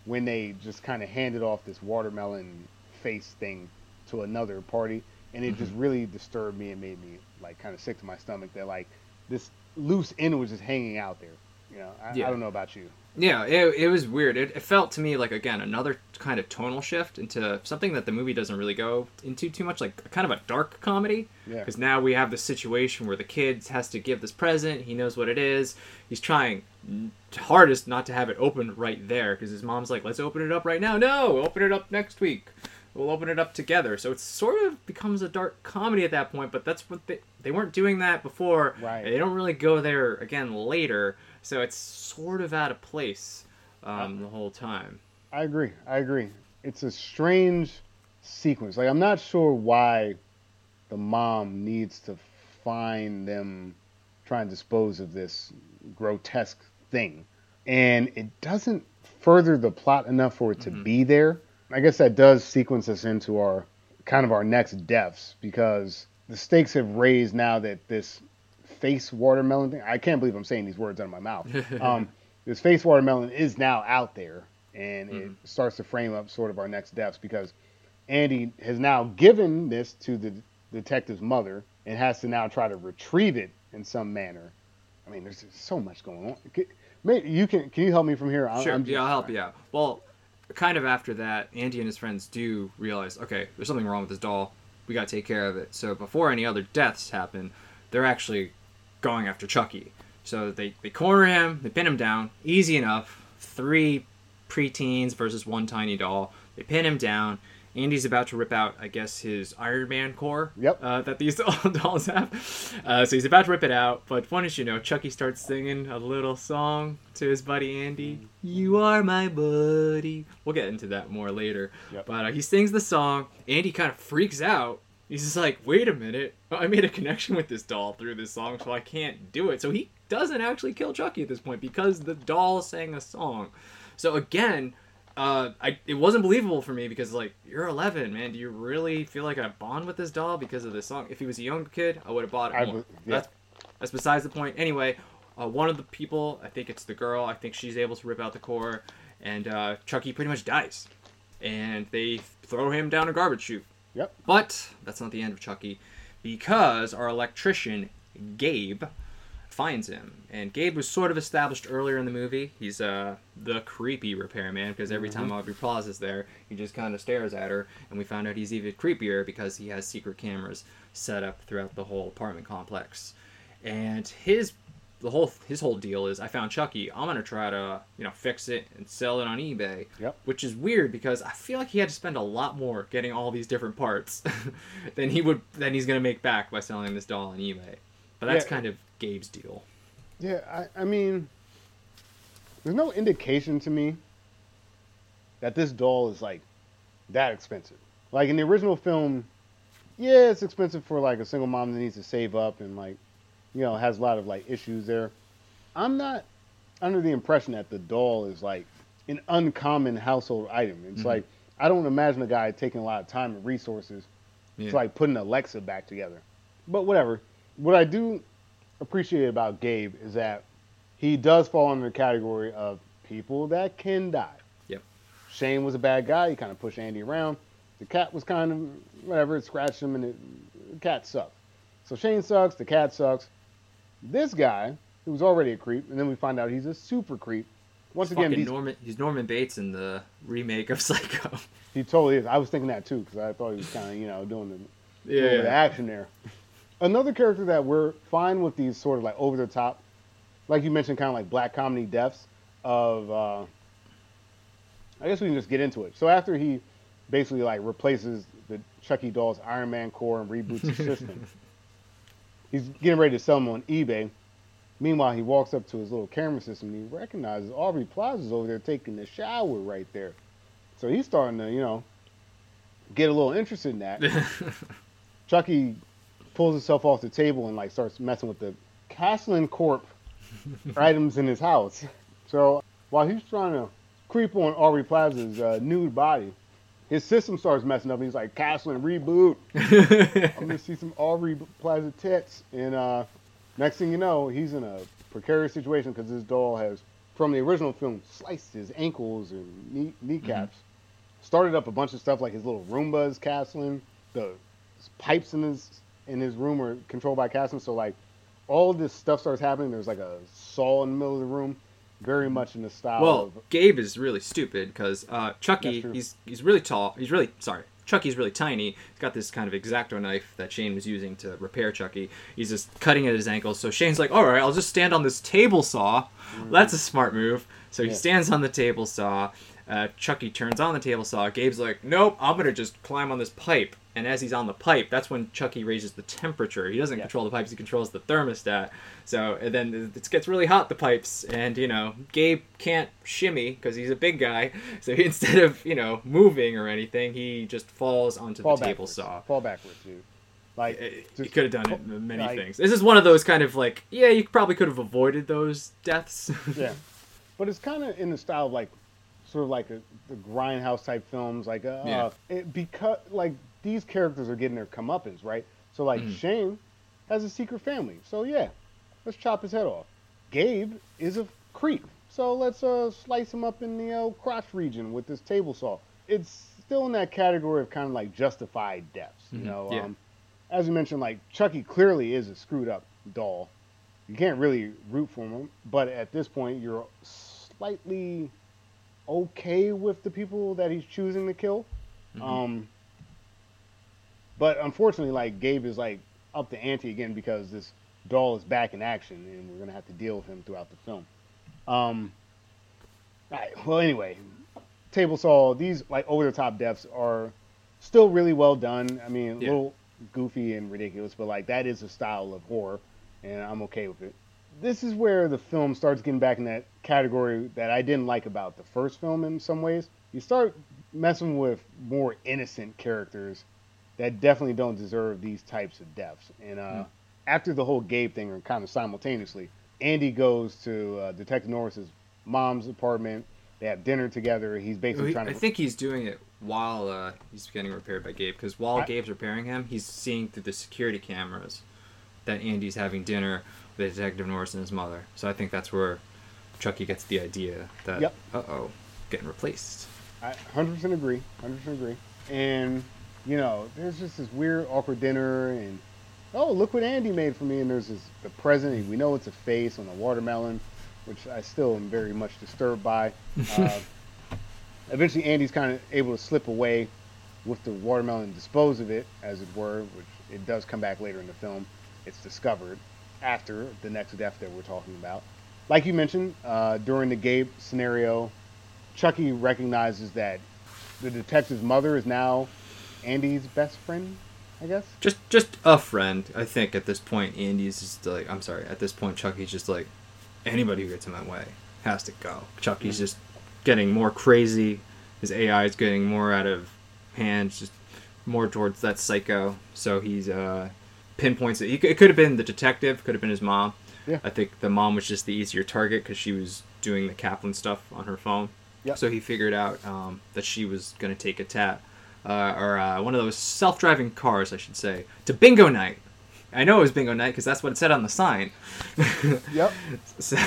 when they just kind of handed off this watermelon face thing to another party, and it mm-hmm. just really disturbed me and made me like kind of sick to my stomach. That like this loose end was just hanging out there. You know, I, yeah. I don't know about you. Yeah, it, it was weird. It, it, felt to me like again another kind of tonal shift into something that the movie doesn't really go into too much, like kind of a dark comedy. Yeah. Because now we have the situation where the kid has to give this present. He knows what it is. He's trying hardest not to have it open right there because his mom's like, "Let's open it up right now." No, open it up next week. We'll open it up together. So it sort of becomes a dark comedy at that point. But that's what they they weren't doing that before. Right. They don't really go there again later. So it's sort of out of place um, the whole time. I agree. I agree. It's a strange sequence. Like I'm not sure why the mom needs to find them trying to dispose of this grotesque thing, and it doesn't further the plot enough for it to mm-hmm. be there. I guess that does sequence us into our kind of our next depths because the stakes have raised now that this face watermelon thing. I can't believe I'm saying these words out of my mouth. <laughs> Um, this face watermelon is now out there, and mm-hmm. it starts to frame up sort of our next deaths because Andy has now given this to the detective's mother and has to now try to retrieve it in some manner. I mean, there's so much going on. Maybe you can can you help me from here? I'm, sure. I'm yeah, I'll help you out. Well, kind of after that, Andy and his friends do realize, okay, there's something wrong with this doll. We got to take care of it. So before any other deaths happen, they're actually going after Chucky. So they, they corner him, they pin him down, easy enough. Three preteens versus one tiny doll. They pin him down. Andy's about to rip out, I guess, his Iron Man core yep. uh, that these <laughs> dolls have. Uh, so he's about to rip it out, but what did you know, Chucky starts singing a little song to his buddy Andy. You are my buddy. We'll get into that more later. Yep. But uh, he sings the song. Andy kind of freaks out he's just like, wait a minute, I made a connection with this doll through this song, so I can't do it. So he doesn't actually kill Chucky at this point because the doll sang a song. So again, uh, I it wasn't believable for me because like you're 11, man. Do you really feel like I bond with this doll because of this song? If he was a young kid, I would have bought it more. yeah. That's that's besides the point. Anyway, uh, one of the people, I think it's the girl. I think she's able to rip out the core, and uh, Chucky pretty much dies, and they throw him down a garbage chute. Yep. But that's not the end of Chucky, because our electrician Gabe finds him, and Gabe was sort of established earlier in the movie. He's uh the creepy repairman because every mm-hmm. time Aubrey Plaza is there, he just kind of stares at her, and we found out he's even creepier because he has secret cameras set up throughout the whole apartment complex. And his the whole his whole deal is I found Chucky. I'm gonna try to you know fix it and sell it on eBay. Yep. Which is weird because I feel like he had to spend a lot more getting all these different parts <laughs> than he would than he's gonna make back by selling this doll on eBay. But that's yeah. kind of Gabe's deal. Yeah, I, I mean, there's no indication to me that this doll is like that expensive. Like in the original film, yeah, it's expensive for like a single mom that needs to save up and like you know, has a lot of like issues there. I'm not under the impression that the doll is like an uncommon household item. It's mm-hmm. like I don't imagine a guy taking a lot of time and resources yeah. to like putting Alexa back together. But whatever. What I do appreciate about Gabe is that he does fall under the category of people that can die. Yep. Shane was a bad guy. He kind of pushed Andy around. The cat was kind of whatever. It scratched him, and it, the cat sucks. So Shane sucks. The cat sucks. This guy, who was already a creep, and then we find out he's a super creep. Once he's again, these... Norman, he's Norman Bates in the remake of <laughs> Psycho. He totally is. I was thinking that too because I thought he was kind of you know doing the, yeah. doing the action there. Another character that we're fine with these sort of like over the top, like you mentioned, kind of like black comedy deaths of. Uh, I guess we can just get into it. So after he basically like replaces the Chucky doll's Iron Man core and reboots the <laughs> system. He's getting ready to sell them on eBay. Meanwhile, he walks up to his little camera system and he recognizes Aubrey Plaza's over there taking the shower right there. So he's starting to, you know, get a little interested in that. <laughs> Chucky pulls himself off the table and like starts messing with the Kaslan Corp <laughs> items in his house. So while he's trying to creep on Aubrey Plaza's uh, nude body, his system starts messing up. And he's like, Kaslan, reboot. <laughs> I'm gonna see some Aubrey Plaza tits. And uh, next thing you know, he's in a precarious situation because this doll has, from the original film, sliced his ankles and knee- kneecaps. Started up a bunch of stuff like his little Roombas, Kaslan. The pipes in his in his room are controlled by Kaslan. So like, all this stuff starts happening. There's like a saw in the middle of the room, very much in the style Well, of Gabe is really stupid because uh, Chucky, he's he's really tall. He's really sorry. Chucky's really tiny. He's got this kind of exacto knife that Shane was using to repair Chucky. He's just cutting at his ankles. So Shane's like, "All right, I'll just stand on this table saw." That's a smart move. So he Mm. Yeah. stands on the table saw. Uh, Chucky turns on the table saw. Gabe's like, "Nope, I'm gonna just climb on this pipe." And as he's on the pipe, that's when Chucky raises the temperature. He doesn't Yeah. control the pipes; he controls the thermostat. So and then it gets really hot the pipes, and you know Gabe can't shimmy because he's a big guy. <laughs> So he, <laughs> instead of you know moving or anything, he just falls onto fall the table saw. Fall backwards, dude. Like You just- could have done it many like- things. This is one of those kind of like, yeah, you probably could have avoided those deaths. <laughs> yeah, but it's kind of in the style of like, sort of like a, the grindhouse type films, like uh, Yeah. it, because like these characters are getting their comeuppance, right? So like Mhm. Shane has a secret family, so yeah, let's chop his head off. Gabe is a creep, so let's uh, slice him up in the uh, crotch region with this table saw. It's still in that category of kind of like justified deaths, you Mhm, know. yeah. Um, as you mentioned, like Chucky clearly is a screwed up doll. You can't really root for him, but at this point, you're slightly okay with the people that he's choosing to kill. Mhm. Um, but unfortunately, like Gabe is like up the ante again because this doll is back in action, and we're gonna have to deal with him throughout the film. Um, all right. Well, anyway, table saw these like over the top deaths are still really well done. I mean, a Yeah. little goofy and ridiculous, but like that is a style of horror, and I'm okay with it. This is where the film starts getting back in that category that I didn't like about the first film in some ways. You start messing with more innocent characters that definitely don't deserve these types of deaths. And uh, Mm. after the whole Gabe thing, or kind of simultaneously, Andy goes to uh, Detective Norris's mom's apartment. They have dinner together. He's basically trying to. I think he's doing it while uh, he's getting repaired by Gabe, because while I- Gabe's repairing him, he's seeing through the security cameras that Andy's having dinner with Detective Norris and his mother. So I think that's where Chucky gets the idea that, Yep. uh oh, getting replaced. I 100% agree. 100% agree. And, you know, there's just this weird, awkward dinner, and oh, look what Andy made for me. And there's this the present. and We know it's a face on a watermelon, which I still am very much disturbed by. <laughs> Uh, eventually, Andy's kind of able to slip away with the watermelon and dispose of it, as it were, which it does come back later in the film. It's discovered after the next death that we're talking about. Like you mentioned, uh, during the Gabe scenario, Chucky recognizes that the detective's mother is now Andy's best friend, I guess. Just, just a friend. I think at this point, Andy's just like, I'm sorry. At this point, Chucky's just like, anybody who gets in my way has to go. Chucky's Mhm. just getting more crazy. His AI is getting more out of hand, just more towards that psycho. So he's uh, pinpoints it. He, it could have been the detective, could have been his mom. Yeah. I think the mom was just the easier target because she was doing the Kaslan stuff on her phone. Yep. So he figured out um, that she was going to take a tat, uh, or uh, one of those self-driving cars, I should say, to bingo night. I know it was bingo night because that's what it said on the sign. <laughs> Yep. so,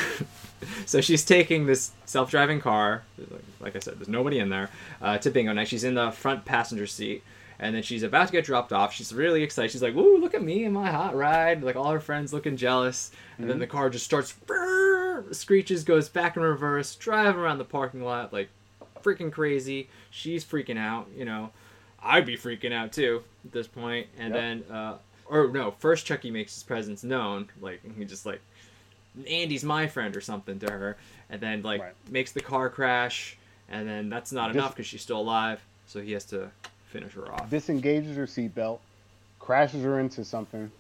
so she's taking this self-driving car. Like, like I said, there's nobody in there uh, to bingo night. She's in the front passenger seat, and then she's about to get dropped off. She's really excited. She's like, "Woo! Look at me in my hot ride!" Like all her friends looking jealous. And then Mhm. the car just starts screeches, goes back in reverse, driving around the parking lot like freaking crazy. She's freaking out. You know, I'd be freaking out too at this point. And Yep. then, uh, or no, first Chucky makes his presence known. Like he just like Andy's my friend or something to her, and then like Right. makes the car crash, and then that's not Just- enough because she's still alive, so he has to finish her off. Disengages her seatbelt, crashes her into something.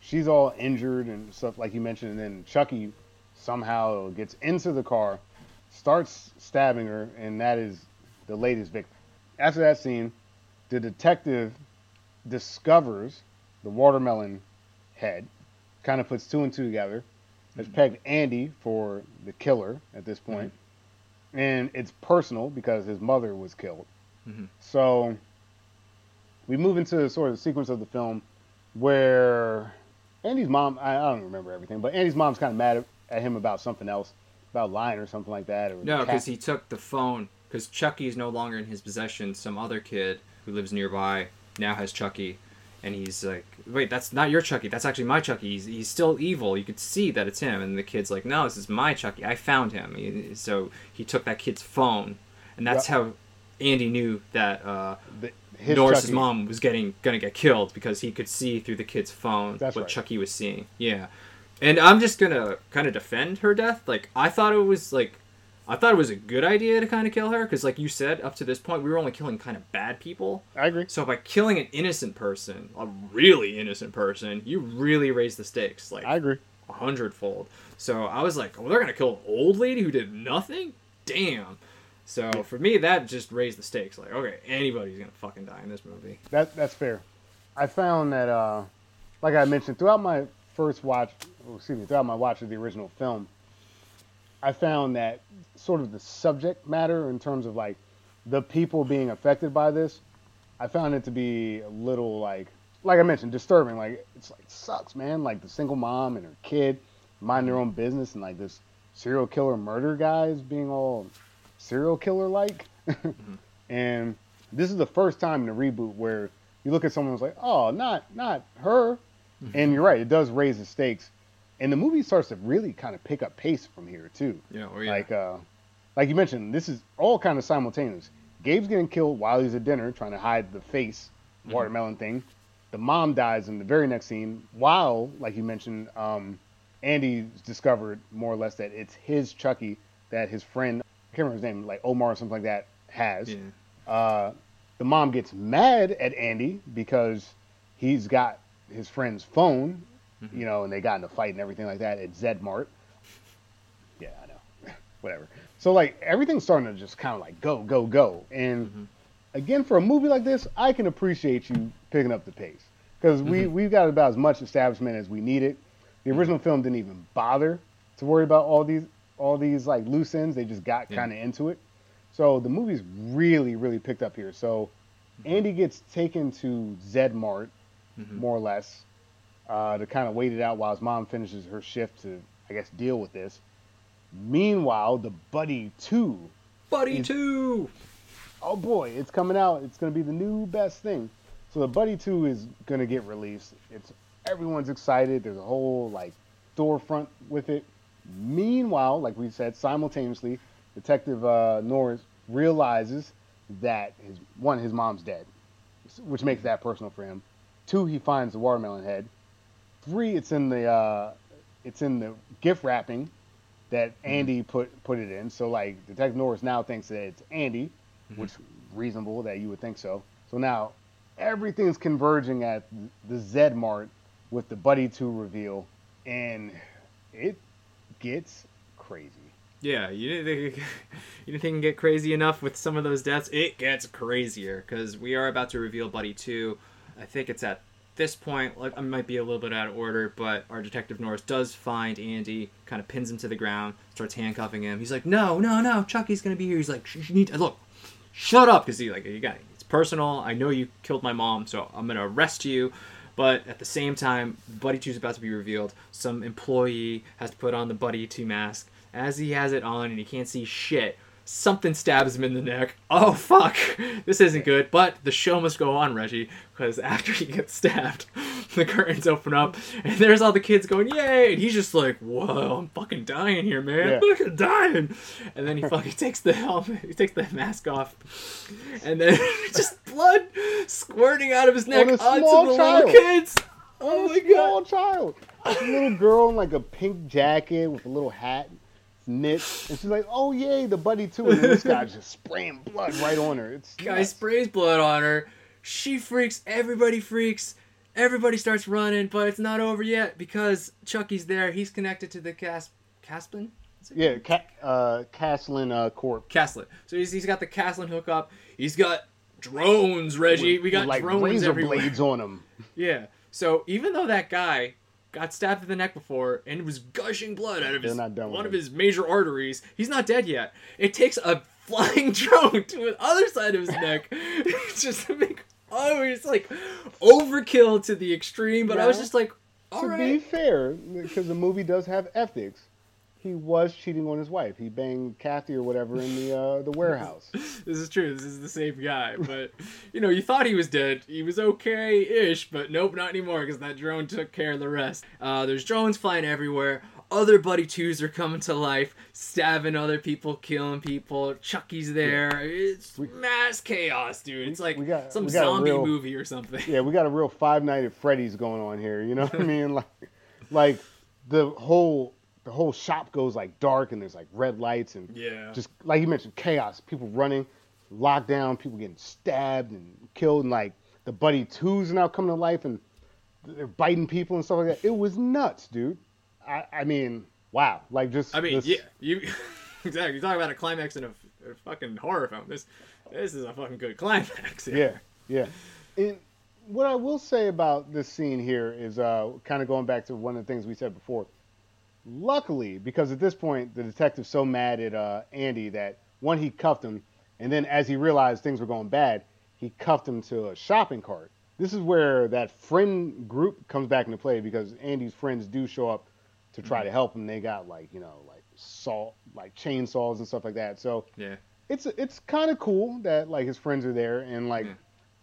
She's all injured and stuff like you mentioned, and then Chucky somehow gets into the car, starts stabbing her, and that is the latest victim. After that scene, the detective discovers the watermelon head, kind of puts two and two together, has pegged Andy for the killer at this point, and it's personal because his mother was killed. Mhm. So we move into sort of the sequence of the film where Andy's mom, I, I don't remember everything, but Andy's mom's kind of mad at, at him about something else, about lying or something like that. Or No, because he took the phone. Because Chucky is no longer in his possession. Some other kid who lives nearby now has Chucky, and he's like, "Wait, that's not your Chucky. That's actually my Chucky. He's, he's still evil. You could see that it's him." And the kid's like, "No, this is my Chucky. I found him." He- So he took that kid's phone, and that's how Andy knew that uh, the- his Norris's Chucky- mom was getting gonna get killed because he could see through the kid's phone That's what right. Chucky was seeing. Yeah, and I'm just gonna kind of defend her death. Like I thought it was like, I thought it was a good idea to kind of kill her because, like you said, up to this point we were only killing kind of bad people. I agree. So by killing an innocent person, a really innocent person, you really raise the stakes like I agree. a hundredfold. So I was like, oh, they're gonna kill an old lady who did nothing. Damn. So for me, that just raised the stakes. Like, okay, anybody's gonna fucking die in this movie. That that's fair. I found that, uh, like I mentioned, throughout my first watch, oh, excuse me, throughout my watch of the original film, I found that sort of the subject matter in terms of like the people being affected by this, I found it to be a little like, like I mentioned, disturbing. Like it's like sucks, man. Like the single mom and her kid mind their own business, and like this serial killer murder guy is being all serial killer like. <laughs> And this is the first time in the reboot where you look at someone who's like, oh, not not her. And you're right, it does raise the stakes. And the movie starts to really kind of pick up pace from here too. Yeah, oh yeah. Like uh like you mentioned, this is all kind of simultaneous. Gabe's getting killed while he's at dinner trying to hide the face watermelon thing. The mom dies in the very next scene while, like you mentioned, um, Andy's discovered more or less that it's his Chucky that his friend, I can't remember his name, like Omar or something like that, has. yeah. Uh, the mom gets mad at Andy because he's got his friend's phone, Mm-hmm. you know, and they got in a fight and everything like that at Zedmart. Yeah, I know. <laughs> Whatever. So like everything's starting to just kind of like go, go, go. And Mhm. again, for a movie like this, I can appreciate you picking up the pace because we Mhm. we've got about as much establishment as we needed. The original film didn't even bother to worry about all these all these like loose ends. They just got Yeah. kind of into it. So the movie's really, really picked up here. So Andy gets taken to Zedmart, Mhm. more or less, uh, to kind of wait it out while his mom finishes her shift to, I guess, deal with this. Meanwhile, the Buddy 2, Buddy is- two. oh boy, it's coming out. It's going to be the new best thing. So the Buddy 2 is going to get released. It's everyone's excited. There's a whole like storefront with it. Meanwhile, like we said, simultaneously, Detective uh, Norris realizes that his one, his mom's dead, which makes that personal for him. Two, he finds the watermelon head. Three, it's in the uh, it's in the gift wrapping that Andy put put it in. So like Detective Norris now thinks that it's Andy, which reasonable that you would think so. So now everything's converging at the Z Mart with the Buddy Two reveal, and it gets crazy. Yeah, you didn't think <laughs> you didn't think it can get crazy enough with some of those deaths. It gets crazier because we are about to reveal Buddy two. I think it's at this point. Like I might be a little bit out of order, but our detective Norris does find Andy, kind of pins him to the ground, starts handcuffing him. He's like, "No, no, no, Chucky's gonna be here." He's like, "You need look, shut up," because he like you got it's personal. I know you killed my mom, so I'm gonna arrest you. But at the same time, Buddy 2 is about to be revealed. Some employee has to put on the Buddy 2 mask. As he has it on and he can't see shit, something stabs him in the neck. Oh, fuck. This isn't good. But the show must go on, Reggie, because after <laughs> he gets stabbed, <laughs> the curtains open up and there's all the kids going, yay! And he's just like, whoa, I'm fucking dying here, man. Yeah. I'm fucking dying. And then he fucking <laughs> takes the helmet, he takes the mask off, and then just blood squirting out of his neck onto small the child. little kids. Oh my small god. child. A little girl in like a pink jacket with a little hat, knit, and she's like, "Oh yay, the buddy too!" And this guy's <laughs> just spraying blood right on her. It's Guy nuts. sprays blood on her. She freaks. Everybody freaks. Everybody starts running, but it's not over yet because Chucky's there. He's connected to the Cas Caspin. It? yeah, Ca- uh, Kaslan uh, Corp. Kaslan. So he's, he's got the Kaslan hookup. He's got drones, Reggie. with- we got with, like drones razor everywhere. blades on them. <laughs> Yeah. So even though that guy got stabbed in the neck before and was gushing blood out of They're his one of his major arteries, he's not dead yet. It takes a flying <laughs> drone to the other side of his neck, <laughs> just to make oh, it's like overkill to the extreme. But I was just like, all right to all be fair, because the movie does have ethics, he was cheating on his wife. He banged Kathy or whatever in the uh, the warehouse. <laughs> this is true. This is the same guy. But you know, you thought he was dead. He was okay-ish, but nope, not anymore because that drone took care of the rest. Uh, there's drones flying everywhere. Other buddy twos are coming to life, stabbing other people, killing people. Chucky's there. It's mass chaos, dude. It's like we got- some we zombie real- movie or something. Yeah, we got a real Five Nights at Freddy's going on here. You know what I <laughs> mean? Like, like the whole the whole shop goes like dark and there's like red lights and Yeah. just like you mentioned, chaos. People running, lockdown, people getting stabbed and killed, and like the buddy twos are now coming to life and they're biting people and stuff like that. It was nuts, dude. I, I mean, wow. Like just I mean, this- yeah, you <laughs> exactly. You're talking about a climax in a, a fucking horror film. This this is a fucking good climax. Yeah, yeah. And what I will say about this scene here is uh, kind of going back to one of the things we said before. Luckily, because at this point the detective's so mad at uh, Andy that one he cuffed him, and then as he realized things were going bad, he cuffed him to a shopping cart. This is where that friend group comes back into play because Andy's friends do show up to try to help him. They got like you know like salt, like chainsaws and stuff like that. So Yeah. it's it's kind of cool that like his friends are there and like Yeah.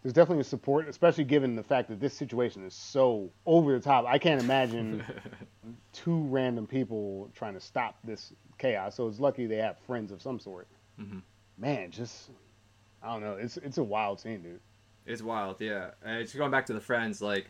There's definitely a support, especially given the fact that this situation is so over the top. I can't imagine <laughs> two random people trying to stop this chaos. So it's lucky they have friends of some sort. Mhm. Man, just I don't know. It's it's a wild scene, dude. It's wild, yeah. And it's going back to the friends, like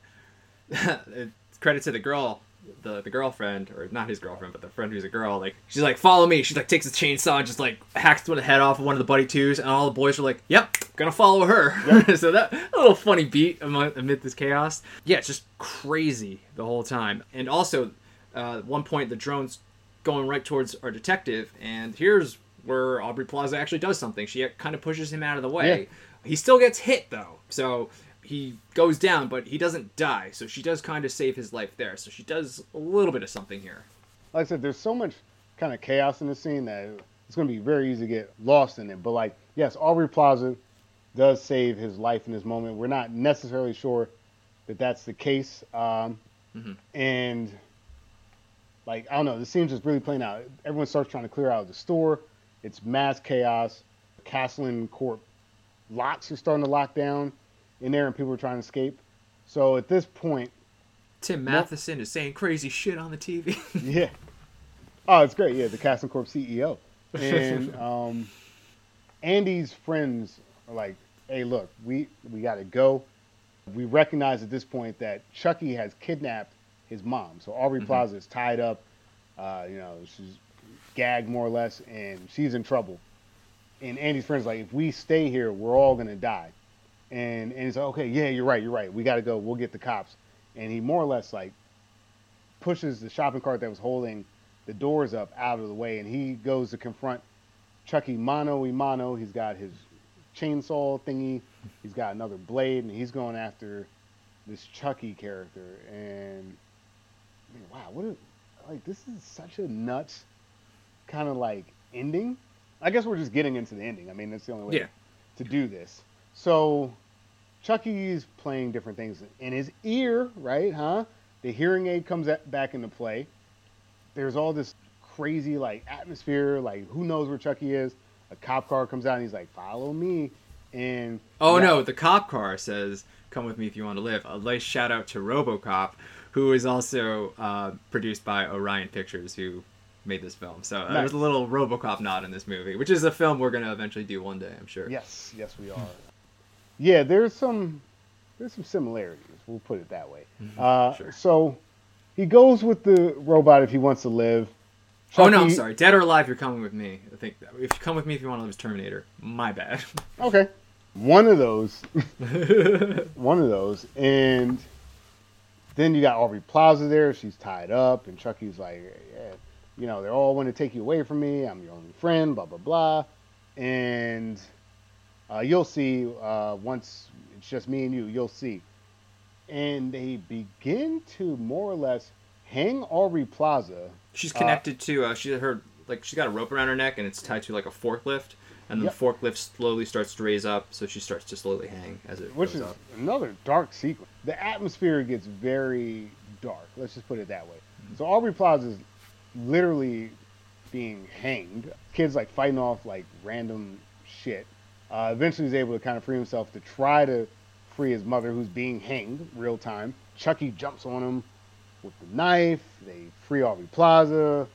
<laughs> credit to the girl, the the girlfriend, or not his girlfriend, but the friend who's a girl. Like she's like, follow me. She like takes a chainsaw and just like hacks the head off of one of the buddy twos, and all the boys are like, yep, gonna follow her. <laughs> so that a little funny beat among, amid this chaos. Yeah, it's just crazy the whole time. And also, uh, at one point the drone's going right towards our detective, and here's where Aubrey Plaza actually does something. She kind of pushes him out of the way. Yeah. He still gets hit though, so he goes down, but he doesn't die. So she does kind of save his life there. So she does a little bit of something here. Like I said, there's so much kind of chaos in this scene that it's going to be very easy to get lost in it. But like, yes, Aubrey Plaza does save his life in this moment. We're not necessarily sure that that's the case. Um, Mhm. And like, I don't know, the scene's just really playing out. Everyone starts trying to clear out of the store. It's mass chaos. Kaslan Corp locks are starting to lock down in there, and people were trying to escape. So at this point, Tim Matheson is saying crazy shit on the TV. <laughs> yeah. Oh, it's great. Yeah, the Kaslan Corp CEO. And <laughs> um, Andy's friends are like, hey, look, we, we got to go. We recognize at this point that Chucky has kidnapped his mom. So Aubrey Plaza is tied up. Uh, you know, she's gagged more or less, and she's in trouble. And Andy's friends are like, if we stay here, we're all going to die. And, and he's like, okay, yeah, you're right, you're right. We got to go. We'll get the cops. And he more or less like pushes the shopping cart that was holding the doors up out of the way, and he goes to confront Chucky mano y mano. He's got his chainsaw thingy. He's got another blade, and he's going after this Chucky character. And man, wow, what a like this is such a nuts kind of like ending. I guess we're just getting into the ending. I mean, that's the only way Yeah. to do this. So Chucky's playing different things in his ear, right? Huh? The hearing aid comes back into play. There's all this crazy like atmosphere, like who knows where Chucky is. A cop car comes out and he's like, "Follow me," and oh Yeah. no, the cop car says, "Come with me if you want to live." A nice shout out to RoboCop, who is also uh, produced by Orion Pictures, who made this film. So uh, there's a little RoboCop nod in this movie, which is a film we're gonna eventually do one day, I'm sure. Yes, yes, we are. Yeah, there's some there's some similarities. We'll put it that way. Uh, Mm-hmm. Sure. So he goes with the robot if he wants to live. Oh no, I'm sorry. Dead or alive, you're coming with me. I think if you come with me if you want to live as Terminator. My bad. <laughs> Okay, one of those, <laughs> one of those, and then you got Aubrey Plaza there. She's tied up, and Chucky's like, yeah, you know, they're all want to take you away from me. I'm your only friend. Blah blah blah, and uh, you'll see uh, once it's just me and you. You'll see, and they begin to more or less hang Aubrey Plaza. She's Uh, connected to. Uh, she her like she's got a rope around her neck and it's tied to like a forklift, and Yep. the forklift slowly starts to raise up, so she starts to slowly hang as it which is up. another dark sequence. The atmosphere gets very dark. Let's just put it that way. So Aubrey Plaza is literally being hanged. Kids like fighting off like random shit. Uh, eventually, he's able to kind of free himself to try to free his mother, who's being hanged real time. Chucky jumps on him with the knife. They free Aubrey Plaza.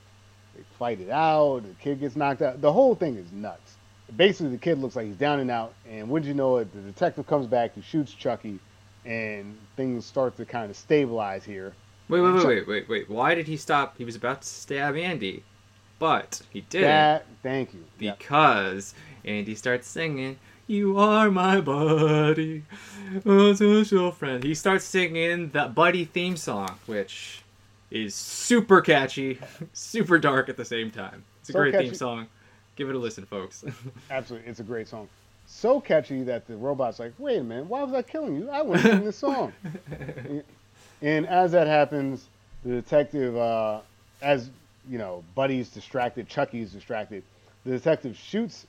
They fight it out. The kid gets knocked out. The whole thing is nuts. Basically, the kid looks like he's down and out. And wouldn't you know it, the detective comes back, he shoots Chucky, and things start to kind of stabilize here. Wait, wait, wait, Chuck- wait, wait, wait. Why did he stop? He was about to stab Andy, but he didn't That, thank you. Yep. Because Andy starts singing. You are my buddy, a social friend. He starts singing that buddy theme song, which is super catchy, <laughs> super dark at the same time. It's a So great theme song. Give it a listen, folks. <laughs> Absolutely, it's a great song. So catchy that the robot's like, wait a minute, why was I killing you? I want to sing this song. <laughs> and as that happens, the detective, uh, as you know, Buddy's distracted, Chucky's distracted. The detective shoots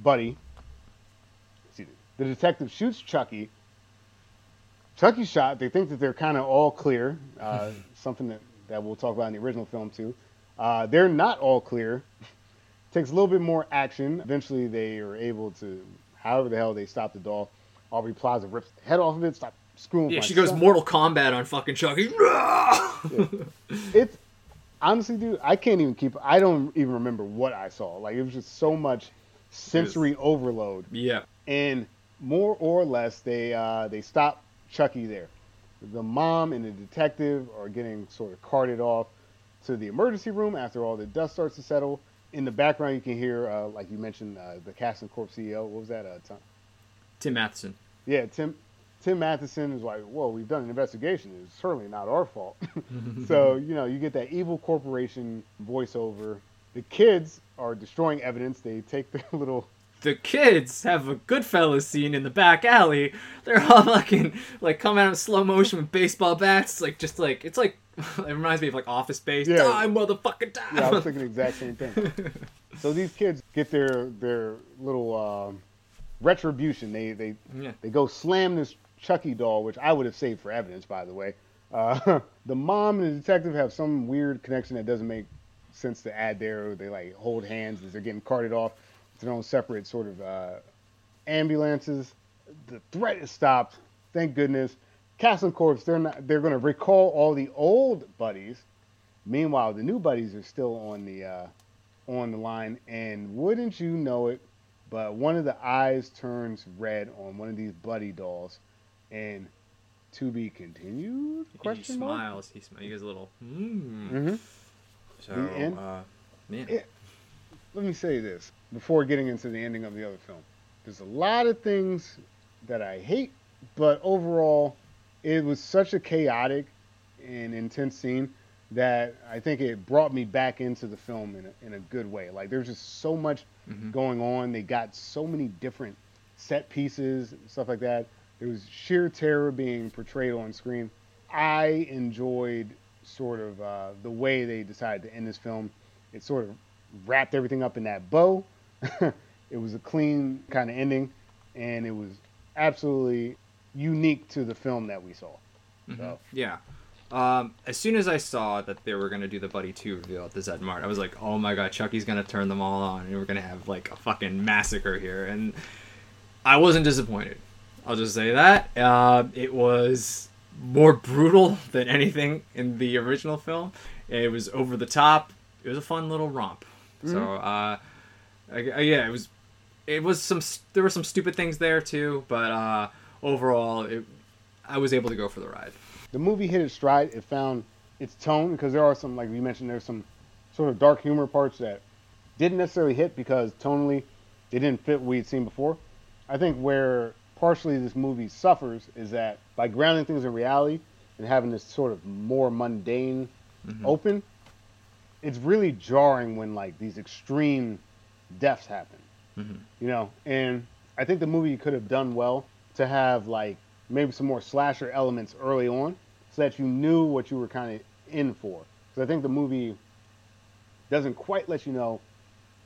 Buddy. The detective shoots Chucky. Chucky's shot. They think that they're kind of all clear. Uh, <laughs> something that, that we'll talk about in the original film too. Uh, they're not all clear. <laughs> Takes a little bit more action. Eventually, they are able to, however the hell they stop the doll. Aubrey Plaza rips the head off of it. Stop screwing. yeah, she goes. Mortal Kombat on fucking Chucky. <laughs> It's honestly, dude, I can't even keep. I don't even remember what I saw. Like it was just so much sensory overload, yeah. and more or less, they uh, they stop Chucky there. The mom and the detective are getting sort of carted off to the emergency room after all the dust starts to settle. In the background, you can hear, uh, like you mentioned, uh, the Kaslan Corp CEO. What was that? Uh, Tom? Tim Matheson. Yeah, Tim Tim Matheson is like, "Whoa, we've done an investigation. It's certainly not our fault." <laughs> <laughs> so you know, you get that evil corporation voiceover. The kids are destroying evidence. They take the <laughs> little the kids have a Goodfellas scene in the back alley. They're all <laughs> fucking like come out in slow motion with baseball bats, like just like it's like <laughs> it reminds me of like Office Space. Yeah. Die, motherfucking die. yeah, I was thinking the exact same thing. So these kids get their their little um, retribution. They they Yeah. they go slam this Chucky doll, which I would have saved for evidence, by the way. Uh, the mom and the detective have some weird connection that doesn't make sense to add there. They like hold hands as they're getting carted off to their own separate sort of uh, ambulances. The threat is stopped. Thank goodness. Castle Corps, they're not. They're going to recall all the old buddies. Meanwhile, the new buddies are still on the uh, on the line, and wouldn't you know it, but one of the eyes turns red on one of these buddy dolls, and to be continued? he Question mark. He smiles. He gives a little. Mm. Mm-hmm. So, The end? uh, yeah. Yeah. Let me say this before getting into the ending of the other film. There's a lot of things that I hate, but overall, it was such a chaotic and intense scene that I think it brought me back into the film in a, in a good way. Like there's just so much Mhm. going on. They got so many different set pieces and stuff like that. There was sheer terror being portrayed on screen. I enjoyed sort of uh, the way they decided to end this film. It sort of wrapped everything up in that bow. <laughs> it was a clean kind of ending, and it was absolutely unique to the film that we saw. Mhm. So Yeah. Um, as soon as I saw that they were gonna do the Buddy Two reveal at the Zed Mart, I was like, "Oh my god, Chucky's gonna turn them all on, and we're gonna have like a fucking massacre here." And I wasn't disappointed. I'll just say that uh, it was more brutal <laughs> than anything in the original film. It was over the top. It was a fun little romp. So uh, I, I- yeah, it was. It was some. There were some stupid things there too, but uh, overall, it, I was able to go for the ride. the movie hit its stride. It found its tone because there are some, like you mentioned, there's some sort of dark humor parts that didn't necessarily hit because tonally they didn't fit what we'd seen before. I think where partially this movie suffers is that by grounding things in reality and having this sort of more mundane open, it's really jarring when like these extreme deaths happen. Mhm. You know, and I think the movie could have done well to have like maybe some more slasher elements early on, so that you knew what you were kind of in for. Because I think the movie doesn't quite let you know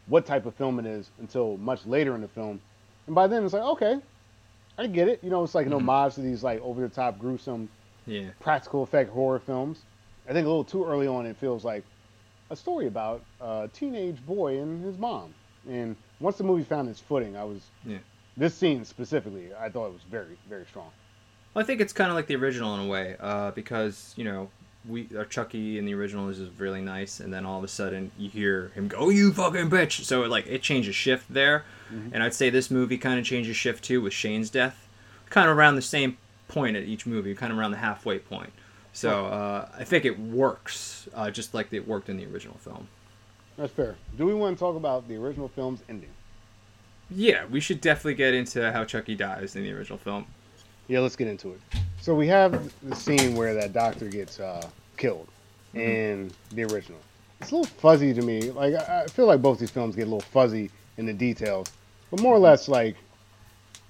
what type of film it is until much later in the film. And by then it's like, okay, I get it. You know, it's like an Mhm. homage to these like over the top gruesome Yeah. practical effect horror films. I think a little too early on it feels like a story about a teenage boy and his mom. And once the movie found its footing, I was Yeah. this scene specifically, I thought it was very, very strong. Well, I think it's kind of like the original in a way, uh, because you know we uh, Chucky in the original is just really nice, and then all of a sudden you hear him go, "Oh, "You fucking bitch!" So like it changes shift there, and I'd say this movie kind of changes shift too with Shane's death, kind of around the same point at each movie, kind of around the halfway point. So uh, I think it works, uh, just like it worked in the original film. That's fair. Do we want to talk about the original film's ending? Yeah, we should definitely get into how Chucky dies in the original film. Yeah, let's get into it. So we have the scene where that doctor gets uh, killed in the original. It's a little fuzzy to me. Like I feel like both these films get a little fuzzy in the details, but more or less like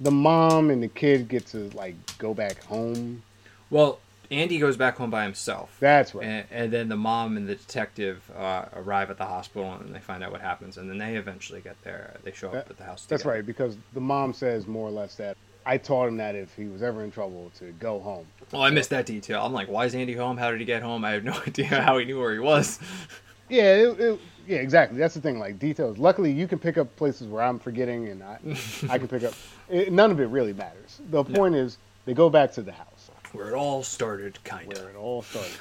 the mom and the kid get to like go back home. Well, Andy goes back home by himself. That's right. And, and then the mom and the detective uh, arrive at the hospital and they find out what happens. And then they eventually get there. They show up That- at the house. That's right because the mom says more or less that I taught him that if he was ever in trouble to go home. Oh, I missed that detail. I'm like, why is Andy home? How did he get home? I have no <laughs> idea how he knew where he was. Yeah, it, it, yeah, exactly. That's the thing. Like details. Luckily, you can pick up places where I'm forgetting, and I, I can pick up. <laughs> It, none of it really matters. The point is, they go back to the house where it all started, kind of. where it all started.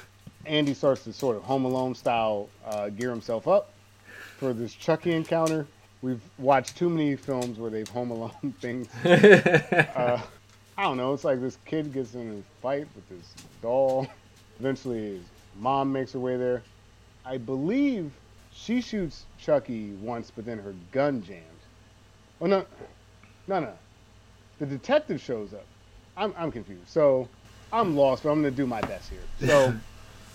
Andy starts to sort of Home Alone style uh, gear himself up for this Chucky encounter. We've watched too many films where they've Home Alone <laughs> things. Uh, <laughs> I don't know. It's like this kid gets in a fight with this doll. Eventually, his mom makes her way there. I believe she shoots Chucky once, but then her gun jams. Oh no, no, no. The detective shows up. I'm I'm confused. So I'm lost, but I'm gonna do my best here. So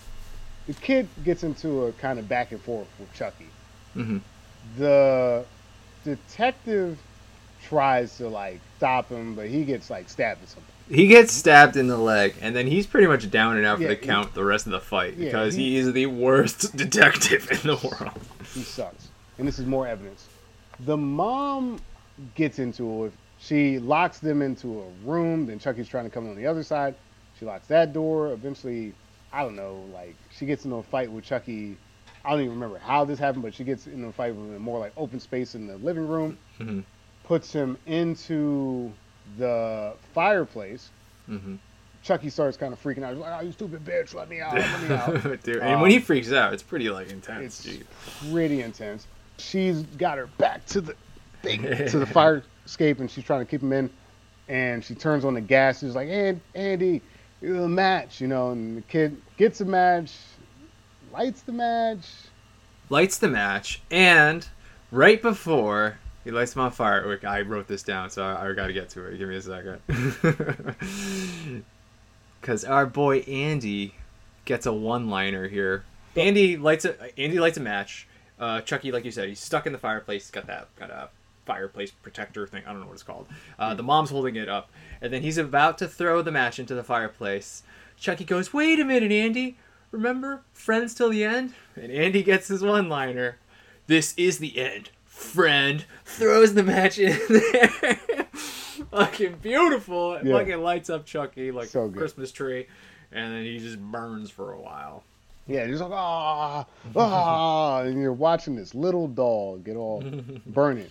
<laughs> the kid gets into a kind of back and forth with Chucky. hmm The detective tries to like stop him, but he gets like stabbed or something. He gets stabbed in the leg, and then he's pretty much down and out for Yeah, the he- count the rest of the fight Yeah, because he- he is the worst <laughs> detective in the world. He sucks. And this is more evidence. The mom gets into it. She locks them into a room. Then Chucky's trying to come on the other side. She locks that door. Eventually, I don't know, like she gets into a fight with Chucky. I don't even remember how this happened, but she gets in a fight with him in more like open space in the living room. Mhm. Puts him into the fireplace. hmm Chucky starts kind of freaking out. He's like, "Oh, you stupid bitch! Let me out! Let me out!" <laughs> Dude, and Um, when he freaks out, it's pretty like intense. it's pretty intense. She's got her back to the thing, <laughs> to the fire escape, and she's trying to keep him in. And she turns on the gas. She's like, "And Andy, you a match," you know. And the kid gets a match, lights the match. lights the match, and right before he lights them on fire, I wrote this down, so I, I got to get to it. Give me a second. <laughs> Because our boy Andy gets a one-liner here. Andy lights a Andy lights a match. Uh, Chucky, like you said, he's stuck in the fireplace. He's got that got a fireplace protector thing. I don't know what it's called. Uh, the mom's holding it up, and then he's about to throw the match into the fireplace. Chucky goes, "Wait a minute, Andy. Remember, friends till the end." And Andy gets his one-liner. This is the end, friend. Throws the match in <laughs> there. fucking beautiful. It Yeah. fucking lights up Chucky like So a. Christmas tree, and then he just burns for a while. Yeah, just like ah ah, and you're watching this little dog get all <laughs> burning.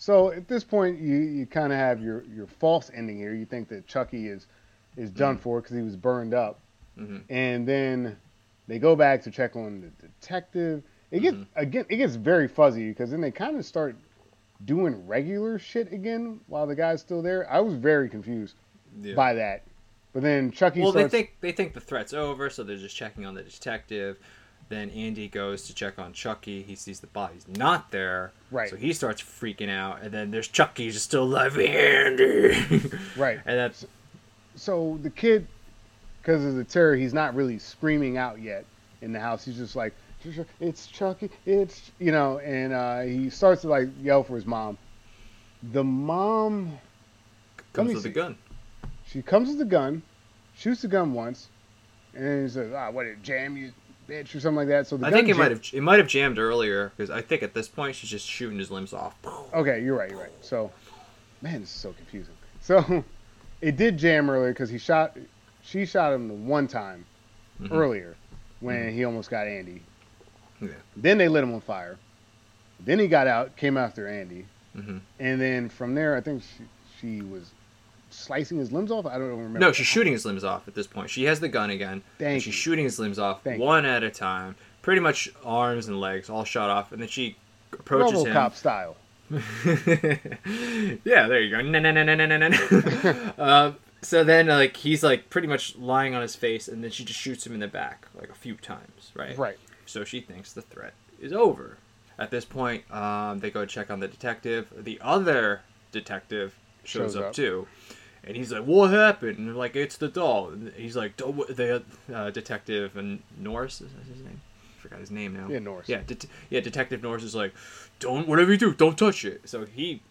So at this point, you, you kind of have your, your false ending here. You think that Chucky is is done for because he was burned up, Mhm. and then they go back to check on the detective. It gets mm-hmm. again, it gets very fuzzy because then they kind of start doing regular shit again while the guy's still there. I was very confused Yeah. by that. But then Chucky well, starts. they think they think the threat's over, so they're just checking on the detective. Then Andy goes to check on Chucky. He sees the body's not there, Right. So he starts freaking out, and then there's Chucky just still alive, Andy. Right. <laughs> and that's so the kid, because of the terror, he's not really screaming out yet in the house. He's just like, "It's Chucky, it's you know," and uh, he starts to like yell for his mom. The mom, comes me with a gun. she comes with a gun, shoots the gun once, and he says, "Ah, what did it jam you, bitch or something like that. So the I think it jam- might have it might have jammed earlier because I think at this point she's just shooting his limbs off. Okay, you're right. You're right. So, man, this is so confusing. So, <laughs> it did jam earlier because he shot, she shot him the one time Mhm. earlier when he almost got Andy. Yeah. Then they lit him on fire. Then he got out, came after Andy, mm-hmm. and then from there, I think she, she was slicing his limbs off. I don't remember. No, she's shooting his limbs off at this point. She has the gun again. and Thank she's you. shooting his limbs off Thank one at a time, pretty much arms and legs all shot off, and then she approaches him. RoboCop style. <laughs> yeah, there you go. No, no, no, no, no, no, no. So then, like, he's like pretty much lying on his face, and then she just shoots him in the back like a few times, right? Right. So she thinks the threat is over. At this point, um, they go check on the detective. The other detective shows, Shows up, up. too, and he's like, "What happened?" And they're like, "It's the doll." And he's like, The uh, detective and Norris is that his name? I forgot his name now. Yeah, Norris. Yeah, det- yeah. Detective Norris is like, "Don't whatever you do, don't touch it." So he,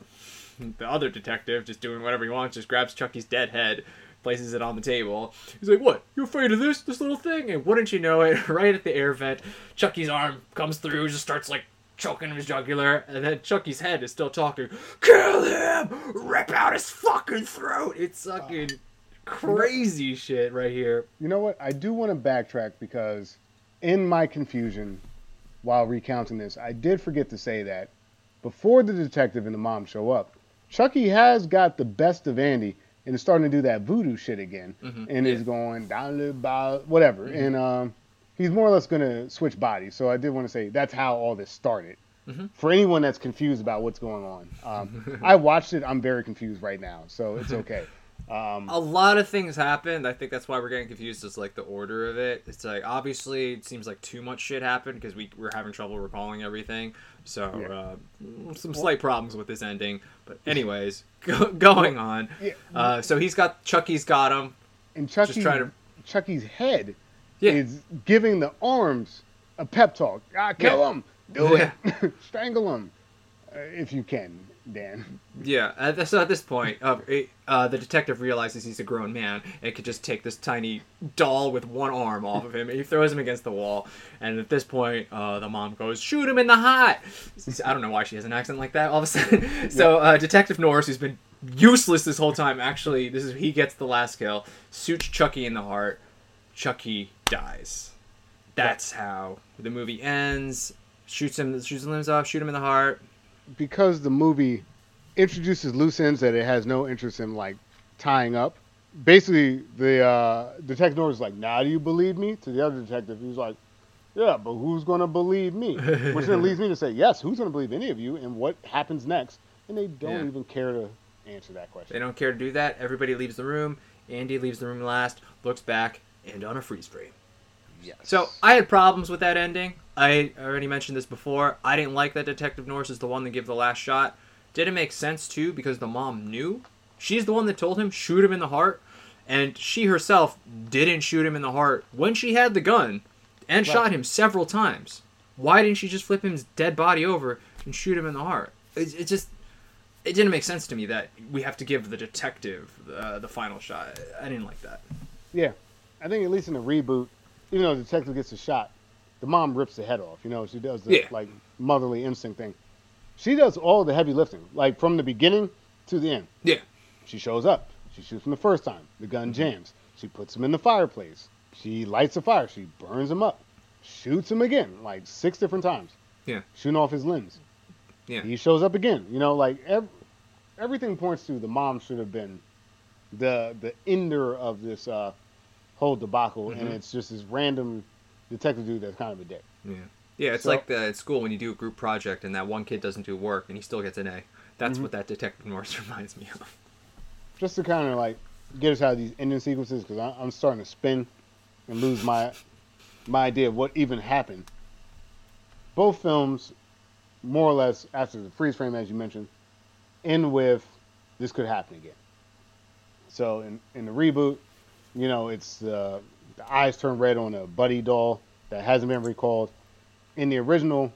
the other detective, just doing whatever he wants, just grabs Chucky's dead head, places it on the table. He's like, "What? You afraid of this? This little thing?" And wouldn't you know it? <laughs> Right at the air vent, Chucky's arm comes through, just starts like choking his jugular, and then Chucky's head is still talking. Kill him! Rip out his fucking throat! It's fucking crazy shit right here. You know what? I do want to backtrack because in my confusion while recounting this, I did forget to say that before the detective and the mom show up, Chucky has got the best of Andy and is starting to do that voodoo shit again Mhm, and yeah. is going down bow, whatever. And um, he's more or less going to switch bodies. So I did want to say that's how all this started. Mhm. For anyone that's confused about what's going on, um, I watched it. I'm very confused right now, so it's okay. <laughs> Um, a lot of things happened. I think that's why we're getting confused. Is like the order of it. It's like obviously it seems like too much shit happened because we we're having trouble recalling everything. So uh, some slight problems with this ending. But anyways, <laughs> go, going on. yeah, Uh, so he's got Chucky's got him. and Chucky, try to- Chucky's head Yeah. is giving the arms a pep talk. Ah, kill Yeah. him, do it, <laughs> strangle him, uh, if you can, Dan. Yeah. So at this point, uh, uh, the detective realizes he's a grown man and could just take this tiny doll with one arm off of him. He throws him against the wall, and at this point, uh, the mom goes, "Shoot him in the heart." I don't know why she has an accent like that all of a sudden. <laughs> so uh, Detective Norris, who's been useless this whole time, actually, this is he gets the last kill, shoots Chucky in the heart. Chucky dies. That's how the movie ends. Shoots him, shoots his limbs off, shoot him in the heart. Because the movie introduces loose ends that it has no interest in like tying up. Basically, the uh, detective is like, "Now do you believe me?" To the other detective, he's like, "Yeah, but who's gonna believe me?" Which then leads me to say, "Yes, who's gonna believe any of you?" And what happens next? And they don't Yeah. even care to answer that question. They don't care to do that. Everybody leaves the room. Andy leaves the room last, looks back, and on a freeze frame. Yes. So I had problems with that ending. I already mentioned this before. I didn't like that Detective Norris is the one that give the last shot. Didn't make sense too because the mom knew. She's the one that told him shoot him in the heart, and she herself didn't shoot him in the heart when she had the gun, and Right. shot him several times. Why didn't she just flip his dead body over and shoot him in the heart? It, it just it didn't make sense to me that we have to give the detective uh, the final shot. I didn't like that. Yeah, I think at least in the reboot, even though the detective gets a shot, the mom rips the head off. You know, she does the Yeah. like motherly instinct thing. She does all the heavy lifting, like from the beginning to the end. Yeah. She shows up. She shoots him the first time. The gun Mm-hmm. jams. She puts him in the fireplace. She lights a fire. She burns him up. Shoots him again, like six different times. Yeah. Shooting off his limbs. Yeah. He shows up again. You know, like ev- everything points to the mom should have been the the ender of this uh, whole debacle, and Mhm. it's just this random detective dude that's kind of a dick. Yeah. Yeah, it's So- like the, at school when you do a group project and that one kid doesn't do work and he still gets an A. That's Mhm. what that Detective Norris <laughs> reminds me of. Just to kind of like get us out of these ending sequences, because I'm starting to spin and lose my my idea of what even happened. Both films, more or less, after the freeze frame, as you mentioned, end with this could happen again. So in, in the reboot, you know, it's uh, the eyes turn red on a buddy doll that hasn't been recalled. In the original,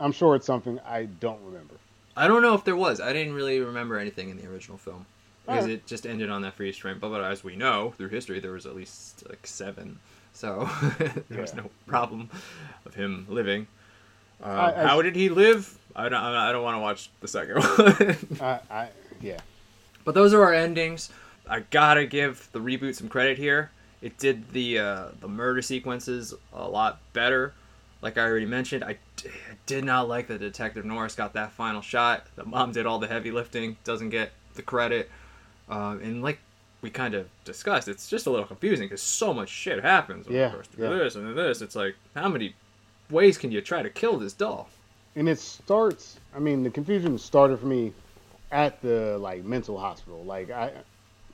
I'm sure it's something I don't remember. I don't know if there was. I didn't really remember anything in the original film because Alright. it just ended on that freeze frame. But, but as we know through history, there was at least like seven. so <laughs> there was no problem of him living. Uh, I- I- how did he live? I don't. I don't want to watch the second <laughs> one. I, I yeah. But those are our endings. I gotta give the reboot some credit here. It did the uh, the murder sequences a lot better. Like I already mentioned, I d- did not like that Detective Norris got that final shot. The mom did all the heavy lifting, doesn't get the credit. Uh, and like we kind of discussed, it's just a little confusing because so much shit happens. Yeah, course, yeah. this and then this. It's like how many ways can you try to kill this doll? and it starts i mean the confusion started for me at the like mental hospital like i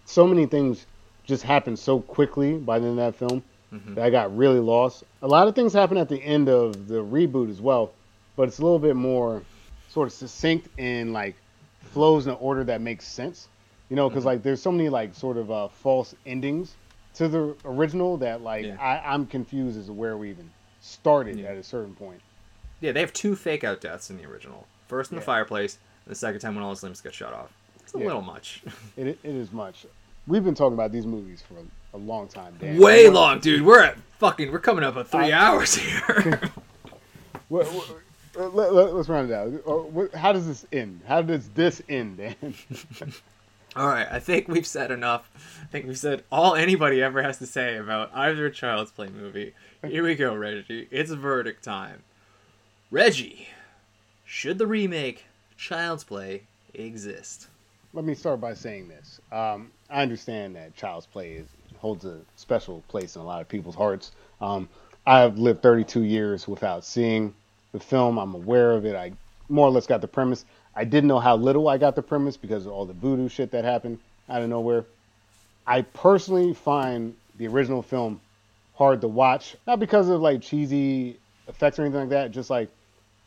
so many things just happened so quickly by the end of that film Mhm. that i got really lost a lot of things happen at the end of the reboot as well but it's a little bit more sort of succinct and like flows in an order that makes sense you know because Mhm. like there's so many like sort of uh, false endings to the original that like Yeah. I, i'm confused as to where we even started Yeah. at a certain point Yeah, they have two fake out deaths in the original. First in the fireplace, and the second time when all his limbs get shut off. It's a Yeah. little much. <laughs> It, it is much. We've been talking about these movies for a, a long time. Dan. Way What- long, dude. We're at fucking. We're coming up at three I- hours here. <laughs> Uh, let, let, us round it out. Uh, How does this end? How does this end, Dan? <laughs> all right, I think we've said enough. I think we've said all anybody ever has to say about either Child's Play movie. Here we go, Reggie. It's verdict time. Reggie, should the remake Child's Play exist? Let me start by saying this. Um, I understand that Child's Play is, holds a special place in a lot of people's hearts. Um, I've lived 32 years without seeing the film. I'm aware of it. I more or less got the premise. I didn't know how little I got the premise because of all the voodoo shit that happened out of nowhere. I personally find the original film hard to watch, not because of like cheesy effects or anything like that. Just like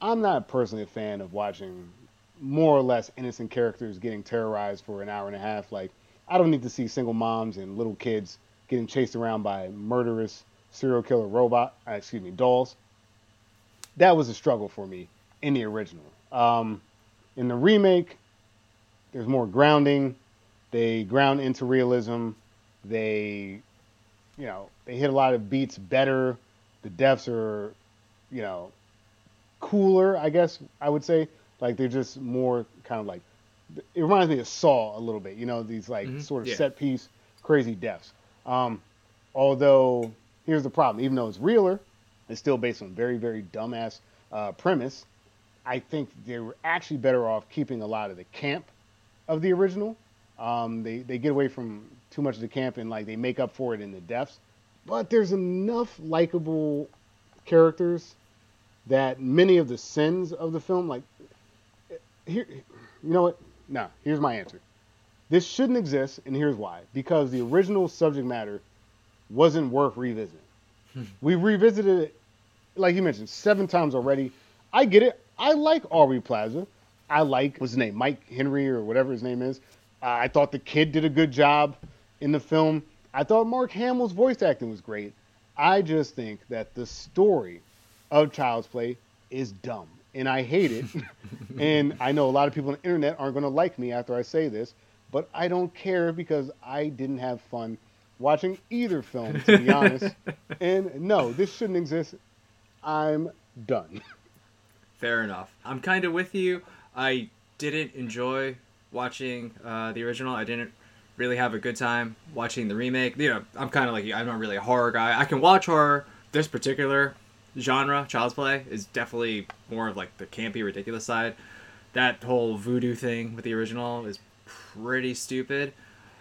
I'm not personally a fan of watching more or less innocent characters getting terrorized for an hour and a half. Like I don't need to see single moms and little kids getting chased around by murderous serial killer robot, uh, excuse me, dolls. That was a struggle for me in the original. Um, in the remake, there's more grounding. They ground into realism. They, you know, they hit a lot of beats better. The deaths are, you know, cooler. I guess I would say like they're just more kind of like. It reminds me of Saw a little bit. You know, these like Mhm, sort of yeah. set piece crazy deaths. Um, although here's the problem: even though it's realer, it's still based on very very dumbass uh, premise. I think they were actually better off keeping a lot of the camp of the original. Um, they they get away from too much of the camp and like they make up for it in the deaths. But there's enough likable characters that many of the sins of the film, like here, you know what? No, here's my answer. This shouldn't exist, and here's why. Because the original subject matter wasn't worth revisiting. we revisited it, like you mentioned, seven times already. I get it. I like Aubrey Plaza. I like what's his name, Mike Henry or whatever his name is. Uh, I thought the kid did a good job in the film. I thought Mark Hamill's voice acting was great. I just think that the story of Child's Play is dumb, and I hate it. <laughs> and I know a lot of people on the internet aren't going to like me after I say this, but I don't care because I didn't have fun watching either film, to be honest. <laughs> And no, this shouldn't exist. I'm done. Fair enough. I'm kind of with you. I didn't enjoy watching uh, the original. I didn't really have a good time watching the remake. You know, I'm kind of like you. I'm not really a horror guy. I can watch horror. This particular genre, Child's Play, is definitely more of like the campy, ridiculous side. That whole voodoo thing with the original is pretty stupid.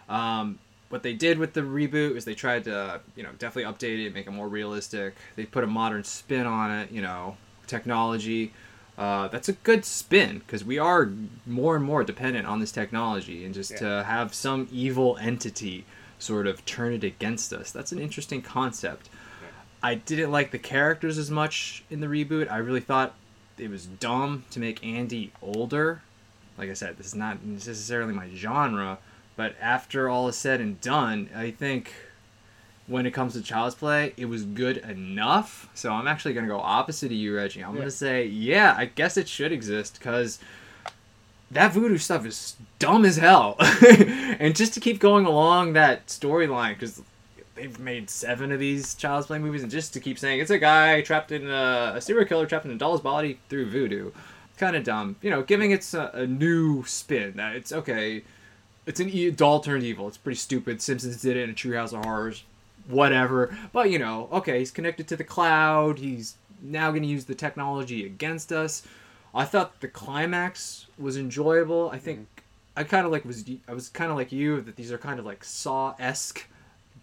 Um, what they did with the reboot is they tried to, you know, definitely update it, make it more realistic. They put a modern spin on it, you know, technology. Uh, that's a good spin because we are more and more dependent on this technology, and just Yeah. to have some evil entity sort of turn it against us. That's an interesting concept. I didn't like the characters as much in the reboot. I really thought it was dumb to make Andy older. Like I said, this is not necessarily my genre, but after all is said and done, I think when it comes to Child's Play, it was good enough. So I'm actually going to go opposite of you, Reggie. I'm Yeah. going to say, yeah, I guess it should exist because that voodoo stuff is dumb as hell. <laughs> and just to keep going along that storyline, because they've made seven of these Child's Play movies, and just to keep saying it's a guy trapped in a, a serial killer trapped in a doll's body through voodoo, kind of dumb. You know, giving it a, a new spin that it's okay. It's an e- doll turned evil. It's pretty stupid. Simpsons did it in a Treehouse of Horrors, whatever. But you know, okay, he's connected to the cloud. He's now going to use the technology against us. I thought the climax was enjoyable. I think mm-hmm. I kind of like was I was kind of like you that these are kind of like Saw esque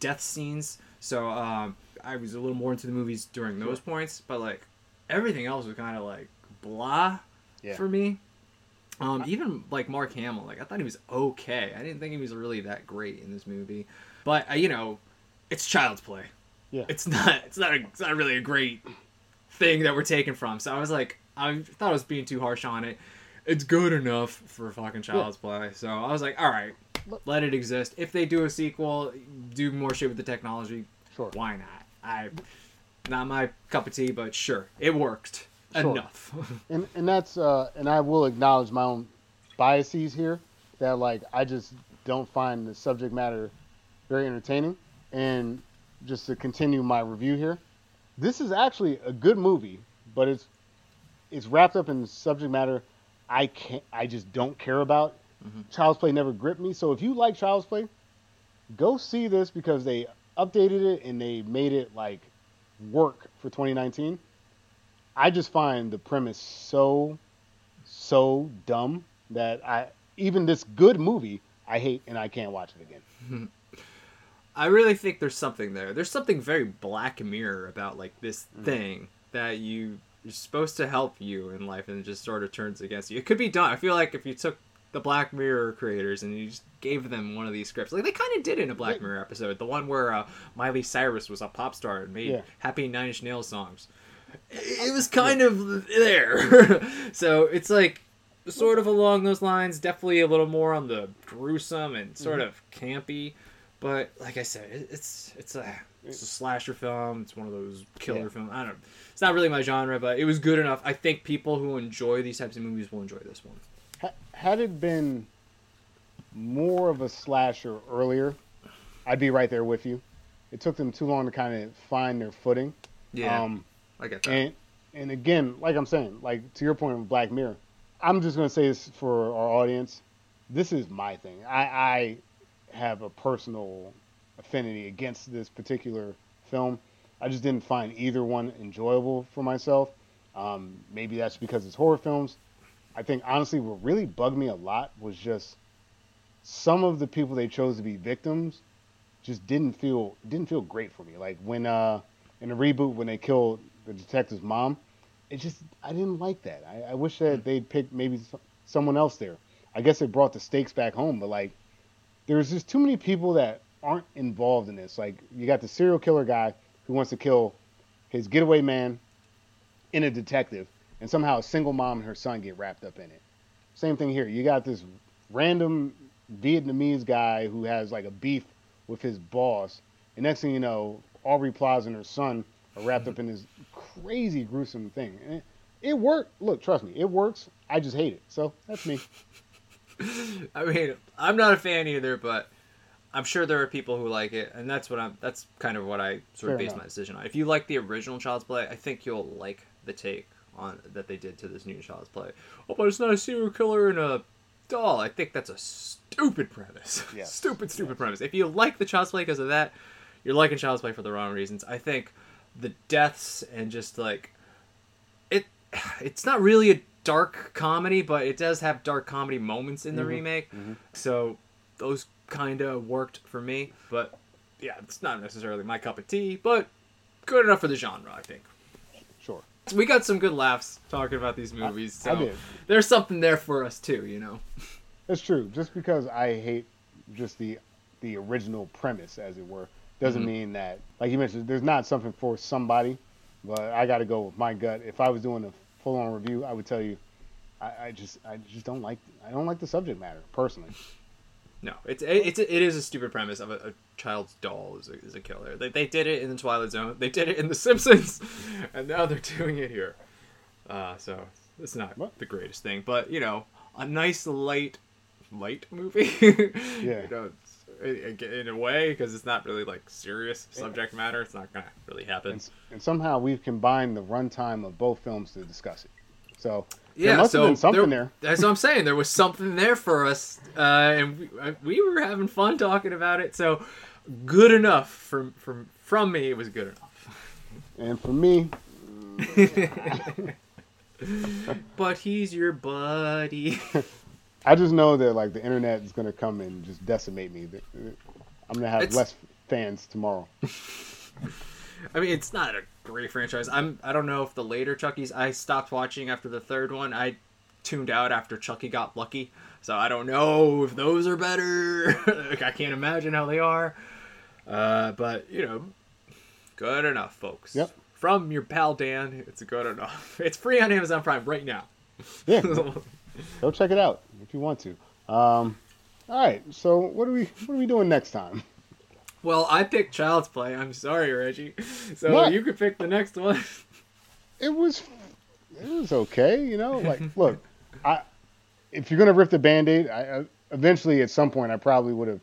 death scenes. So um, I was a little more into the movies during those points, but like everything else was kind of like blah Yeah. for me. Um, even like Mark Hamill, like I thought he was okay. I didn't think he was really that great in this movie, but uh, you know, it's Child's Play. Yeah. It's not. It's not. A, it's not really a great thing that we're taking from. So I was like, I thought I was being too harsh on it. It's good enough for fucking Child's Play. So I was like, all right, let it exist. If they do a sequel, do more shit with the technology. Sure. Why not? I, not my cup of tea, but sure, it worked Sure. enough. <laughs> and and that's uh and I will acknowledge my own biases here that like I just don't find the subject matter very entertaining and just to continue my review here this is actually a good movie but it's it's wrapped up in subject matter I can't I just don't care about Child's Play never gripped me so if you like Child's Play go see this because they updated it and they made it like work for 2019 I just find the premise so so dumb that I even this good movie I hate and I can't watch it again. <laughs> I really think there's something there. There's something very Black Mirror about like this Mm. thing that you you're supposed to help you in life and it just sort of turns against you. It could be done. I feel like if you took the Black Mirror creators and you just gave them one of these scripts, like they kind of did in a Black Mirror episode, the one where uh, Miley Cyrus was a pop star and made Yeah. Happy Nine Inch Nails songs. It was kind of there. <laughs> so it's like sort of along those lines, definitely a little more on the gruesome and sort Mm-hmm. of campy. But like I said, it's it's a it's a slasher film. It's one of those killer Yeah. films. I don't. Know. It's not really my genre, but it was good enough. I think people who enjoy these types of movies will enjoy this one. Ha- had it been more of a slasher earlier, I'd be right there with you. It took them too long to kind of find their footing. Yeah, um, I get that. and and again, like I'm saying, like to your point with Black Mirror, I'm just gonna say this for our audience. This is my thing. I, I have a personal affinity against this particular film. I just didn't find either one enjoyable for myself. Um, maybe that's because it's horror films. I think honestly, what really bugged me a lot was just some of the people they chose to be victims just didn't feel didn't feel great for me. Like when uh in the reboot when they killed the detective's mom, it just I didn't like that. I, I wish that they'd picked maybe someone else there. I guess it brought the stakes back home, but like there's just too many people that aren't involved in this. Like you got the serial killer guy who wants to kill his getaway man in a detective, and somehow a single mom and her son get wrapped up in it. Same thing here. You got this random Vietnamese guy who has like a beef with his boss, and next thing you know, Aubrey Plaza and her son are wrapped up in this crazy gruesome thing. And it, it worked. Look, trust me, it works. I just hate it. So that's me. <laughs> I mean, I'm not a fan either, but I'm sure there are people who like it, and that's what I'm. That's kind of what I sort of Fair base enough. my decision on. If you like the original Child's Play, I think you'll like the take on that they did to this new Child's Play. Oh, but it's not a serial killer and a doll. I think that's a stupid premise. <laughs> Yes. stupid, stupid premise. If you like the Child's Play because of that, you're liking Child's Play for the wrong reasons. I think the deaths and just like it, <sighs> it's not really a dark comedy, but it does have dark comedy moments in the mm-hmm. remake. Mm-hmm. So those kind of worked for me. But yeah, it's not necessarily my cup of tea, but good enough for the genre, I think. <laughs> We got some good laughs talking about these movies, I so did. there's something there for us too, you know. It's true. Just because I hate just the the original premise, as it were, doesn't Mhm. mean that, like you mentioned, there's not something for somebody. But I got to go with my gut. If I was doing a full on review, I would tell you, I, I just I just don't like I don't like the subject matter personally. No, it's it's it is a stupid premise of a, a child's doll is a, is a killer. They, they did it in the Twilight Zone. They did it in The Simpsons, <laughs> and now they're doing it here. Uh, so it's not What? the greatest thing, but you know, a nice light light movie. <laughs> Yeah. You know, in a way because it's not really like serious subject matter. It's not gonna really happen. And, and somehow we've combined the runtime of both films to discuss it. So there Yeah, must so have been something there, there. <laughs> That's what I'm saying. There was something there for us, uh, and we, uh, we were having fun talking about it. So good enough from from from me. It was good enough. And for me, <laughs> but he's your buddy. <laughs> I just know that like the internet is gonna come and just decimate me. I'm gonna have It's- less fans tomorrow. I mean, it's not a great franchise. I'm. I don't know if the later Chucky's. I stopped watching after the third one. I tuned out after Chucky got lucky. So I don't know if those are better. like, <laughs> I can't imagine how they are. Uh, but you know, good enough, folks. Yep. From your pal Dan, it's good enough. <laughs> It's free on Amazon Prime right now. Yeah, <laughs> go check it out if you want to. Um, all right, so what are we what are we doing next time? Well, I picked Child's Play. I'm sorry, Reggie. <laughs> So What? you could pick the next one. It was it was okay, you know. Like, <laughs> look, I if you're gonna rip the band-aid, I, I eventually at some point I probably would have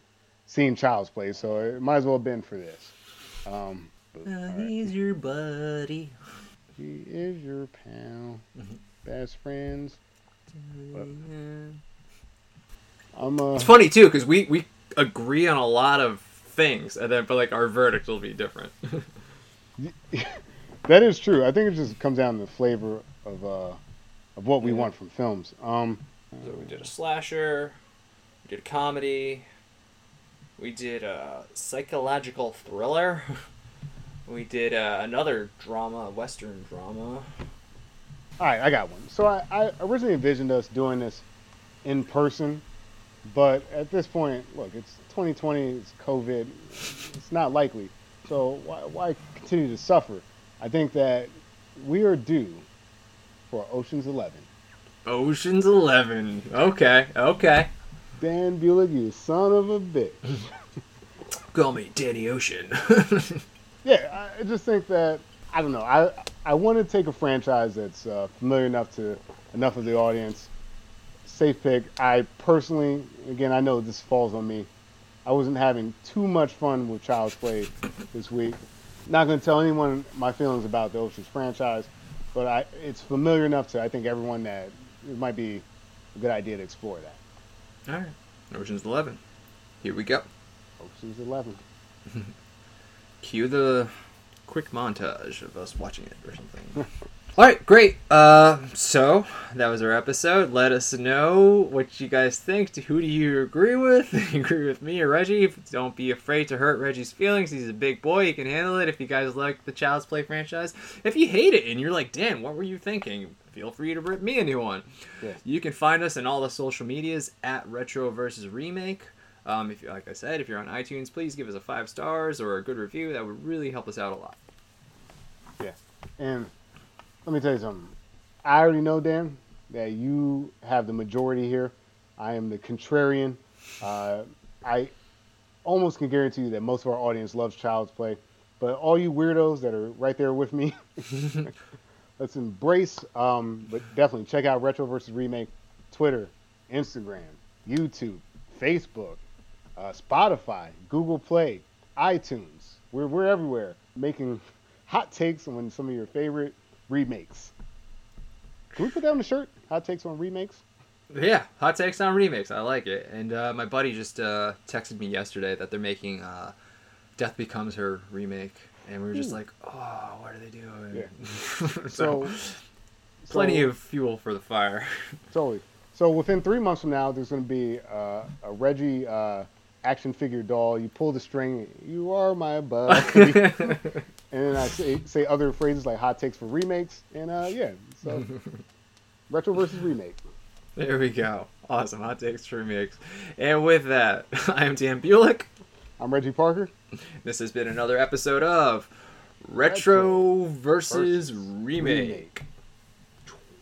seen Child's Play, so it might as well have been for this. Um, but, right. he's your buddy. He is your pal, best friends. I'm uh, It's funny too because we we agree on a lot of things, and then but like our verdict will be different. <laughs> <laughs> that is true. I think it just comes down to the flavor of uh of what we want from films. Um, so we did a slasher, we did a comedy, we did a psychological thriller, <laughs> we did uh, another drama, western drama. all right, I got one. So I, I originally envisioned us doing this in person, but at this point, look, it's 2020, it's COVID, it's not likely. So why, why continue to suffer? I think that we are due for Ocean's Eleven. Ocean's Eleven. Okay, okay. Dan Bulick, you son of a bitch. <laughs> Call me Danny Ocean. <laughs> Yeah, I I just think that I don't know. I I want to take a franchise that's uh, familiar enough to enough of the audience. Safe pick. I personally, again, I know this falls on me. I wasn't having too much fun with Child's Play this week. Not going to tell anyone my feelings about the Ocean's franchise, but I it's familiar enough to I think everyone that it might be a good idea to explore that. All right, Ocean's Eleven. Here we go. Ocean's Eleven. <laughs> cue the quick montage of us watching it or something. <laughs> All right, great. Uh, so that was our episode. Let us know what you guys think. Who do you agree with? <laughs> you agree with me or Reggie? Don't be afraid to hurt Reggie's feelings. He's a big boy. He can handle it. If you guys like the Child's Play franchise, if you hate it and you're like, Dan, what were you thinking? Feel free to rip me a new one. Yeah. You can find us in all the social medias at Retro versus Remake. Um, if you, like I said, if you're on iTunes, please give us a five stars or a good review. That would really help us out a lot. Yeah. And let me tell you something. I already know, Dan, that you have the majority here. I am the contrarian. Uh, I almost can guarantee you that most of our audience loves Child's Play. But all you weirdos that are right there with me, <laughs> let's embrace. Um, but definitely check out Retro versus Remake, Twitter, Instagram, YouTube, Facebook, uh, Spotify, Google Play, iTunes. We're we're everywhere making <laughs> hot takes on some of your favorite remakes. Can we put that on the shirt? Hot takes on remakes. Yeah, hot takes on remakes. I like it. And uh, my buddy just uh, texted me yesterday that they're making uh, Death Becomes Her remake, and we were just Ooh. like, oh, what are they doing? Yeah. <laughs> so, So, plenty so- of fuel for the fire. Totally. So within three months from now, there's going to be uh, a Reggie uh, action figure doll. You pull the string. You are my <laughs> buddy. <laughs> and then I say, say other phrases like hot takes for remakes. And uh, yeah, so <laughs> retro versus remake. There we go. Awesome. Hot takes for remakes. And with that, I am Dan Bulick. I'm Reggie Parker. This has been another episode of Retro, versus, versus remake. Remake.